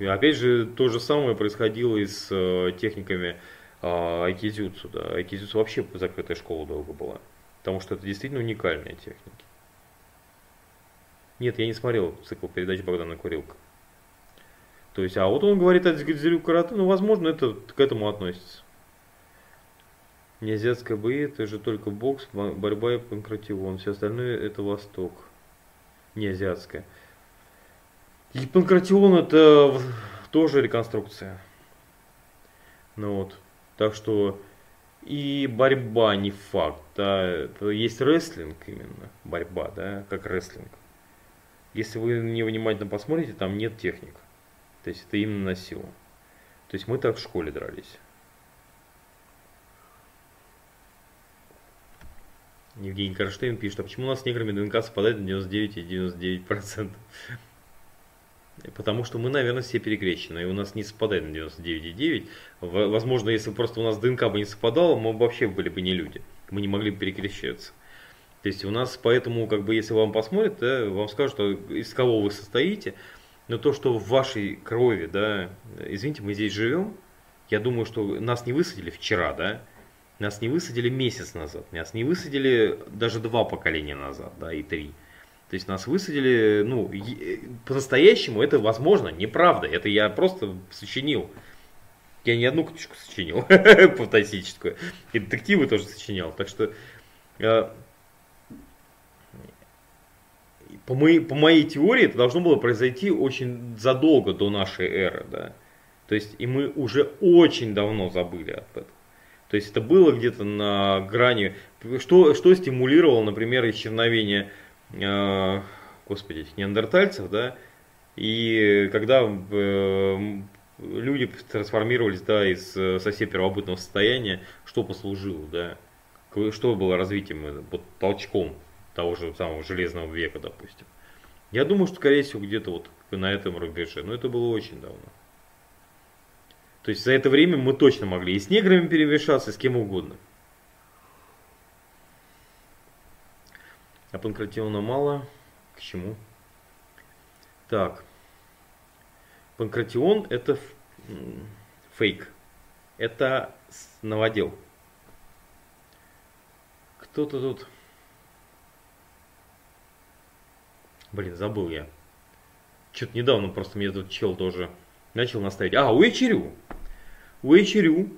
Опять же, то же самое происходило и с э, техниками э, айкидзюцу. Да. Айкидзюцу вообще закрытая школа долго была. Потому что это действительно уникальные техники. Нет, я не смотрел цикл передач Богдана Курилка. То есть, а вот он говорит о Дзюрю карате, ну, возможно, это к этому относится. Не азиатская бои, это же только бокс, борьба и панкратион. Все остальное это Восток. Не азиатская. И панкратион это тоже реконструкция. Ну вот. Так что и борьба не факт. Да. Есть рестлинг именно, борьба, да, как рестлинг. Если вы невнимательно посмотрите, там нет техник. То есть это именно на силу. То есть мы так в школе дрались. Евгений Карштейн пишет, а почему у нас с неграми ДНК совпадает на 99,99%? Потому что мы, наверное, все перекрещены, и у нас не совпадает на 99,9. Возможно, если просто у нас ДНК бы не совпадало, мы вообще были бы не люди. Мы не могли бы перекрещиваться. То есть у нас поэтому, как бы, если вам посмотрят, да, вам скажут, что из кого вы состоите, но то, что в вашей крови, да, извините, мы здесь живем, я думаю, что нас не высадили вчера, да, нас не высадили месяц назад, нас не высадили даже два поколения назад, да, и три. То есть нас высадили, ну, по-настоящему это возможно, неправда. Это я просто сочинил. Я не одну книжку сочинил, фантастическую. И детективы тоже сочинял. Так что э, по, моей, по моей теории это должно было произойти очень задолго до нашей эры, да. То есть и мы уже очень давно забыли об этом. То есть это было где-то на грани. Что, что стимулировало, например, исчезновение, э, господи, неандертальцев, да? И когда э, люди трансформировались, да, из э, совсем первобытного состояния, что послужило, да? Что было развитием, вот толчком того же самого железного века, допустим. Я думаю, что, скорее всего, где-то вот на этом рубеже. Но это было очень давно. То есть за это время мы точно могли и с неграми перемешаться, и с кем угодно. А панкратиона мало. К чему? Так. Панкратион это фейк. Это новодел. Кто-то тут... Блин, забыл я. Что-то недавно просто мне тут чел тоже начал наставить. А, Уичерю. Уичерю.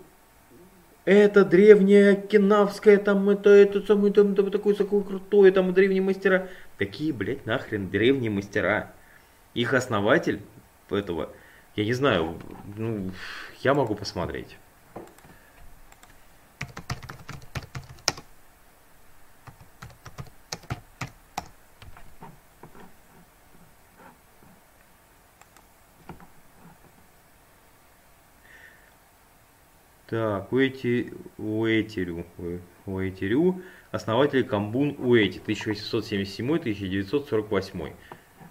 Это древняя кинавская, там это, это самое, там, там такое, такое крутое, там древние мастера. Какие, блядь, нахрен древние мастера? Их основатель этого, я не знаю, ну, я могу посмотреть. Так, Уэти, Уэтерю, Уэтерю, основатель Камбун Уэти, 1877-1948.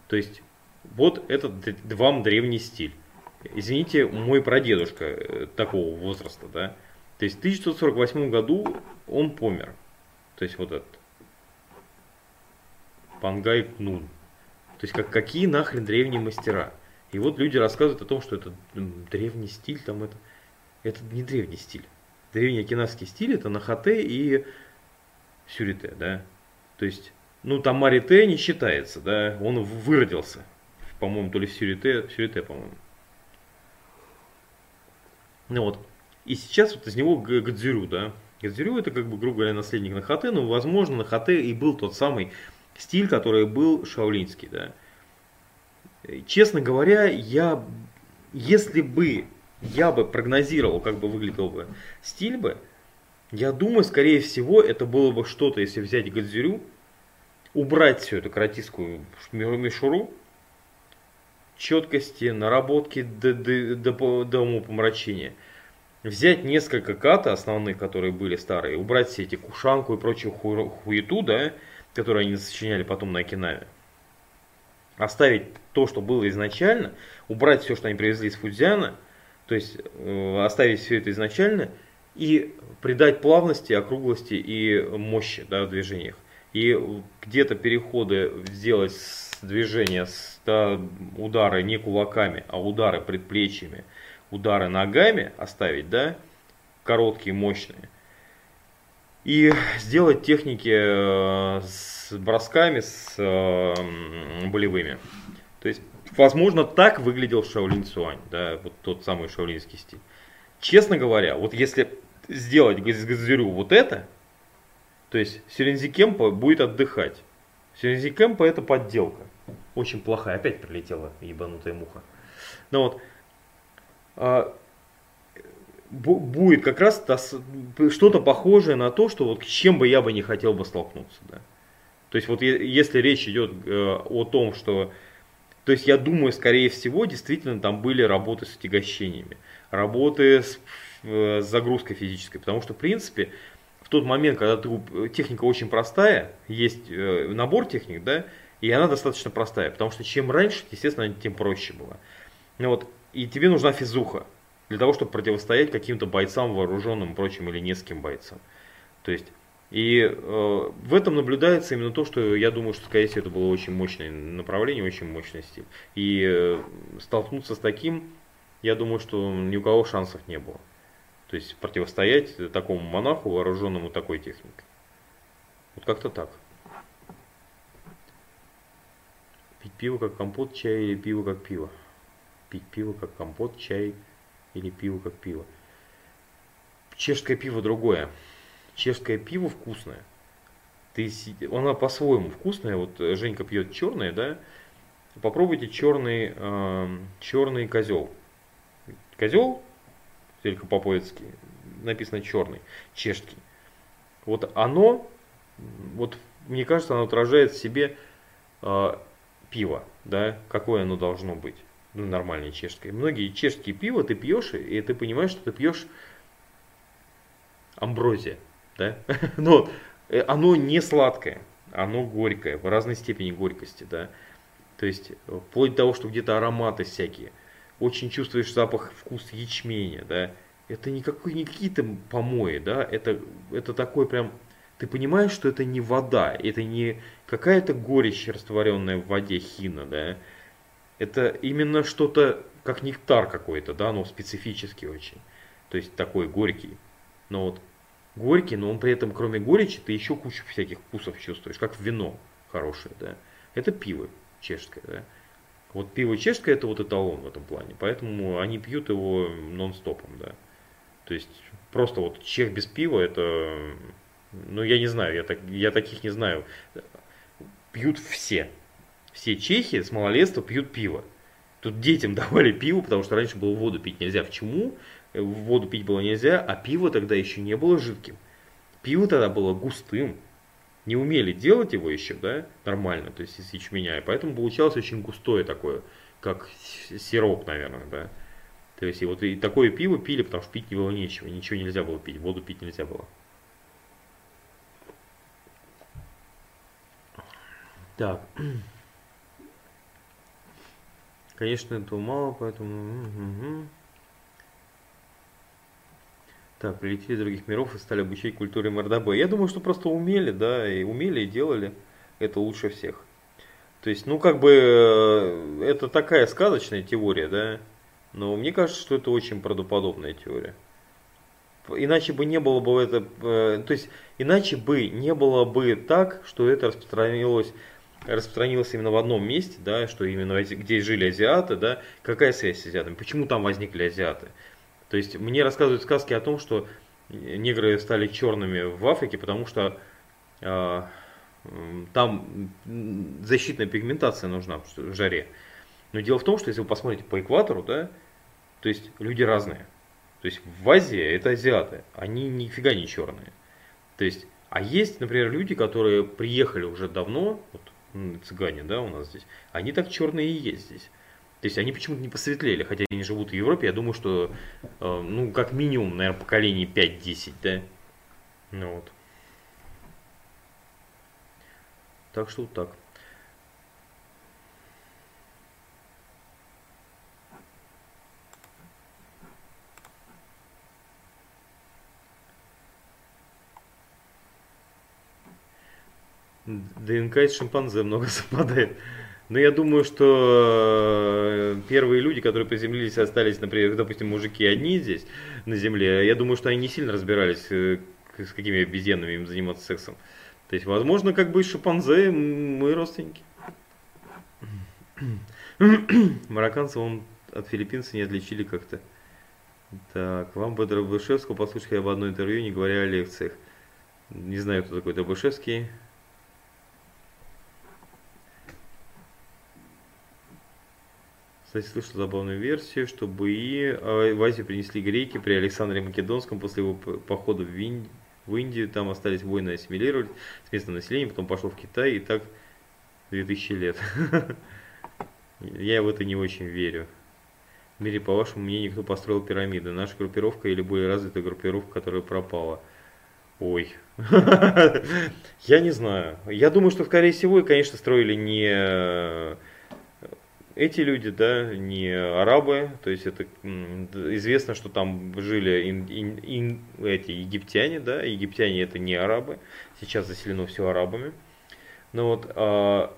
То есть, вот этот вам древний стиль. Извините, мой прадедушка э, такого возраста, да. То есть в 1948 году он помер. То есть вот этот. Пангай Кнун. То есть как, какие нахрен древние мастера. И вот люди рассказывают о том, что это древний стиль, там это это не древний стиль. Древний окинавский стиль это нахате и сюрите, да. То есть, ну там марите не считается, да, он выродился. По-моему, то ли в сюрите, в сюрите, по-моему. Ну вот. И сейчас вот из него Гадзюрю, да. Гадзюрю это как бы, грубо говоря, наследник Нахате, но возможно Нахате и был тот самый стиль, который был шаолинский, да. Честно говоря, я, если бы я бы прогнозировал, как бы выглядел бы стиль бы, я думаю, скорее всего, это было бы что-то, если взять Гадзюрю, убрать всю эту каратистскую мишуру, четкости, наработки до, до, до, до умопомрачения. Взять несколько ката основных, которые были старые, убрать все эти кушанку и прочую хуету, да, которые они сочиняли потом на Окинаве. Оставить то, что было изначально, убрать все, что они привезли из Фудзиана – то есть э, оставить все это изначально и придать плавности, округлости и мощи да, в движениях. И где-то переходы сделать с движения, с да, удары не кулаками, а удары предплечьями, удары ногами оставить, да, короткие, мощные. И сделать техники э, с бросками, с э, болевыми. То есть, возможно, так выглядел Шаолинь Цуань, да, вот тот самый шаолинский стиль. Честно говоря, вот если сделать Газирю вот это, то есть Сирензи Кемпа будет отдыхать. Сирензи Кемпа это подделка. Очень плохая. Опять прилетела ебанутая муха. Ну вот. А, будет как раз что-то похожее на то, что вот с чем бы я бы не хотел бы столкнуться. Да. То есть вот если речь идет э, о том, что... То есть я думаю, скорее всего, действительно там были работы с отягощениями, работы с, э, с загрузкой физической. Потому что, в принципе, в тот момент, когда ты, техника очень простая, есть э, набор техник, да, и она достаточно простая. Потому что чем раньше, естественно, тем проще было. Ну, вот, и тебе нужна физуха для того, чтобы противостоять каким-то бойцам вооруженным, прочим, или нескольким бойцам. То есть и э, в этом наблюдается именно то, что я думаю, что, скорее всего, это было очень мощное направление, очень мощный стиль. И э, столкнуться с таким, я думаю, что ни у кого шансов не было. То есть противостоять такому монаху, вооруженному такой техникой. Вот как-то так. Пить пиво как компот, чай или пиво как пиво. Пить пиво как компот, чай или пиво как пиво. Чешское пиво другое чешское пиво вкусное. Ты, она по-своему вкусная. Вот Женька пьет черное, да? Попробуйте черный, э, черный козел. Козел, великопоповецкий, написано черный, чешский. Вот оно, вот мне кажется, оно отражает в себе э, пиво, да, какое оно должно быть. Ну, нормальное чешское. Многие чешские пиво ты пьешь, и ты понимаешь, что ты пьешь амброзия да? Но э, оно не сладкое, оно горькое, в разной степени горькости, да? То есть, э, вплоть до того, что где-то ароматы всякие. Очень чувствуешь запах, вкус ячменя, да? Это не, какой, не какие-то помои, да? Это, это такой прям... Ты понимаешь, что это не вода, это не какая-то горечь, растворенная в воде хина, да? Это именно что-то, как нектар какой-то, да, но специфический очень. То есть такой горький. Но вот горький, но он при этом, кроме горечи, ты еще кучу всяких вкусов чувствуешь, как вино хорошее, да. Это пиво чешское, да. Вот пиво чешское это вот эталон в этом плане, поэтому они пьют его нон-стопом, да. То есть просто вот чех без пива это, ну я не знаю, я, так, я таких не знаю. Пьют все. Все чехи с малолетства пьют пиво. Тут детям давали пиво, потому что раньше было воду пить нельзя. Почему? Воду пить было нельзя, а пиво тогда еще не было жидким. Пиво тогда было густым. Не умели делать его еще, да, нормально, то есть из ячменя. И поэтому получалось очень густое такое, как сироп, наверное, да. То есть и вот и такое пиво пили, потому что пить не было нечего, ничего нельзя было пить, воду пить нельзя было. Так. Конечно, этого мало, поэтому... Угу. Так, прилетели из других миров и стали обучать культуре мордобоя. Я думаю, что просто умели, да, и умели, и делали это лучше всех. То есть, ну, как бы, э, это такая сказочная теория, да, но мне кажется, что это очень правдоподобная теория. Иначе бы не было бы это, э, то есть, иначе бы не было бы так, что это распространилось распространилось именно в одном месте, да, что именно где жили азиаты, да, какая связь с азиатами, почему там возникли азиаты. То есть мне рассказывают сказки о том, что негры стали черными в Африке, потому что э, там защитная пигментация нужна в жаре. Но дело в том, что если вы посмотрите по экватору, да, то есть люди разные. То есть в Азии это азиаты, они нифига не черные. То есть, а есть, например, люди, которые приехали уже давно, вот цыгане, да, у нас здесь, они так черные и есть здесь. То есть они почему-то не посветлели, хотя они живут в Европе. Я думаю, что, э, ну, как минимум, наверное, поколений 5-10, да? Ну вот. Так что вот так. ДНК из шимпанзе много совпадает. Но я думаю, что э, первые люди, которые приземлились, остались, например, допустим, мужики одни здесь на Земле, я думаю, что они не сильно разбирались, э, с какими обезьянами им заниматься сексом. То есть, возможно, как бы шимпанзе мы родственники. Марокканцев он от филиппинца не отличили как-то. Так, вам бы Дробышевского послушать я в одной интервью, не говоря о лекциях. Не знаю, кто такой Дробышевский. Кстати, слышал забавную версию, что бои а, в Азию принесли греки при Александре Македонском после его похода в, Инь... в Индию. Там остались войны ассимилировать с местным населением, потом пошел в Китай и так 2000 лет. Я в это не очень верю. В мире, по вашему мнению, кто построил пирамиды? Наша группировка или более развитая группировка, которая пропала? Ой. Я не знаю. Я думаю, что, скорее всего, конечно, строили не эти люди, да, не арабы, то есть это известно, что там жили ин, ин, ин, эти египтяне, да, египтяне это не арабы, сейчас заселено все арабами. Но вот а,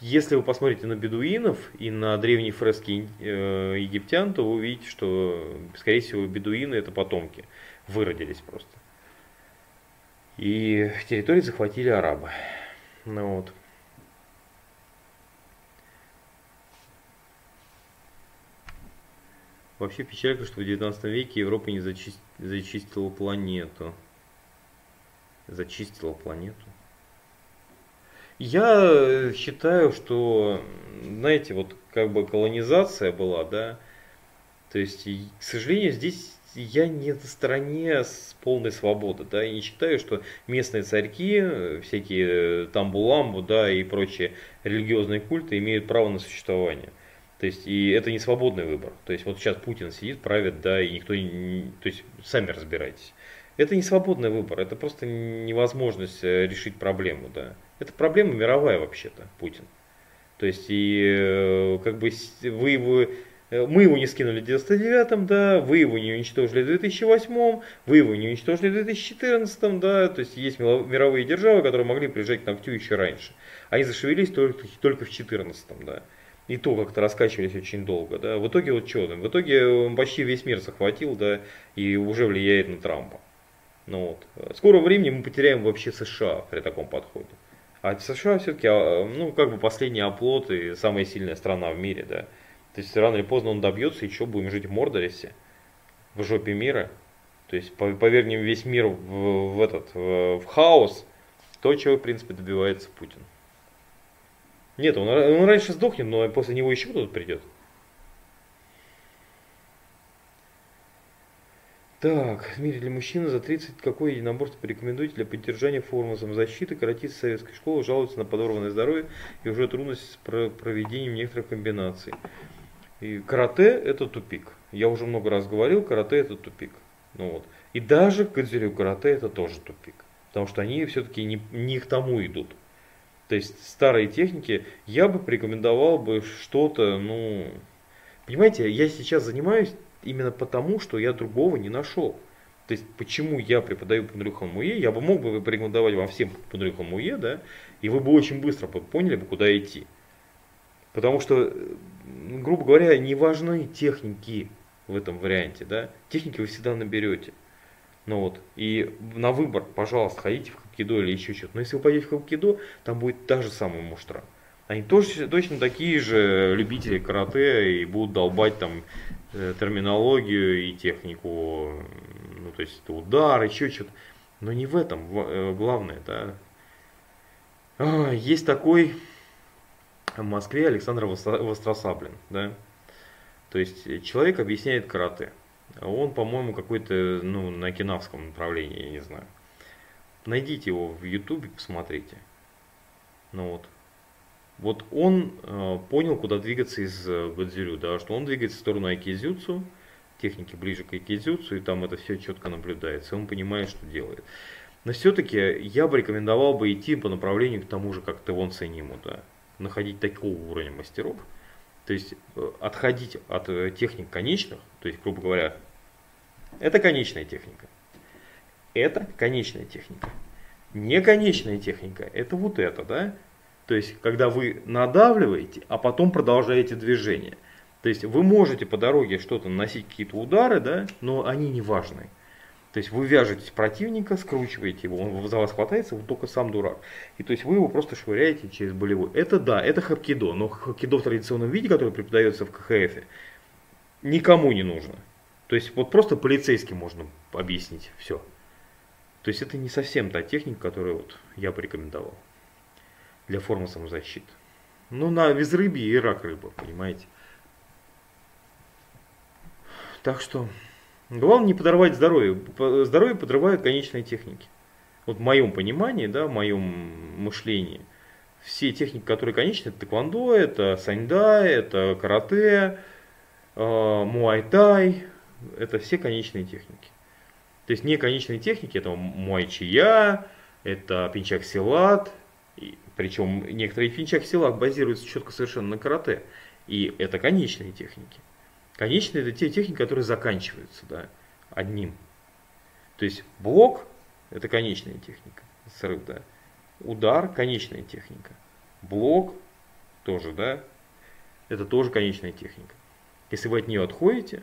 если вы посмотрите на бедуинов и на древние фрески э, египтян, то вы увидите, что, скорее всего, бедуины это потомки, выродились просто. И территории захватили арабы. Ну вот. Вообще печально, что в 19 веке Европа не зачист... зачистила планету. Зачистила планету. Я считаю, что, знаете, вот как бы колонизация была, да, то есть, к сожалению, здесь я не на стороне с полной свободы, да, и не считаю, что местные царьки, всякие тамбуламбу, да, и прочие религиозные культы имеют право на существование. То есть, и это не свободный выбор. То есть, вот сейчас Путин сидит, правит, да, и никто не... То есть, сами разбирайтесь. Это не свободный выбор, это просто невозможность э, решить проблему, да. Это проблема мировая вообще-то, Путин. То есть, и э, как бы вы его э, мы его не скинули в 99-м, да, вы его не уничтожили в 2008 вы его не уничтожили в 2014 да, то есть есть мировые державы, которые могли прижать к ногтю еще раньше. Они зашевелились только, только в 2014 да и то как-то раскачивались очень долго, да. В итоге вот что, в итоге он почти весь мир захватил, да, и уже влияет на Трампа. Ну вот. Скоро времени мы потеряем вообще США при таком подходе. А США все-таки, а, ну, как бы последний оплот и самая сильная страна в мире, да. То есть рано или поздно он добьется, и что, будем жить в Мордоресе, в жопе мира. То есть повернем весь мир в, в этот, в, в хаос, то, чего, в принципе, добивается Путин. Нет, он, он раньше сдохнет, но после него еще кто-то придет. Так, в мире для мужчины за 30 какое единоборство порекомендуете для поддержания формы самозащиты? Каратисты советской школы жалуются на подорванное здоровье и уже трудность с проведением некоторых комбинаций. И карате это тупик. Я уже много раз говорил, карате это тупик. Ну вот. И даже к карате это тоже тупик. Потому что они все-таки не, не к тому идут. То есть старые техники, я бы порекомендовал бы что-то, ну, понимаете, я сейчас занимаюсь именно потому, что я другого не нашел. То есть, почему я преподаю Пандрюхан Муе, я бы мог бы порекомендовать вам всем Пандрюхан Муе, да, и вы бы очень быстро поняли бы, куда идти. Потому что, грубо говоря, не важны техники в этом варианте, да, техники вы всегда наберете. Ну вот, и на выбор, пожалуйста, ходите в хапкидо или еще что-то. Но если вы пойдете в хапкидо, там будет та же самая муштра. Они тоже точно такие же любители карате и будут долбать там э, терминологию и технику, ну то есть это удар, еще что-то. Но не в этом э, главное, да. А, есть такой в Москве Александр Востросаблин, да. То есть человек объясняет карате. Он, по-моему, какой-то, ну, на кинавском направлении, я не знаю. Найдите его в Ютубе, посмотрите. Ну вот. Вот он э, понял, куда двигаться из э, Годзилю, да, что он двигается в сторону айкизюцу, техники ближе к айкизюцу, и там это все четко наблюдается, он понимает, что делает. Но все-таки я бы рекомендовал бы идти по направлению к тому же, как Тевон Цениму, да, находить такого уровня мастеров, то есть э, отходить от э, техник конечных, то есть, грубо говоря, это конечная техника. Это конечная техника. Неконечная техника – это вот это, да? То есть, когда вы надавливаете, а потом продолжаете движение. То есть, вы можете по дороге что-то наносить какие-то удары, да, но они не важны. То есть вы вяжете противника, скручиваете его, он за вас хватается, вы только сам дурак. И то есть вы его просто швыряете через болевой. Это да, это хапкидо, но хапкидо в традиционном виде, который преподается в КХФ, никому не нужно. То есть вот просто полицейским можно объяснить все. То есть это не совсем та техника, которую вот я порекомендовал для формы самозащиты. Ну, на безрыбье и рак рыба, понимаете. Так что, главное не подорвать здоровье. Здоровье подрывают конечные техники. Вот в моем понимании, да, в моем мышлении, все техники, которые конечны, это тэквондо, это саньда, это карате, э, муайтай, это все конечные техники. То есть неконечные техники, это муайчия, это пинчак силат, причем некоторые пинчак силат базируются четко совершенно на карате. И это конечные техники. Конечные это те техники, которые заканчиваются да, одним. То есть блок это конечная техника, срыв, да. Удар конечная техника. Блок тоже, да, это тоже конечная техника. Если вы от нее отходите,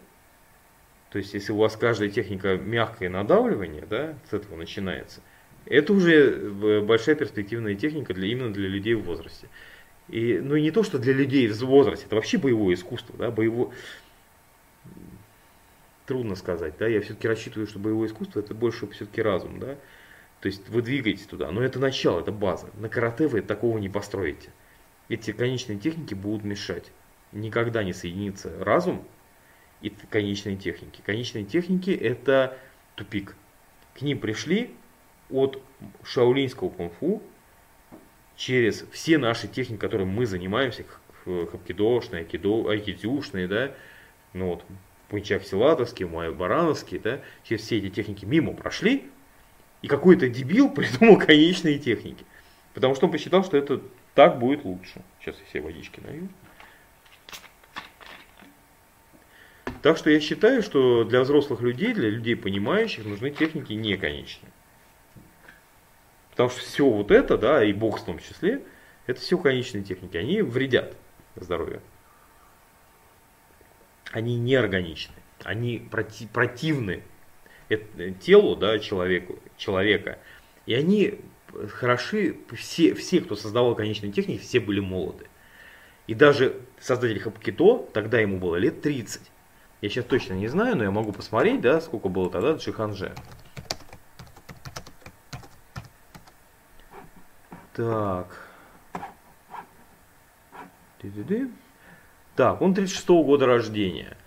то есть, если у вас каждая техника мягкое надавливание, да, с этого начинается, это уже э, большая перспективная техника для, именно для людей в возрасте. И, ну и не то, что для людей в возрасте, это вообще боевое искусство, да, боевое... Трудно сказать, да, я все-таки рассчитываю, что боевое искусство это больше все-таки разум, да, то есть вы двигаетесь туда, но это начало, это база. На карате вы такого не построите. Эти конечные техники будут мешать. Никогда не соединится разум и конечные техники. Конечные техники это тупик. К ним пришли от шаолинского кунг-фу через все наши техники, которыми мы занимаемся, хапкидошные, айкидо, айкидюшные, да, ну вот, пунчак силатовский, май барановский, да, через все эти техники мимо прошли, и какой-то дебил придумал конечные техники. Потому что он посчитал, что это так будет лучше. Сейчас я все водички налью. Так что я считаю, что для взрослых людей, для людей понимающих, нужны техники неконечные. Потому что все вот это, да, и бокс в том числе, это все конечные техники. Они вредят здоровью. Они неорганичны. Они проти противны телу да, человеку, человека. И они хороши, все, все, кто создавал конечные техники, все были молоды. И даже создатель Хапкито, тогда ему было лет 30. Я сейчас точно не знаю, но я могу посмотреть, да, сколько было тогда Джиханже. Так. Так, он 36 -го года рождения.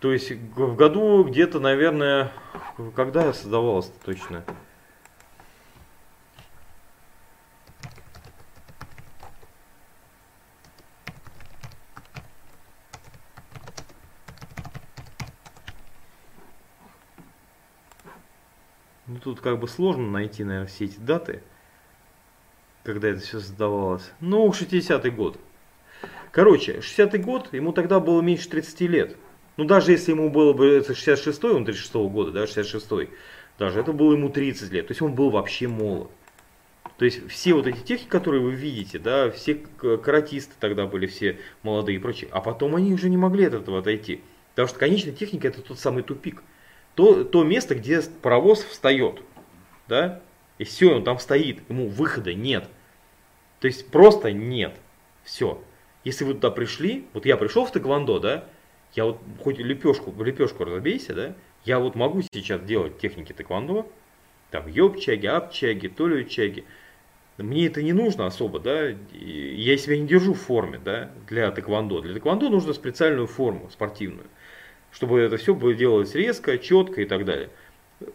То есть в году где-то, наверное, когда я создавался точно? Тут как бы сложно найти, наверное, все эти даты, когда это все создавалось. Ну, 60-й год. Короче, 60-й год, ему тогда было меньше 30 лет. Ну, даже если ему было бы, это 66-й, он 36-го года, да, 66-й, даже это было ему 30 лет. То есть он был вообще молод. То есть все вот эти техники, которые вы видите, да, все каратисты тогда были все молодые и прочие, а потом они уже не могли от этого отойти. Потому что конечная техника это тот самый тупик то, то место, где паровоз встает. Да? И все, он там стоит, ему выхода нет. То есть просто нет. Все. Если вы туда пришли, вот я пришел в Тэквондо, да, я вот хоть лепешку, лепешку разобейся, да, я вот могу сейчас делать техники Тэквондо, там ёбчаги, апчаги, толючаги. Мне это не нужно особо, да, я себя не держу в форме, да, для Тэквондо. Для Тэквондо нужно специальную форму спортивную чтобы это все было делалось резко, четко и так далее.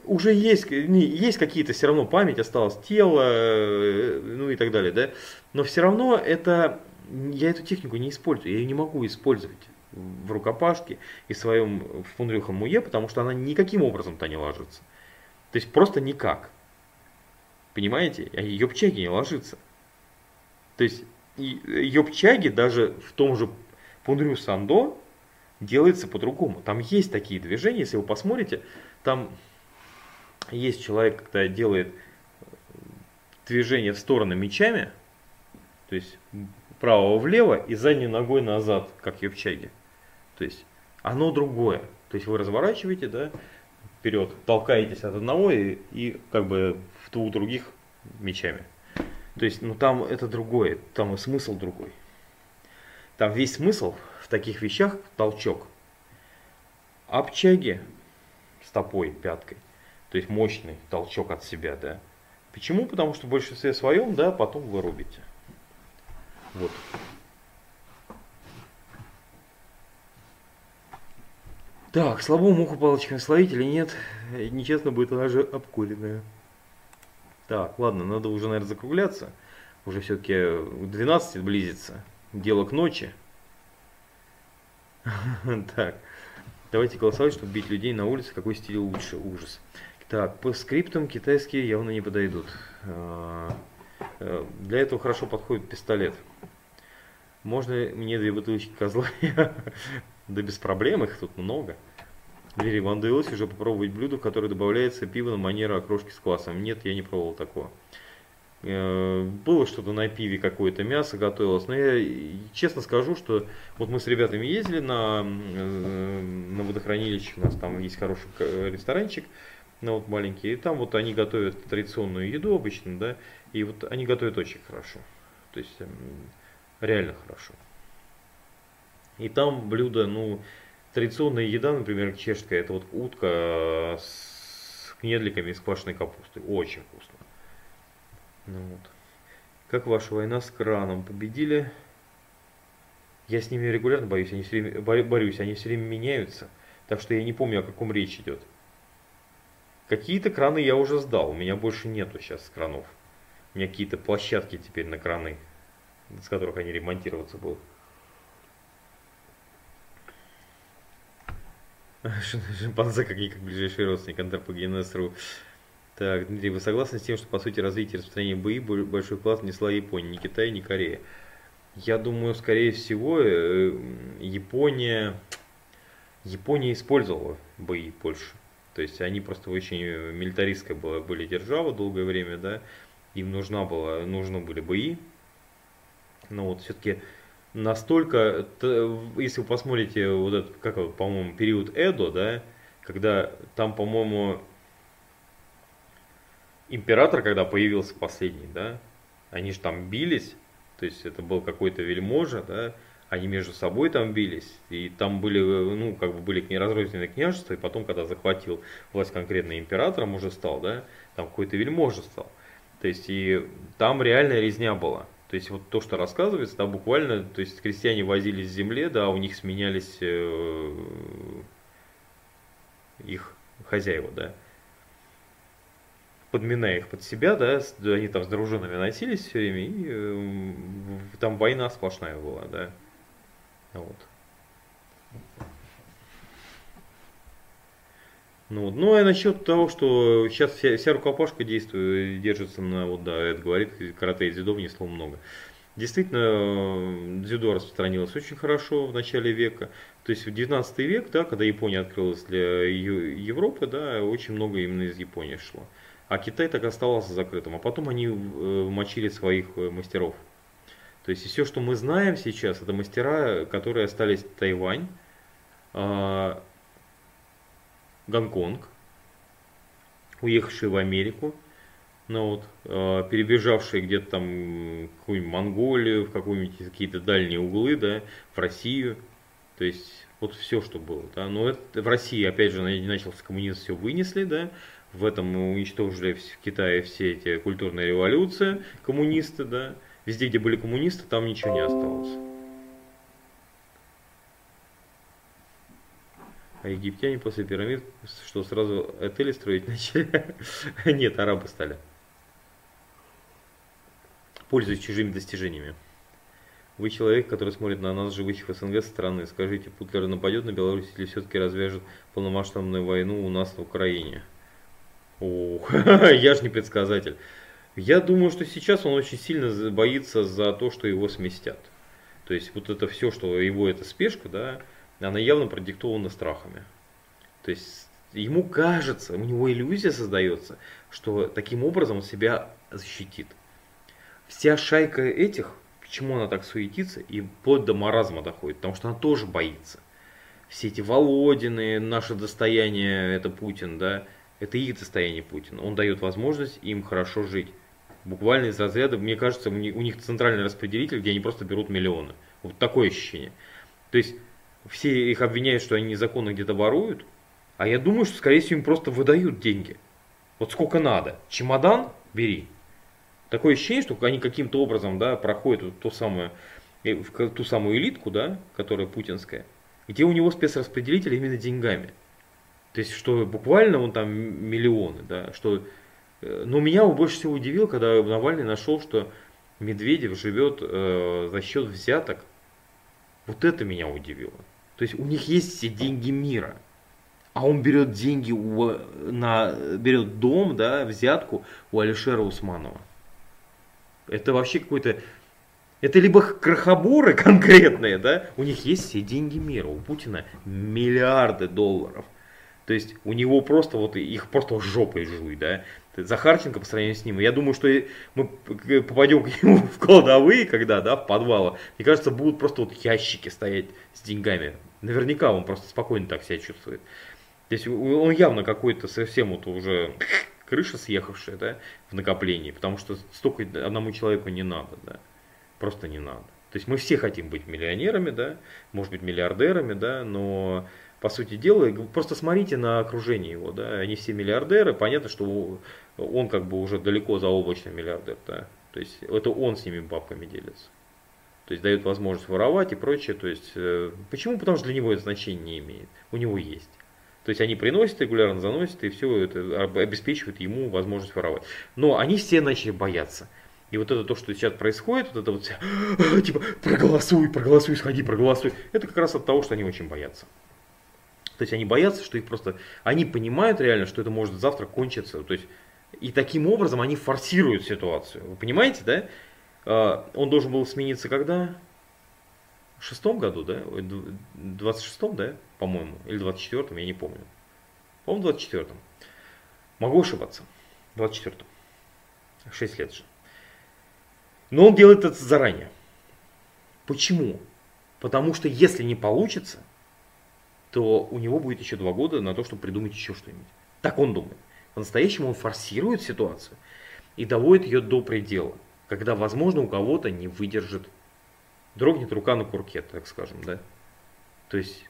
Уже есть, есть какие-то все равно память осталась, тело, э, ну и так далее, да. Но все равно это, я эту технику не использую, я ее не могу использовать в рукопашке и в своем в Фундрюхам Муе, потому что она никаким образом-то не ложится. То есть просто никак. Понимаете? А ёбчаги не ложится. То есть ёбчаги даже в том же Пундрю Сандо, делается по-другому. Там есть такие движения, если вы посмотрите, там есть человек, когда делает движение в стороны мечами, то есть вправо влево и задней ногой назад, как в чаге. То есть оно другое. То есть вы разворачиваете, да, вперед, толкаетесь от одного и, и как бы в двух других мечами. То есть, ну там это другое, там и смысл другой. Там весь смысл таких вещах толчок. Обчаги стопой, пяткой. То есть мощный толчок от себя, да. Почему? Потому что в большинстве своем, да, потом вы рубите. Вот. Так, слабо муху палочками словить или нет? Нечестно будет даже обкуренная. Так, ладно, надо уже, наверное, закругляться. Уже все-таки 12 близится. Дело к ночи. Так, давайте голосовать, чтобы бить людей на улице. Какой стиль лучше? Ужас. Так, по скриптам китайские явно не подойдут. А, э, для этого хорошо подходит пистолет. Можно мне две бутылочки козла? Да без проблем, их тут много. Довелось уже попробовать блюдо, которое добавляется пиво на манеру окрошки с квасом? Нет, я не пробовал такого. Э, было что-то на пиве, какое-то мясо готовилось, но я честно скажу, что вот мы с ребятами ездили на, э, на водохранилище, у нас там есть хороший ресторанчик, ну, вот маленький, и там вот они готовят традиционную еду обычно, да, и вот они готовят очень хорошо, то есть эм, реально хорошо. И там блюдо, ну, традиционная еда, например, чешская, это вот утка с кнедликами из квашеной капусты, очень вкусно. Ну вот. Как ваша война с краном? Победили? Я с ними регулярно боюсь, они все время, борюсь, они все время меняются. Так что я не помню, о каком речь идет. Какие-то краны я уже сдал, у меня больше нету сейчас кранов. У меня какие-то площадки теперь на краны, с которых они ремонтироваться будут. Шимпанзе как никак ближайший родственник антропогенез.ру. Так, Дмитрий, вы согласны с тем, что по сути развитие и распространение БИ большой вклад внесла Япония, не Китай, не Корея? Я думаю, скорее всего, э, Япония, Япония использовала БИ больше. То есть они просто очень милитаристская была, были держава долгое время, да, им нужна была, нужны были БИ. Но вот все-таки настолько, если вы посмотрите вот этот, как, по-моему, период Эдо, да, когда там, по-моему, император, когда появился последний, да, они же там бились, то есть это был какой-то вельможа, да, они между собой там бились, и там были, ну, как бы были неразрозненные княжества, и потом, когда захватил власть конкретно императором уже стал, да, там какой-то вельможа стал. То есть, и там реальная резня была. То есть, вот то, что рассказывается, там буквально, то есть, крестьяне возились с земле, да, у них сменялись э, их хозяева, да подминая их под себя, да, они там с дружинами носились все время, и э, там война сплошная была, да. Вот. Ну, ну, а насчет того, что сейчас вся, вся рукопашка действует, держится на, вот да, это говорит, карате и дзюдо внесло много. Действительно, дзюдо распространилось очень хорошо в начале века. То есть в 19 век, да, когда Япония открылась для Европы, да, очень много именно из Японии шло. А Китай так оставался закрытым. А потом они э, мочили своих э, мастеров. То есть все, что мы знаем сейчас, это мастера, которые остались Тайвань, а, Гонконг, уехавшие в Америку, ну вот, а, перебежавшие где-то там в какую-нибудь Монголию, в какую-нибудь какие-то дальние углы, да, в Россию. То есть вот все, что было. Да. Но это, в России, опять же, начался коммунизм, все вынесли, да, в этом мы уничтожили в Китае все эти культурные революции, коммунисты, да. Везде, где были коммунисты, там ничего не осталось. А египтяне после пирамид, что сразу отели строить начали? Нет, арабы стали. Пользуясь чужими достижениями. Вы человек, который смотрит на нас, живущих в СНГ со стороны. Скажите, Путлер нападет на Беларусь или все-таки развяжет полномасштабную войну у нас в Украине? Ох, я же не предсказатель. Я думаю, что сейчас он очень сильно боится за то, что его сместят. То есть вот это все, что его эта спешка, да, она явно продиктована страхами. То есть ему кажется, у него иллюзия создается, что таким образом он себя защитит. Вся шайка этих, почему она так суетится и вплоть до маразма доходит, потому что она тоже боится. все эти Володины, наше достояние, это Путин, да, это их достояние Путин. Он дает возможность им хорошо жить. Буквально из разряда, мне кажется, у них центральный распределитель, где они просто берут миллионы. Вот такое ощущение. То есть все их обвиняют, что они незаконно где-то воруют, а я думаю, что, скорее всего, им просто выдают деньги. Вот сколько надо. Чемодан бери. Такое ощущение, что они каким-то образом да, проходят ту самую, э, ту самую элитку, да, которая путинская, где у него спецраспределитель именно деньгами. То есть, что буквально он там миллионы, да, что... Э, но меня больше всего удивило, когда Навальный нашел, что Медведев живет э, за счет взяток. Вот это меня удивило. То есть у них есть все деньги мира а он берет деньги, у, на, берет дом, да, взятку у Алишера Усманова. Это вообще какой-то... Это либо крохоборы конкретные, да, у них есть все деньги мира, у Путина миллиарды долларов. То есть у него просто вот их просто жопой жуй, да. Захарченко по сравнению с ним. Я думаю, что мы попадем к нему в кладовые, когда, да, в подвалы. Мне кажется, будут просто вот ящики стоять с деньгами. Наверняка он просто спокойно так себя чувствует. То есть он явно какой-то совсем вот уже крыша съехавшая, да, в накоплении, потому что столько одному человеку не надо, да, просто не надо. То есть мы все хотим быть миллионерами, да, может быть миллиардерами, да, но по сути дела, просто смотрите на окружение его, да, они все миллиардеры, понятно, что он как бы уже далеко за облачный миллиардер, да, то есть это он с ними бабками делится. То есть дает возможность воровать и прочее. То есть, э, почему? Потому что для него это значение не имеет. У него есть. То есть они приносят регулярно, заносят, и все это обеспечивает ему возможность воровать. Но они все начали бояться. И вот это то, что сейчас происходит, вот это вот «А, типа проголосуй, проголосуй, сходи, проголосуй, это как раз от того, что они очень боятся. То есть они боятся, что их просто, они понимают реально, что это может завтра кончиться. То есть и таким образом они форсируют ситуацию. Вы понимаете, да? А, он должен был смениться когда? В шестом году, да? В 26-м, да? По-моему. Или в 24-м, я не помню. По-моему, в 24-м. Могу ошибаться. В 24-м. 6 лет же. Но он делает это заранее. Почему? Потому что если не получится, то у него будет еще два года на то, чтобы придумать еще что-нибудь. Так он думает. По-настоящему он форсирует ситуацию и доводит ее до предела, когда, возможно, у кого-то не выдержит дрогнет рука на курке, так скажем, да. То есть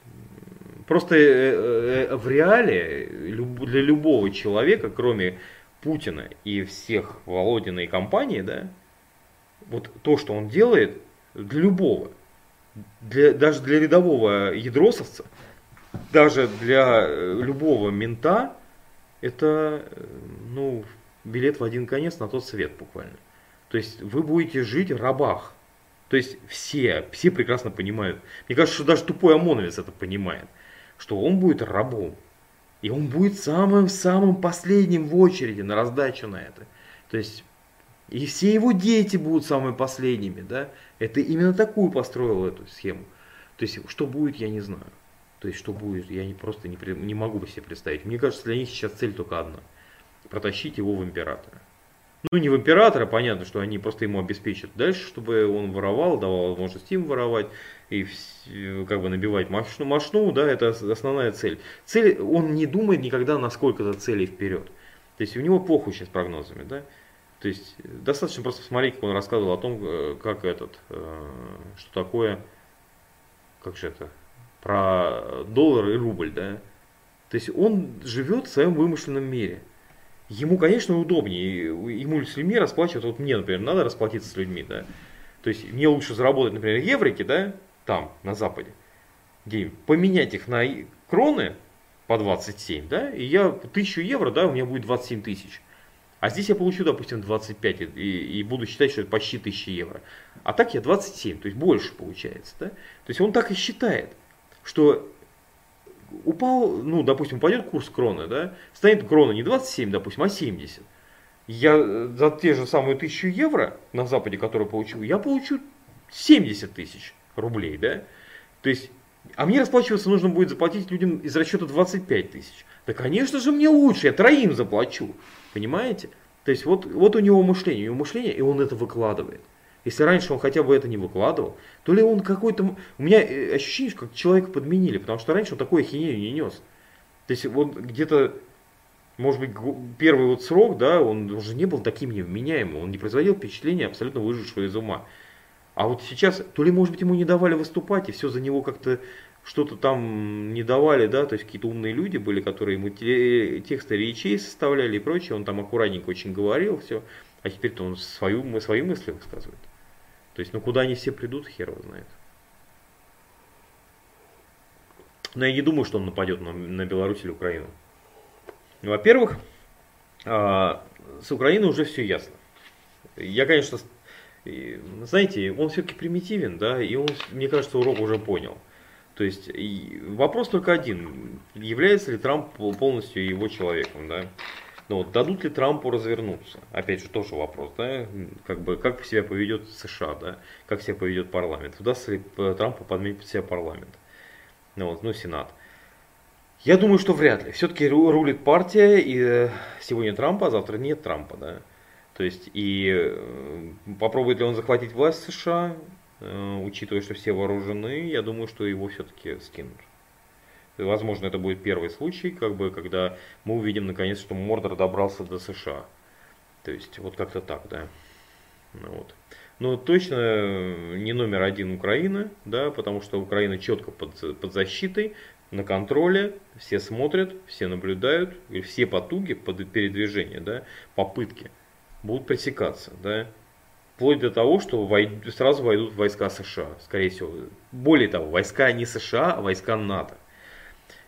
просто э, э, в реале для любого человека, кроме Путина и всех Володина и компании, да, вот то, что он делает, для любого, для, даже для рядового ядросовца, даже для э, любого мента, это, ну, билет в один конец на тот свет буквально. То есть вы будете жить в рабах. То есть все, все прекрасно понимают. Мне кажется, что даже тупой ОМОНовец это понимает, что он будет рабом. И он будет самым-самым последним в очереди на раздачу на это. То есть и все его дети будут самыми последними, да? Это именно такую построил эту схему. То есть, что будет, я не знаю. То есть, что будет, я не, просто не, не могу себе представить. Мне кажется, для них сейчас цель только одна. Протащить его в императора. Ну, не в императора, понятно, что они просто ему обеспечат дальше, чтобы он воровал, давал возможность им воровать и как бы набивать машину, машину, да, это основная цель. Цель, он не думает никогда на сколько-то целей вперед. То есть у него похуй сейчас прогнозами, да. То есть достаточно просто посмотреть, как он рассказывал о том, э, как этот, э, что такое, как же это, про доллар и рубль, да. То есть он живет в своем вымышленном мире. Ему, конечно, удобнее. Ему с людьми расплачиваться. Вот мне, например, надо расплатиться с людьми, да. То есть мне лучше заработать, например, еврики, да, там, на Западе, где поменять их на кроны по 27, да, и я тысячу евро, да, у меня будет 27 тысяч. А здесь я получу, допустим, 25 и, и буду считать, что это почти 1000 евро. А так я 27, то есть больше получается. Да? То есть он так и считает, что упал, ну, допустим, упадет курс кроны, да, станет крона не 27, допустим, а 70. Я за те же самые 1000 евро на Западе, которые получу, я получу 70 тысяч рублей, да. То есть, а мне расплачиваться нужно будет заплатить людям из расчета 25 тысяч. Да, конечно же, мне лучше, я троим заплачу, понимаете? То есть, вот, вот у него мышление, у него мышление, и он это выкладывает. Если раньше он хотя бы это не выкладывал, то ли он какой-то... У меня э, ощущение, как человека подменили, потому что раньше он такой ахинею не нес. То есть вот где-то, может быть, первый вот срок, да, он уже не был таким невменяемым, он не производил впечатления абсолютно выжившего из ума. А вот сейчас, то ли, может быть, ему не давали выступать, и все за него как-то что-то там не давали, да, то есть какие-то умные люди были, которые ему тексты речей составляли и прочее, он там аккуратненько очень говорил, все, а теперь-то он свою, свои мысли высказывает. То есть, ну куда они все придут, хер его знает. Но я не думаю, что он нападет на, на Беларусь или Украину. Во-первых, а, с Украиной уже все ясно. Я, конечно, знаете, он все-таки примитивен, да, и он, мне кажется, урок уже понял. То есть вопрос только один, является ли Трамп полностью его человеком, да? Ну вот, дадут ли Трампу развернуться? Опять же, тоже вопрос, да, как бы, как себя поведет США, да, как себя поведет парламент, удастся ли Трампу подменить под себя парламент, ну вот, ну, Сенат. Я думаю, что вряд ли. Все-таки рулит партия, и э, сегодня Трампа, а завтра нет Трампа, да. То есть, и э, попробует ли он захватить власть США, э, учитывая, что все вооружены, я думаю, что его все-таки скинут. Возможно, это будет первый случай, как бы, когда мы увидим наконец, что Мордор добрался до США. То есть, вот как-то так, да. Ну, вот. Но точно не номер один Украина, да, потому что Украина четко под, под защитой, на контроле, все смотрят, все наблюдают, и все потуги под передвижение, да, попытки будут пресекаться, да, вплоть до того, что войд... сразу войдут войска США, скорее всего. Более того, войска не США, а войска НАТО.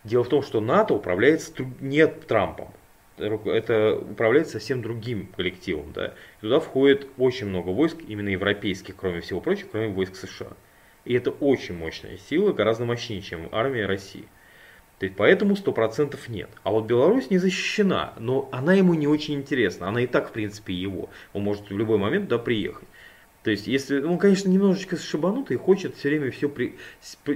Дело в том, что НАТО управляется не Трампом. Это управляется совсем другим коллективом. Да? Туда входит очень много войск, именно европейских, кроме всего прочего, кроме войск США. И это очень мощная сила, гораздо мощнее, чем армия России. То есть поэтому 100% нет. А вот Беларусь не защищена, но она ему не очень интересна. Она и так, в принципе, его. Он может в любой момент туда приехать. То есть, если он, конечно, немножечко шибанутый и хочет все время все при,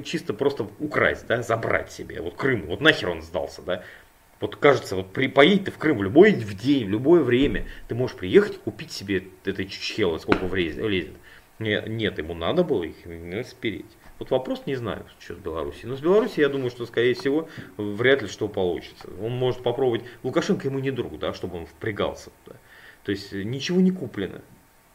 чисто просто украсть, да, забрать себе. Вот Крым, вот нахер он сдался, да. Вот кажется, вот при, поедь ты в Крым в любой в день, в любое время, ты можешь приехать купить себе этой чучхелы, сколько влезет. Нет, нет, ему надо было их спереть. Вот вопрос не знаю, что с Беларусью. Но с Беларусью я думаю, что, скорее всего, вряд ли что получится. Он может попробовать... Лукашенко ему не друг, да, чтобы он впрягался. Да. То есть ничего не куплено.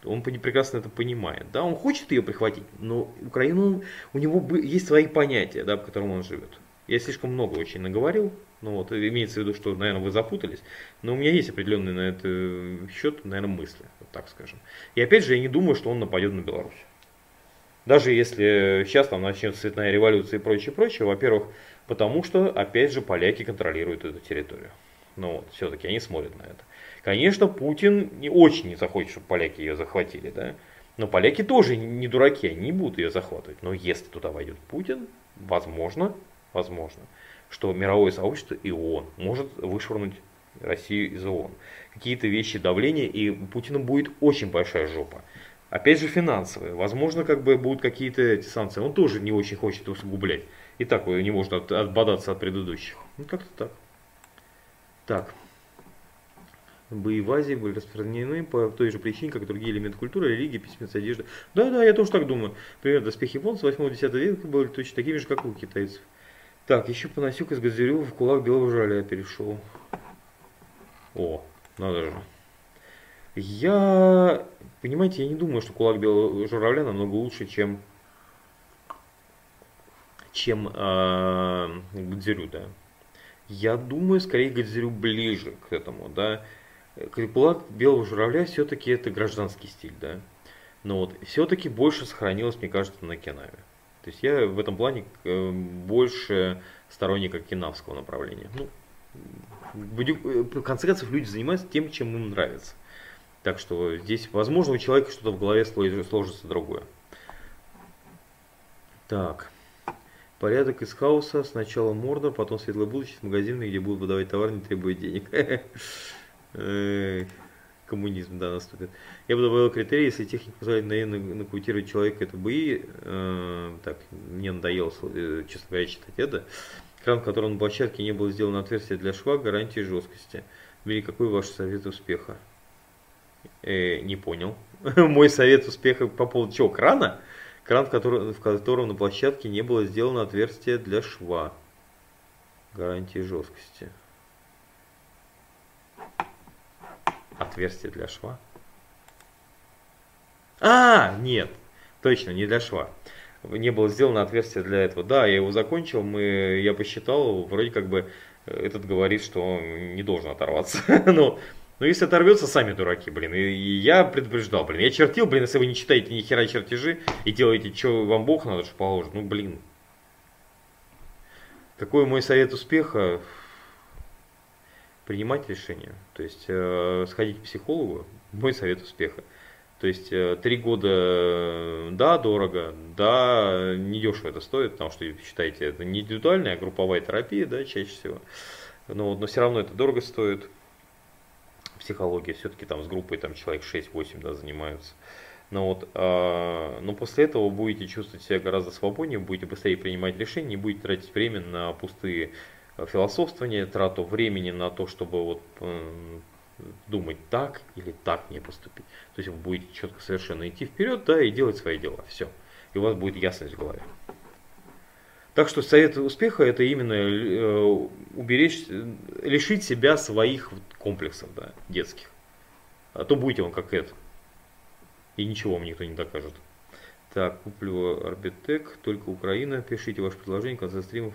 Он прекрасно это понимает. Да, он хочет ее прихватить, но Украину, у него есть свои понятия, да, по которым он живет. Я слишком много очень наговорил, ну вот, имеется в виду, что, наверное, вы запутались, но у меня есть определенные на этот счет, наверное, мысли, вот так скажем. И опять же, я не думаю, что он нападет на Беларусь. Даже если сейчас там начнется цветная революция и прочее, прочее, во-первых, потому что, опять же, поляки контролируют эту территорию. Ну вот, все-таки они смотрят на это. Конечно, Путин не очень не захочет, чтобы поляки ее захватили, да. Но поляки тоже не дураки, они не будут ее захватывать. Но если туда войдет Путин, возможно, возможно, что мировое сообщество и ООН может вышвырнуть Россию из ООН. Какие-то вещи давления, и у Путина будет очень большая жопа. Опять же финансовые. Возможно, как бы будут какие-то эти санкции. Он тоже не очень хочет усугублять. И так не может отбодаться от предыдущих. Ну, как-то так. Так Азии были распространены по той же причине, как другие элементы культуры, религии, письменность, одежда. Да, да, я тоже так думаю. Например, доспехи японцев 8-10 века были точно такими же, как у китайцев. Так, еще Панасюк из Газирю в кулак белого жаля перешел. О, надо же. Я, понимаете, я не думаю, что кулак белого журавля намного лучше, чем чем э, Гадзирю, да. Я думаю, скорее Гадзирю ближе к этому, да. Кулак белого журавля все-таки это гражданский стиль, да. Но вот все-таки больше сохранилось, мне кажется, на Кенаве. То есть я в этом плане э, больше сторонник кенавского направления. Ну, э, в конце концов, люди занимаются тем, чем им нравится. Так что здесь, возможно, у человека что-то в голове сложится другое. Так. Порядок из хаоса. Сначала Мордор, потом светлое будущее с магазинами, где будут выдавать товар, не требуя денег. коммунизм, да, наступит. Я бы добавил критерии, если техник позволяет наивно нокаутировать человека, это бы э, так, мне надоело, э, честно говоря, читать это. Кран, в котором на площадке не было сделано отверстие для шва, гарантии жесткости. Бери, какой ваш совет успеха? Э, не понял. Мой совет успеха по поводу чего? Крана? Кран, в котором, в котором на площадке не было сделано отверстие для шва. Гарантии жесткости. Отверстие для шва? А, нет, точно, не для шва. Не было сделано отверстие для этого. Да, я его закончил, мы, я посчитал, вроде как бы этот говорит, что он не должен оторваться. Но но если оторвется, сами дураки, блин. И, и я предупреждал, блин. Я чертил, блин, если вы не читаете ни хера чертежи и делаете, что вам Бог надо, что положит. Ну, блин. Какой мой совет успеха? Принимать решение. То есть, э, сходить к психологу. Мой совет успеха. То есть, э, три года, да, дорого, да, недешево это стоит, потому что, считаете, это не индивидуальная, а групповая терапия, да, чаще всего. Но, но все равно это дорого стоит психология, все-таки там с группой там человек 6-8 да, занимаются. Но, вот, а, но после этого будете чувствовать себя гораздо свободнее, будете быстрее принимать решения, не будете тратить время на пустые философствования, трату времени на то, чтобы вот, э, думать так или так не поступить. То есть вы будете четко совершенно идти вперед, да, и делать свои дела. Все. И у вас будет ясность в голове. Так что совет успеха это именно э, уберечь, лишить себя своих комплексов да, детских. А то будете он как это. И ничего вам никто не докажет. Так, куплю Арбитек, только Украина. Пишите ваше предложение конце стримов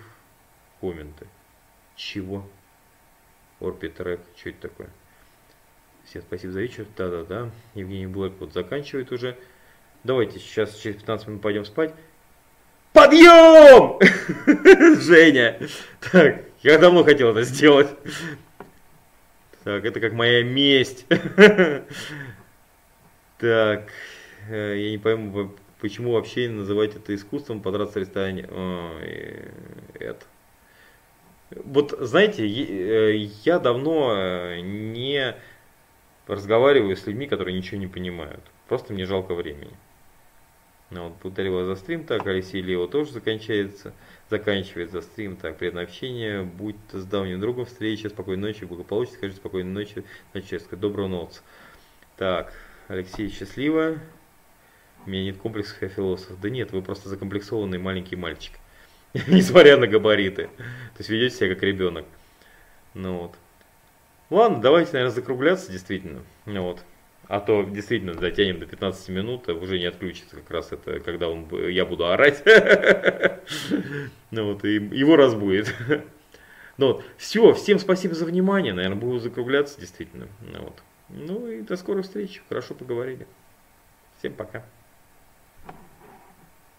комменты. Чего? Орбитрек, что это такое? Всем спасибо за вечер. Да-да-да. Евгений Блэк вот заканчивает уже. Давайте сейчас через 15 минут пойдем спать. Подъем! Женя. Так, я давно хотел это сделать. Так, это как моя месть. Так, э, я не пойму, почему вообще называть это искусством подраться в ресторане. это. Вот, знаете, э, я давно э, не разговариваю с людьми, которые ничего не понимают. Просто мне жалко времени. Ну, вот, благодарю вас за стрим. Так, Алексей Лео тоже заканчивается. Заканчивает за стрим. Так, приятное общение. Будь с давним другом встречи. Спокойной ночи, благополучия. Скажи спокойной ночи. Ночи, доброго ночи. Так, Алексей, счастливо. У меня нет комплексов, я философ. Да нет, вы просто закомплексованный маленький мальчик. Несмотря на габариты. То есть ведете себя как ребенок. Ну вот. Ладно, давайте, наверное, закругляться действительно. Ну вот. А то действительно дотянем до 15 минут, а уже не отключится как раз это, когда он, я буду орать. Ну вот, и его разбудит. Ну вот, все, всем спасибо за внимание, наверное, буду закругляться действительно. Ну вот. Ну и до скорой встречи, хорошо поговорили. Всем пока.